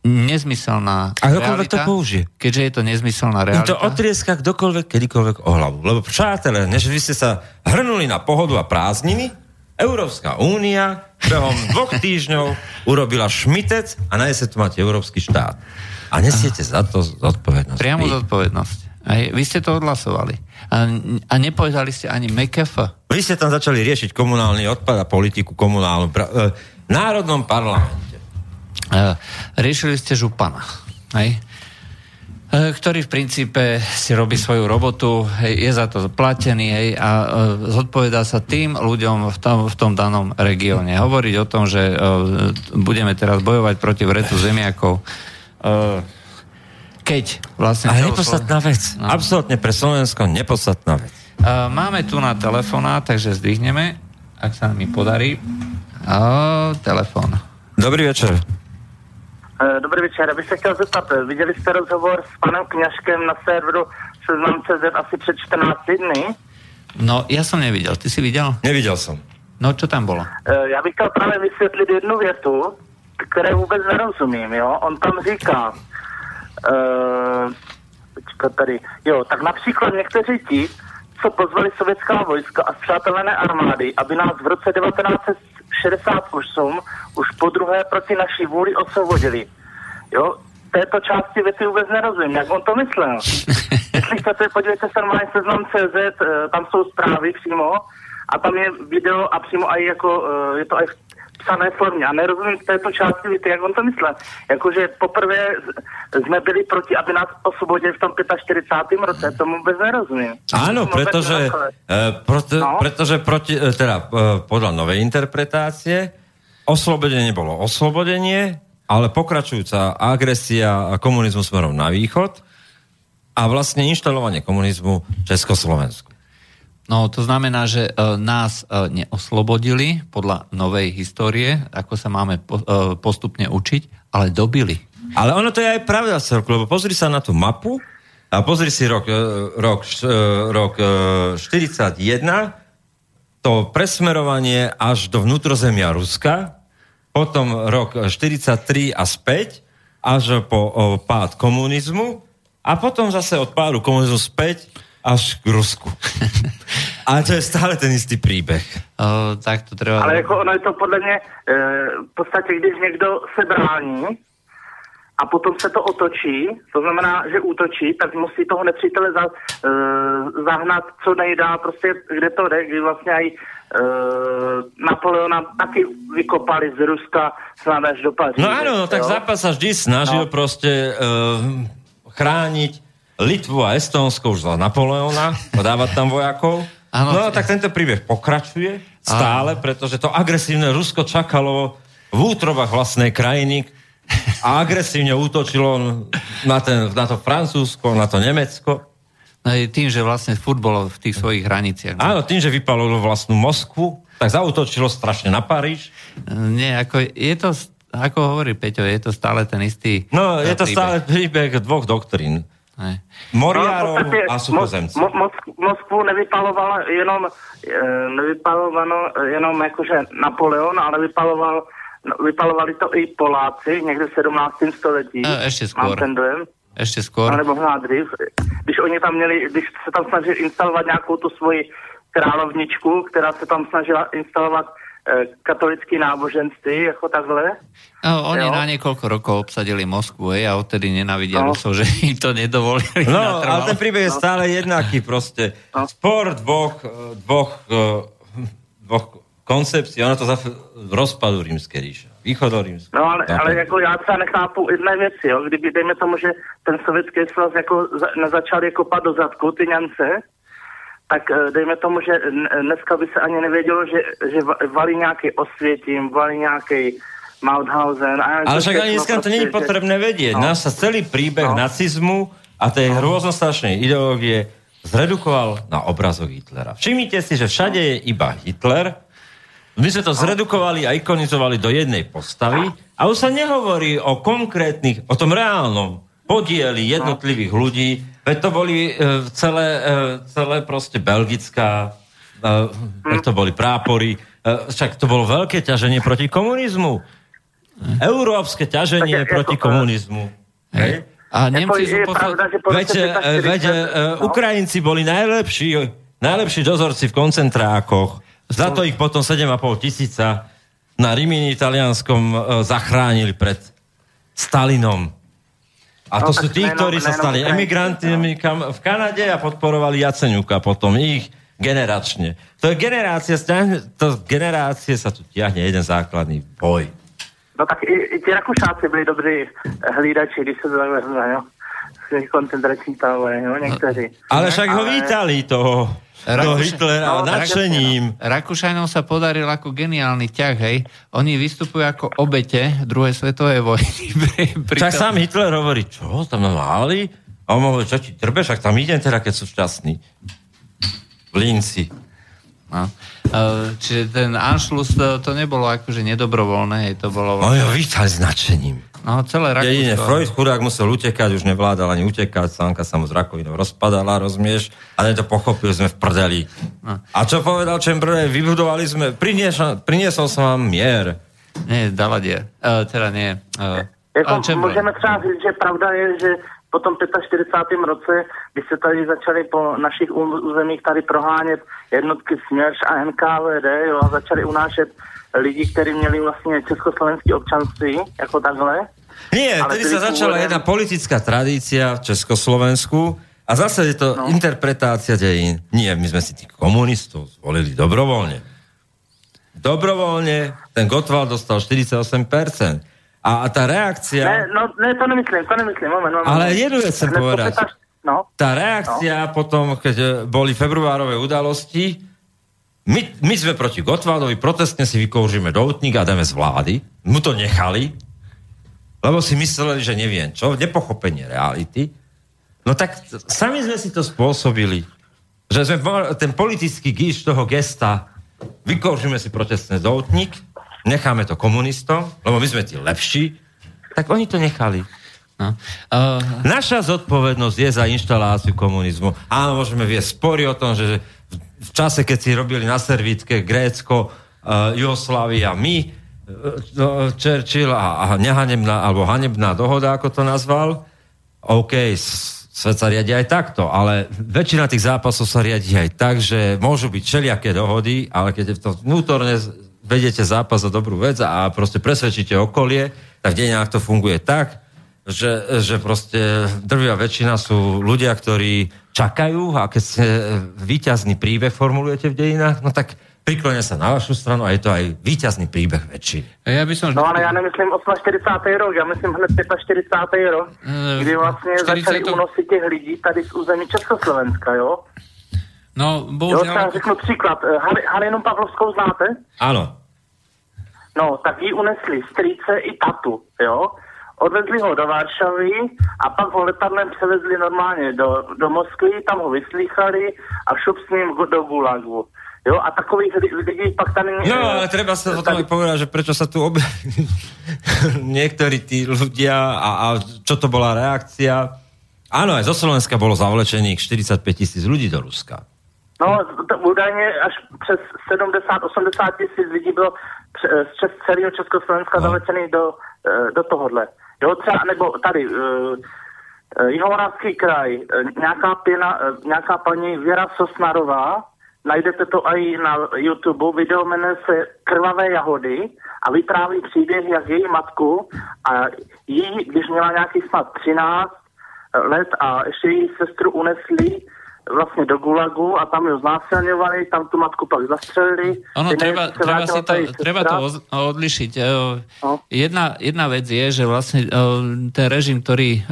nezmyselná A kdokoľvek to realita, použije. keďže je to nezmyselná realita, to otrieska kdokoľvek, kedykoľvek o hlavu. Lebo přátelé, než vy ste sa hrnuli na pohodu a prázdniny, Európska únia behom dvoch týždňov urobila šmitec a najese tu máte Európsky štát. A nesiete za to zodpovednosť. priamo zodpovednosť. Aj, vy ste to odhlasovali. A, a nepovedali ste ani MKF. Vy ste tam začali riešiť komunálny odpad a politiku komunálnu pra- e, v Národnom parlamente. Uh, riešili ste župana, hej? Uh, ktorý v princípe si robí svoju robotu, hej, je za to platený hej, a uh, zodpovedá sa tým ľuďom v tom, v tom danom regióne. Hovoriť o tom, že uh, budeme teraz bojovať proti vretu zemiakov, keď vlastne... Ale nepodstatná vec. No. Absolutne pre Slovensko nepodstatná vec. Máme tu na telefóna, takže zdvihneme, ak sa mi podarí. Uh, telefón. Dobrý večer. Eh, Dobrý večer, já bych se chtěl zeptat, eh, viděli jste rozhovor s panem Kňažkem na serveru Seznam.cz asi před 14 dny? No, ja som nevidel. Ty si videl? Nevidel som. No, čo tam bolo? Eh, Já bych chtěl právě vysvětlit jednu větu, které vůbec nerozumím, jo. On tam říká, uh, počkat tady, jo, tak například někteří ti, co pozvali sovětská vojska a zpřátelené armády, aby nás v roce 1968 už po druhé proti naší vůli osvobodili. Jo, této části věty vůbec nerozumím, jak on to myslel. Jestli chcete, podívejte se normálně seznam CZ, eh, tam jsou zprávy přímo a tam je video a přímo aj jako, eh, je to aj v psané formě a nerozumím této části věty, jak on to myslel. Jakože poprvé jsme byli proti, aby nás osvobodili v tom 45. roce, tomu vůbec nerozumím. Áno, pretože, e, proto, No. pretože proti, e, teda, e, podľa novej interpretácie oslobodenie bolo oslobodenie, ale pokračujúca agresia a komunizmu smerom na východ a vlastne inštalovanie komunizmu Československu. No, to znamená, že e, nás e, neoslobodili podľa novej histórie, ako sa máme e, postupne učiť, ale dobili. Ale ono to je aj pravda, Celku, lebo pozri sa na tú mapu a pozri si rok, rok, rok e, 41, to presmerovanie až do vnútrozemia Ruska, potom rok 43 a späť, až po pád komunizmu a potom zase od pádu komunizmu späť až k Rusku. A to je stále ten istý príbeh. E, tak to treba... Ale jako ono je to podle mě, eh, v podstatě, když někdo se brání a potom se to otočí, to znamená, že útočí, tak musí toho nepřítele za, eh, zahnat co nejdál, prostě kde to jde, kdy vlastně aj eh, Napoleona taky vykopali z Ruska snad až do Paříže. No áno, no tak jo? Západ sa vždy snažil no. Proste uh, chrániť Litvu a Estónsko už za Napoleona, dávať tam vojakov. Áno. no tak tento príbeh pokračuje stále, pretože to agresívne Rusko čakalo v útrobách vlastnej krajiny a agresívne útočilo na, ten, na to Francúzsko, na to Nemecko. No, je tým, že vlastne futbol v tých svojich hraniciach. Áno, tým, že vypalilo vlastnú Moskvu, tak zautočilo strašne na Paríž. Nie, ako je to, ako hovorí Peťo, je to stále ten istý No, je to príbeh. stále príbeh dvoch doktrín. Hej. Moriárov No, a súpozemcov. Mo, Mo, Moskvu nevypaloval jenom, e, nevypalovano jenom jakože Napoleon, ale vypaloval, vypalovali to i Poláci někde v 17. století. E, ešte skôr. Mám ten dojem. Ešte skôr. Nebo možná dřív. Když oni tam měli, když se tam snažili instalovat nějakou tu svoji královničku, která se tam snažila instalovat katolické náboženství, jako takhle. No, oni Jo. na niekoľko rokov obsadili Moskvu hej, a odtedy nenávidia No. Rusov, že im to nedovolili. No, natrvalo. ale ten príbeh je stále jednaký proste. No. Spor dvoch, eh, dvoch, eh, dvoch koncepcií, ono to za rozpadu rímskej ríše. Východorímske. No ale, ale jako já třeba nechápu jedné věci, jo. Kdyby, dejme tomu, že ten sovětský svaz jako za, nezačal je kopat do zadku ty Němce, tak eh, dejme tomu, že dneska by se ani nevědělo, že, že va- valí nějaký Osvětím, valí nějaký Mauthausen. A Ale však ani dneska to není potrebné vedieť. No. Nás sa celý príbeh No. nacizmu a tej rôznostrašnej ideológie zredukoval na obrazok Hitlera. Všimnite si, že všade je iba Hitler. My sme to zredukovali a ikonizovali do jednej postavy a už sa nehovorí o konkrétnych, o tom reálnom podieli jednotlivých ľudí Veď to boli uh, celé, uh, celé proste belgická, uh, veď to boli prápory, však to bolo veľké ťaženie proti komunizmu. Európske ťaženie Tak je- proti ako- komunizmu. Hej? A Nemci je sú Veď, roce e, veď e, 45, no. Ukrajinci boli najlepší, najlepší dozorci v koncentrákoch. Za to ich potom 7,5 tisíca na Rimini italianskom e, zachránili pred Stalinom. A to No, sú tak tí, ktorí sa stali emigrantmi kam- v Kanade a podporovali Jaceňuka potom ich generačne. To je generácia, to generácie sa tu tiahne jeden základný boj. No tak i, i ti Rakušáci byli dobří hlídači, když se to takhle vezme, jo. Koncentrační tábory, jo, někteří. Ale však ho vítali toho, Rakúša- Hitlera No, nadšením. Rakúšanom sa podaril ako geniálny ťah, hej. Oni vystupujú ako obete druhej svetovej vojny. Pri- tom- sám Hitler hovorí, čo, tam máli? A on hovorí, čo ti trbe, však tam idem teda, keď sú šťastní. V Linci. No. E, Čiže ten Anschluss to, to nebolo akože nedobrovoľné, to bolo... Oni ho vítali s nadšením. No, celé Jedine Rakúsko... Freud chudák musel utekať, už nevládal ani utekať, sánka sa mu z rakovinou rozpadala, rozumieš? A ne to pochopil, sme v prdeli. No. A čo povedal Chamberlain? Vybudovali sme, priniesol, priniesol som vám mier. Nie, Daladier. E, teda nie. E, Jako můžeme třeba říct, že pravda je, že po tom 45. roce, kdy se tady začaly po našich územích tady prohánět jednotky Směrš a NKVD, jo, a začali unášet lidi, kteří měli vlastně československé občanství, jako takhle. Nie, Ale tedy sa začala pôvodem- jedna politická tradícia v Československu a zase je to no. interpretácia dejín. Nie, my sme si tých komunistov zvolili dobrovoľne. Dobrovoľne ten Gottwald dostal 48%. A, tá reakcia... Ne, no, ne, to nemyslím, to nemyslím, moment, moment. Ale jednu vec chcem povedať. 15 No, Tá reakcia no. potom, keď boli februárové udalosti, my, my sme proti Gottwaldovi, protestne si vykoužíme doutník a dáme z vlády. Mu to nechali, lebo si mysleli, že neviem čo, nepochopenie reality. No tak sami sme si to spôsobili, že sme ten politický gíš toho gesta, vykoužíme si protestný doutník, necháme to komunistom, lebo my sme tí lepší, tak oni to nechali. No. Uh, Naša zodpovednosť je za inštaláciu komunizmu. Áno, môžeme viesť spory o tom, že v- čase, keď si robili na servítke Grécko, uh, Jugoslávia, my, uh, Churchill a, a nehanebná, alebo hanebná dohoda, ako to nazval, OK, svet sa riadi aj takto, ale väčšina tých zápasov sa riadi aj tak, že môžu byť všelijaké dohody, ale keď je to vnútorne vedete zápas za dobrú vec a proste presvedčíte okolie, tak v dejinách to funguje tak, že, že proste drvia väčšina sú ľudia, ktorí čakajú a keď ste víťazný príbeh formulujete v dejinách, no tak priklonia sa na vašu stranu a je to aj víťazný príbeh väčšiny. ja by som... no ale já nemyslím 48. rok, já myslím hned 45. rok, Eh, kdy vlastně 40. začali únosy těch lidí tady z území Československa, jo? No, Jo, třeba řeknu příklad. Eh, Hal- Halinu Pavlovskou znáte? Áno. No, tak ji unesli strýce i tatu, jo? Odvezli ho do Varšavy a pak ho letadlem převezli normálně do, do Moskvy, tam ho vyslýchali a šup s ním do Gulagu. Jo, a takových lidí pak tady... No, ale treba sa tady- aj povedať, že prečo sa tu objavili niektorí tí ľudia a, a čo to bola reakcia. Áno, aj zo Slovenska bolo zavlečených 45 tisíc ľudí do Ruska. No, to údajně až přes 70-80 tisíc lidí bylo z celého Československa No. do, eh, do tohohle. Jo, třeba, nebo tady, uh, uh, Jihomoravský kraj, nějaká, pěna, nějaká paní Věra Sosnarová, najdete to i na YouTube, video jmenuje se Krvavé jahody a vypráví příběh, jak její matku a jí, když měla nějaký snad 13 let a ještě její sestru unesli vlastně do Gulagu a tam ju znásilňovali, tam tu matku pak zastřelili. Ono, treba, treba, si to, treba to odlišiť. E, No. Jedna, jedna vec je, že vlastne e, ten režim, ktorý e,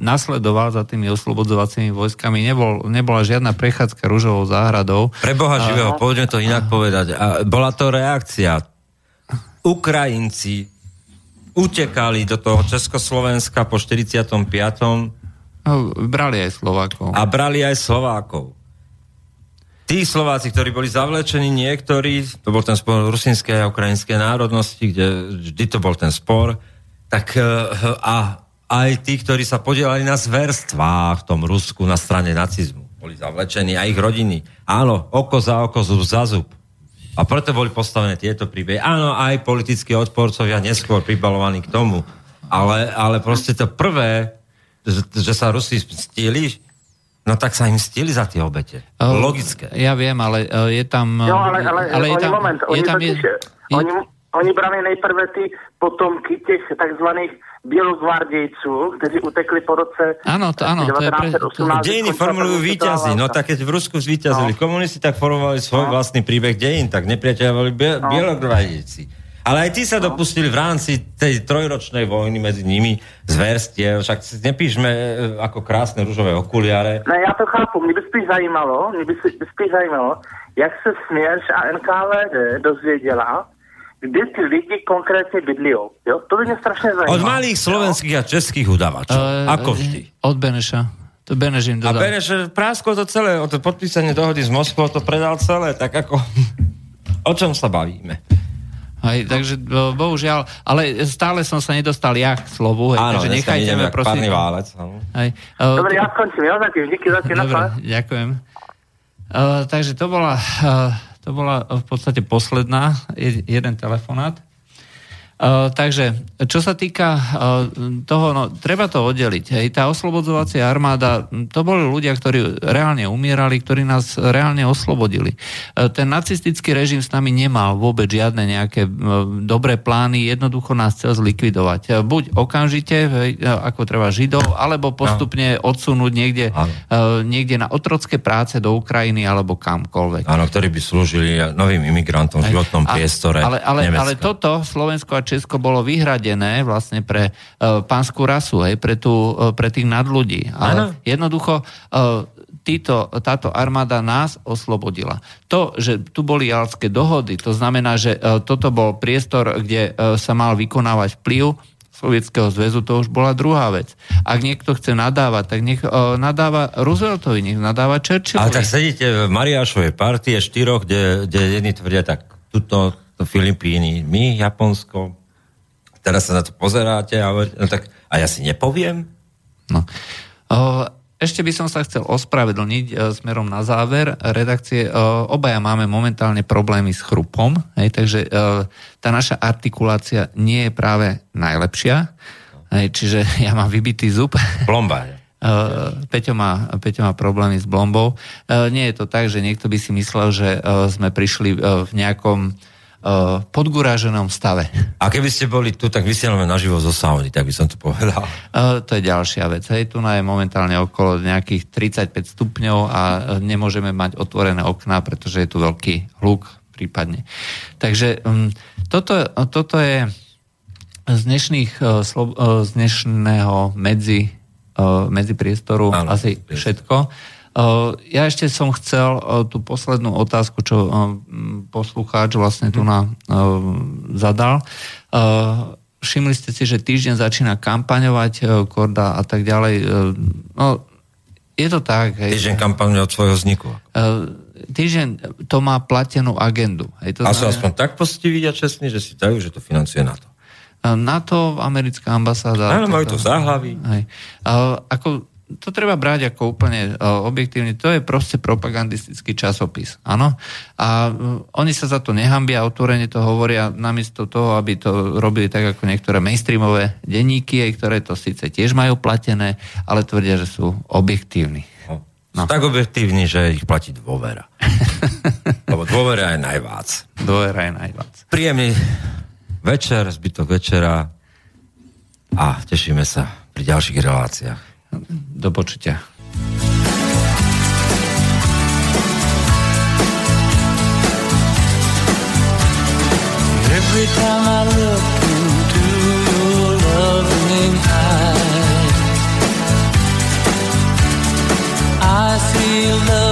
nasledoval za tými oslobodzovacími vojskami, nebol, nebola žiadna prechádzka rúžovou záhradou. Pre Boha živého, poďme to inak povedať. A bola to reakcia. Ukrajinci utekali do toho Československa po 45. No, brali aj Slovákov. a brali aj Slovákov. Tí Slováci, ktorí boli zavlečení, niektorí, to bol ten spor rusinskej a ukrajinskej národnosti, kde vždy to bol ten spor, tak eh, a, a aj tí, ktorí sa podielali na zverstvách v tom Rusku na strane nacizmu. Boli zavlečení aj ich rodiny. Áno, oko za oko, zub za zub. A preto boli postavené tieto príbehy. Áno, aj politickí odporcovia neskôr pribalovaní k tomu. Ale, ale proste to prvé, že, sa Rusi stili, no tak sa im stili za tie obete. Oh, Logické. Ja viem, ale e, je tam... Jo, ale, ale, ale je tam, moment, je oni tam totiž, je, oni, oni brali nejprve ty potomky těch takzvaných bělogvardějců, kteří utekli po roce Áno, to, áno, to je pre, to, 1918. Dejiny formulujú víťazi. No tak keď v Rusku zvíťazili No. komunisti, tak formovali svoj No. vlastný príbeh dejín, tak nepriateľa boli bie- No. Ale aj tí sa dopustili v rámci tej trojročnej vojny medzi nimi zverstiev, však si nepíšme e, ako krásne rúžové okuliare. Ne, já to chápu. Mě by spíš zajímalo, mě by, spíš zajímalo, jak se Směrš a NKVD dozvěděla, kde ty lidi konkrétně bydlijou. Jo? To by mě strašně zajímalo. Od malých slovenských a českých udavačov. e, Ako vždy. Od Beneša. To Beneš im A dodal. Beneš prásko to celé, o to podpísanie dohody s Moskvou to predal celé, tak ako... O čom sa bavíme? Hej, takže bo- bohužiaľ, ale stále som sa nedostal ja k slovu, hej, Áno, takže nechajte ma prosím. párny válec. áno. Hej, e, Dobre, já skončím, jo, zatím. Díky za tie Dobre, napad. ďakujem. Uh, takže to bola, uh, to bola v podstate posledná, je, jeden telefonát. Uh, takže, čo sa týka uh, toho, no, treba to oddeliť. Hej, tá oslobodzovacia armáda, to boli ľudia, ktorí reálne umierali, ktorí nás reálne oslobodili. Uh, ten nacistický režim s nami nemal vôbec žiadne nejaké dobré plány, jednoducho nás chcel zlikvidovať. Buď okamžite, hej, ako treba Židov, alebo postupne odsunúť niekde, niekde na otrocké práce do Ukrajiny alebo kamkoľvek. Áno, ktorí by slúžili novým imigrantom v životnom A- priestore Ale, ale, Nemecka. ale toto Slovensko a Česko bolo vyhradené vlastne pre uh, pánskú rasu, hej, pre, tú, uh, pre tých nadľudí. Ale jednoducho uh, títo, táto armáda nás oslobodila. To, že tu boli jalské dohody, to znamená, že uh, toto bol priestor, kde uh, sa mal vykonávať vplyv Sovietskeho zväzu, to už bola druhá vec. Ak niekto chce nadávať, tak nech uh, nadáva Rooseveltovi, nech nadáva Churchillovi. Ale tak sedíte v Mariášovej partie štyroch, kde, kde jedni tvrdia tak, tuto to Filipíny, my, Japonsko, teraz sa na to pozeráte a, no tak, a ja si nepoviem? No. O, ešte by som sa chcel ospravedlniť e, smerom na záver redakcie. E, obaja máme momentálne problémy s chrupom, hej, takže e, tá naša artikulácia nie je práve najlepšia. Hej, čiže ja mám vybitý zub. Plomba. je. Uh, Peťo, má, Peťo má problémy s blombou. Uh, nie je to tak, že niekto by si myslel, že uh, sme prišli v nejakom podguráženom stave. A keby ste boli tu, tak vysielame naživo zo sauny, tak by som to povedal. Uh, to je ďalšia vec. Hej, tu je momentálne okolo nejakých 35 stupňov a uh, nemôžeme mať otvorené okná, pretože je tu veľký hluk prípadne. Takže um, toto, toto je z, dnešných, uh, slo, uh, z dnešného medzi, medzi priestoru Áno, asi priestor. všetko. Uh, ja ešte som chcel uh, tú poslednú otázku, čo m, poslucháč vlastne tu na, uh, zadal. Všimli ste si, že týždeň začína kampaňovať Korda a tak ďalej. No, je to tak. Hej. Týždeň kampaň od svojho vzniku. Týždeň to má platenú agendu. Hej, to A sú znamená- aspoň tak postiví a čestní, že si dajú, že to financuje NATO. NATO, americká ambasáda. Áno, majú to. Hej. Uh, ako, to treba brať ako úplne uh, objektívne. To je proste propagandistický časopis. Áno? A uh, oni sa za to nehambia, otvorene to hovoria namiesto toho, aby to robili tak ako niektoré mainstreamové denníky, ktoré to síce tiež majú platené, ale tvrdia, že sú objektívni. No. No. Sú tak objektívni, že ich platí dôvera. Lebo dôvera je najvác. Dôvera je najviac. Príjemný večer, zbytok večera a tešíme sa pri ďalších reláciách. Do počutia. Every time I look into your loving eyes, I see love.